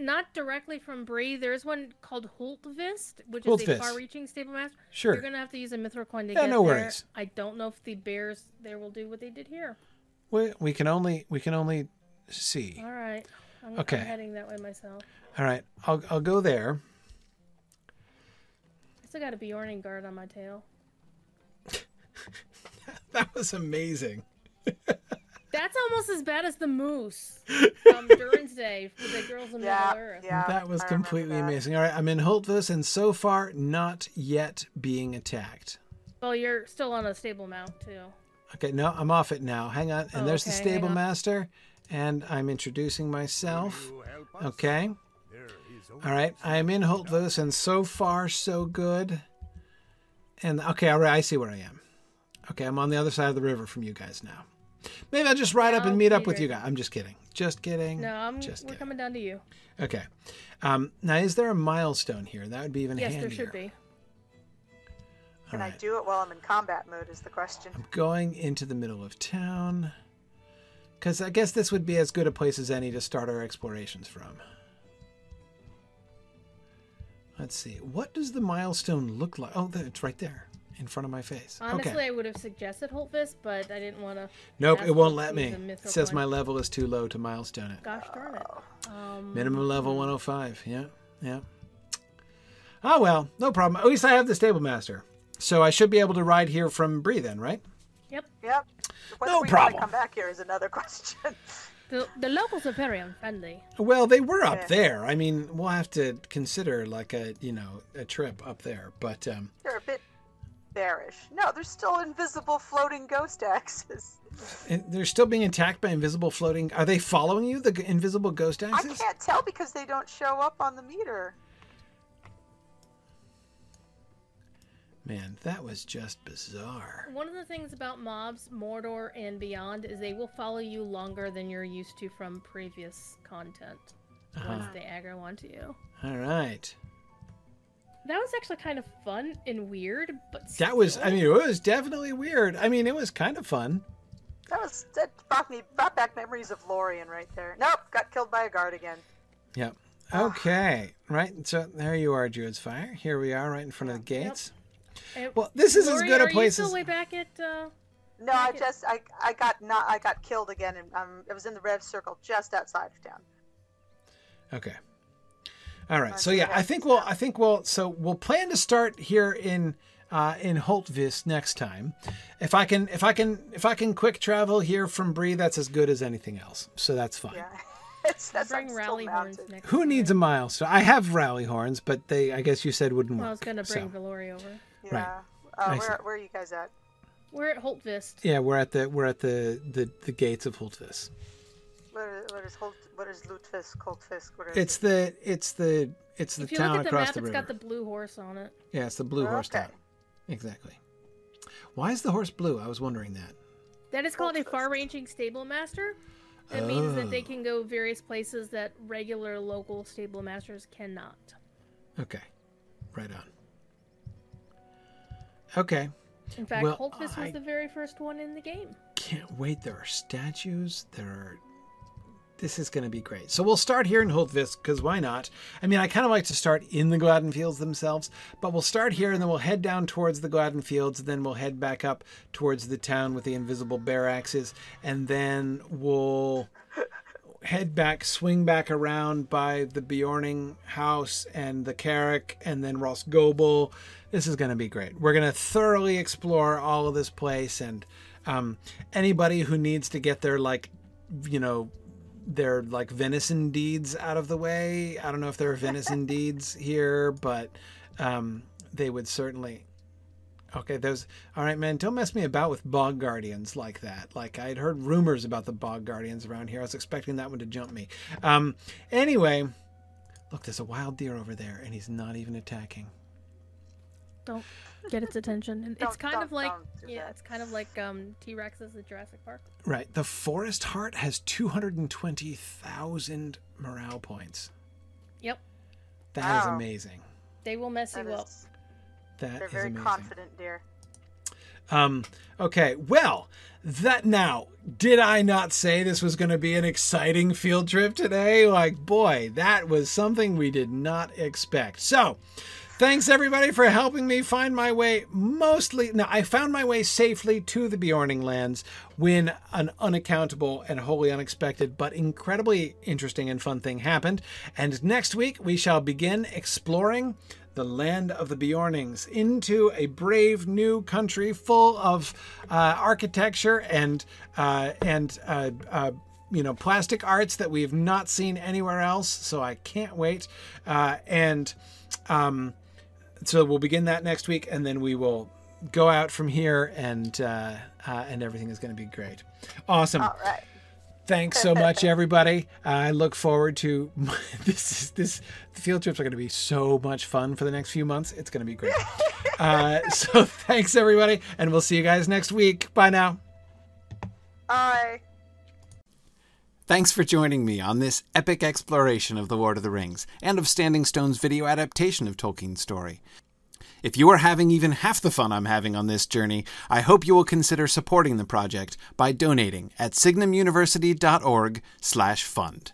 Not directly from Bree. There's one called Hultvist, which is a far-reaching stable master. Sure. You're gonna have to use a mithril coin to Yeah, get no there. worries. I don't know if the bears there will do what they did here. We, we can only we can only see. All right. I'm, Okay. I'm heading that way myself. All right, I'll I'll go there. I still got a Beorning guard on my tail. [laughs] That was amazing. [laughs] That's almost as bad as the moose [laughs] from Durin's Day for the girls in Yeah, Middle Earth. yeah. that was I completely that. amazing. All right, I'm in Holtvus and so far not yet being attacked. Well, you're still on a stable mount too. Okay, no, I'm off it now. Hang on. And Oh, there's the okay, hang stable master and I'm introducing myself. Okay. All right, I am in Holtvus and so far so good. And okay, all right, I see where I am. Okay, I'm on the other side of the river from you guys now. Maybe I'll just ride up and meet up with right you guys. I'm just kidding. Just kidding. No, I'm. just we're kidding. coming down to you. Okay. Um, now, is there a milestone here? That would be even Yes, handier. there should be. All Can right. I do it while I'm in combat mode? Is the question. I'm going into the middle of town. Because I guess this would be as good a place as any to start our explorations from. Let's see. What does the milestone look like? Oh, it's right there in front of my face. Honestly, okay. I would have suggested Holtvist, but I didn't want to. Nope, it won't let me. It says coin. my level is too low to milestone it. Gosh darn it. Um, Minimum level 105. Yeah, yeah. Oh, well, no problem. At least I have the stable master. So I should be able to ride here from Bree then, right? Yep. Yep. Whether No we problem. Come back here is another [laughs] question. The, the locals are very unfriendly. Well, they were up Yeah. there. I mean, we'll have to consider like a you know a trip up there. But um, They're a bit bearish. No, they're still invisible floating ghost axes. and they're still being attacked by invisible floating. Are they following you? The invisible ghost axes? I can't tell because they don't show up on the meter. Man, that was just bizarre. One of the things about mobs, Mordor and beyond, is they will follow you longer than you're used to from previous content once uh-huh. they aggro onto you. All right. That was actually kind of fun and weird, but That was I mean, it was definitely weird. I mean, it was kind of fun. That was that brought me brought back memories of Lorien right there. Nope, got killed by a guard again. Yep. Okay. Right. So there you are, Druid's Fire. Here we are, right in front of the gates. Uh, Well, this is as good a are place you as. way back at? Uh... No, I Okay. just I I got not I got killed again and um it was in the red circle just outside of town. Okay. All right. So yeah, I think we'll. I think we'll. So we'll plan to start here in uh, in Holtvis next time. If I can, if I can, if I can quick travel here from Bree, that's as good as anything else. So that's fine. Yeah. [laughs] it's that's Bring rally horns next. Who year. needs a mile? So I have rally horns, but they, I guess you said wouldn't work. Well, I was gonna so- bring Valori over. Yeah. I Uh, where where are you guys at? We're at Holtvist. Yeah, we're at the we're at the the, the gates of Holtvis. What is, what is Holt, what is Lutfisk, Holtfisk? What is It's it? the it's the it's the If you town look at the across map, the it's river. got the blue horse on it. Yeah, it's the blue horse Okay. town. Exactly. Why is the horse blue? I was wondering that. That is called a far-ranging stable master. That means that they Oh. can go various places that regular local stable masters cannot. Okay. Right on. Okay. In fact, Well, Holtvist I- was the very first one in the game. Can't wait. There are statues. There are. This is going to be great. So we'll start here in Holtvis because why not? I mean, I kind of like to start in the Gladden Fields themselves, but we'll start here and then we'll head down towards the Gladden Fields. and Then we'll head back up towards the town with the invisible bear axes, and then we'll head back, swing back around by the Beorninghús and the Carrock, and then Rhosgobel. This is going to be great. We're going to thoroughly explore all of this place, and um, anybody who needs to get their like, you know, their like venison deeds out of the way. I don't know if there are venison [laughs] deeds here, but um, they would certainly. Okay, those. All right, man. Don't mess me about with bog guardians like that. Like I had heard rumors about the bog guardians around here. I was expecting that one to jump me. Um. Anyway, look, there's a wild deer over there, and he's not even attacking. Don't get its attention. And it's kind don't- of like yeah, that. it's kind of like um T-Rexes at Jurassic Park. Right. The forest heart has two hundred and twenty thousand morale points. Yep, That is Wow. amazing. they will mess That you up. is- That they're is very amazing. confident, dear. Um, okay, well, that now, did I not say this was going to be an exciting field trip today? Like, boy, that was something we did not expect. So, thanks everybody for helping me find my way mostly. Now, I found my way safely to the Beorning lands when an unaccountable and wholly unexpected but incredibly interesting and fun thing happened. And next week, we shall begin exploring the land of the Beornings into a brave new country full of uh, architecture and uh, and uh, uh, you know plastic arts that we've not seen anywhere else. So I can't wait. Uh, and um, so we'll begin that next week, and then we will go out from here, and uh, uh, and everything is going to be great. Awesome. All right. Thanks so much, everybody. I look forward to [laughs] this. Is, this field trips are going to be so much fun for the next few months. It's going to be great. [laughs] uh, so thanks, everybody, and we'll see you guys next week. Bye now. Bye. Thanks for joining me on this epic exploration of The Lord of the Rings and of Standing Stone's video adaptation of Tolkien's story. If you are having even half the fun I'm having on this journey, I hope you will consider supporting the project by donating at signumuniversity.org/fund.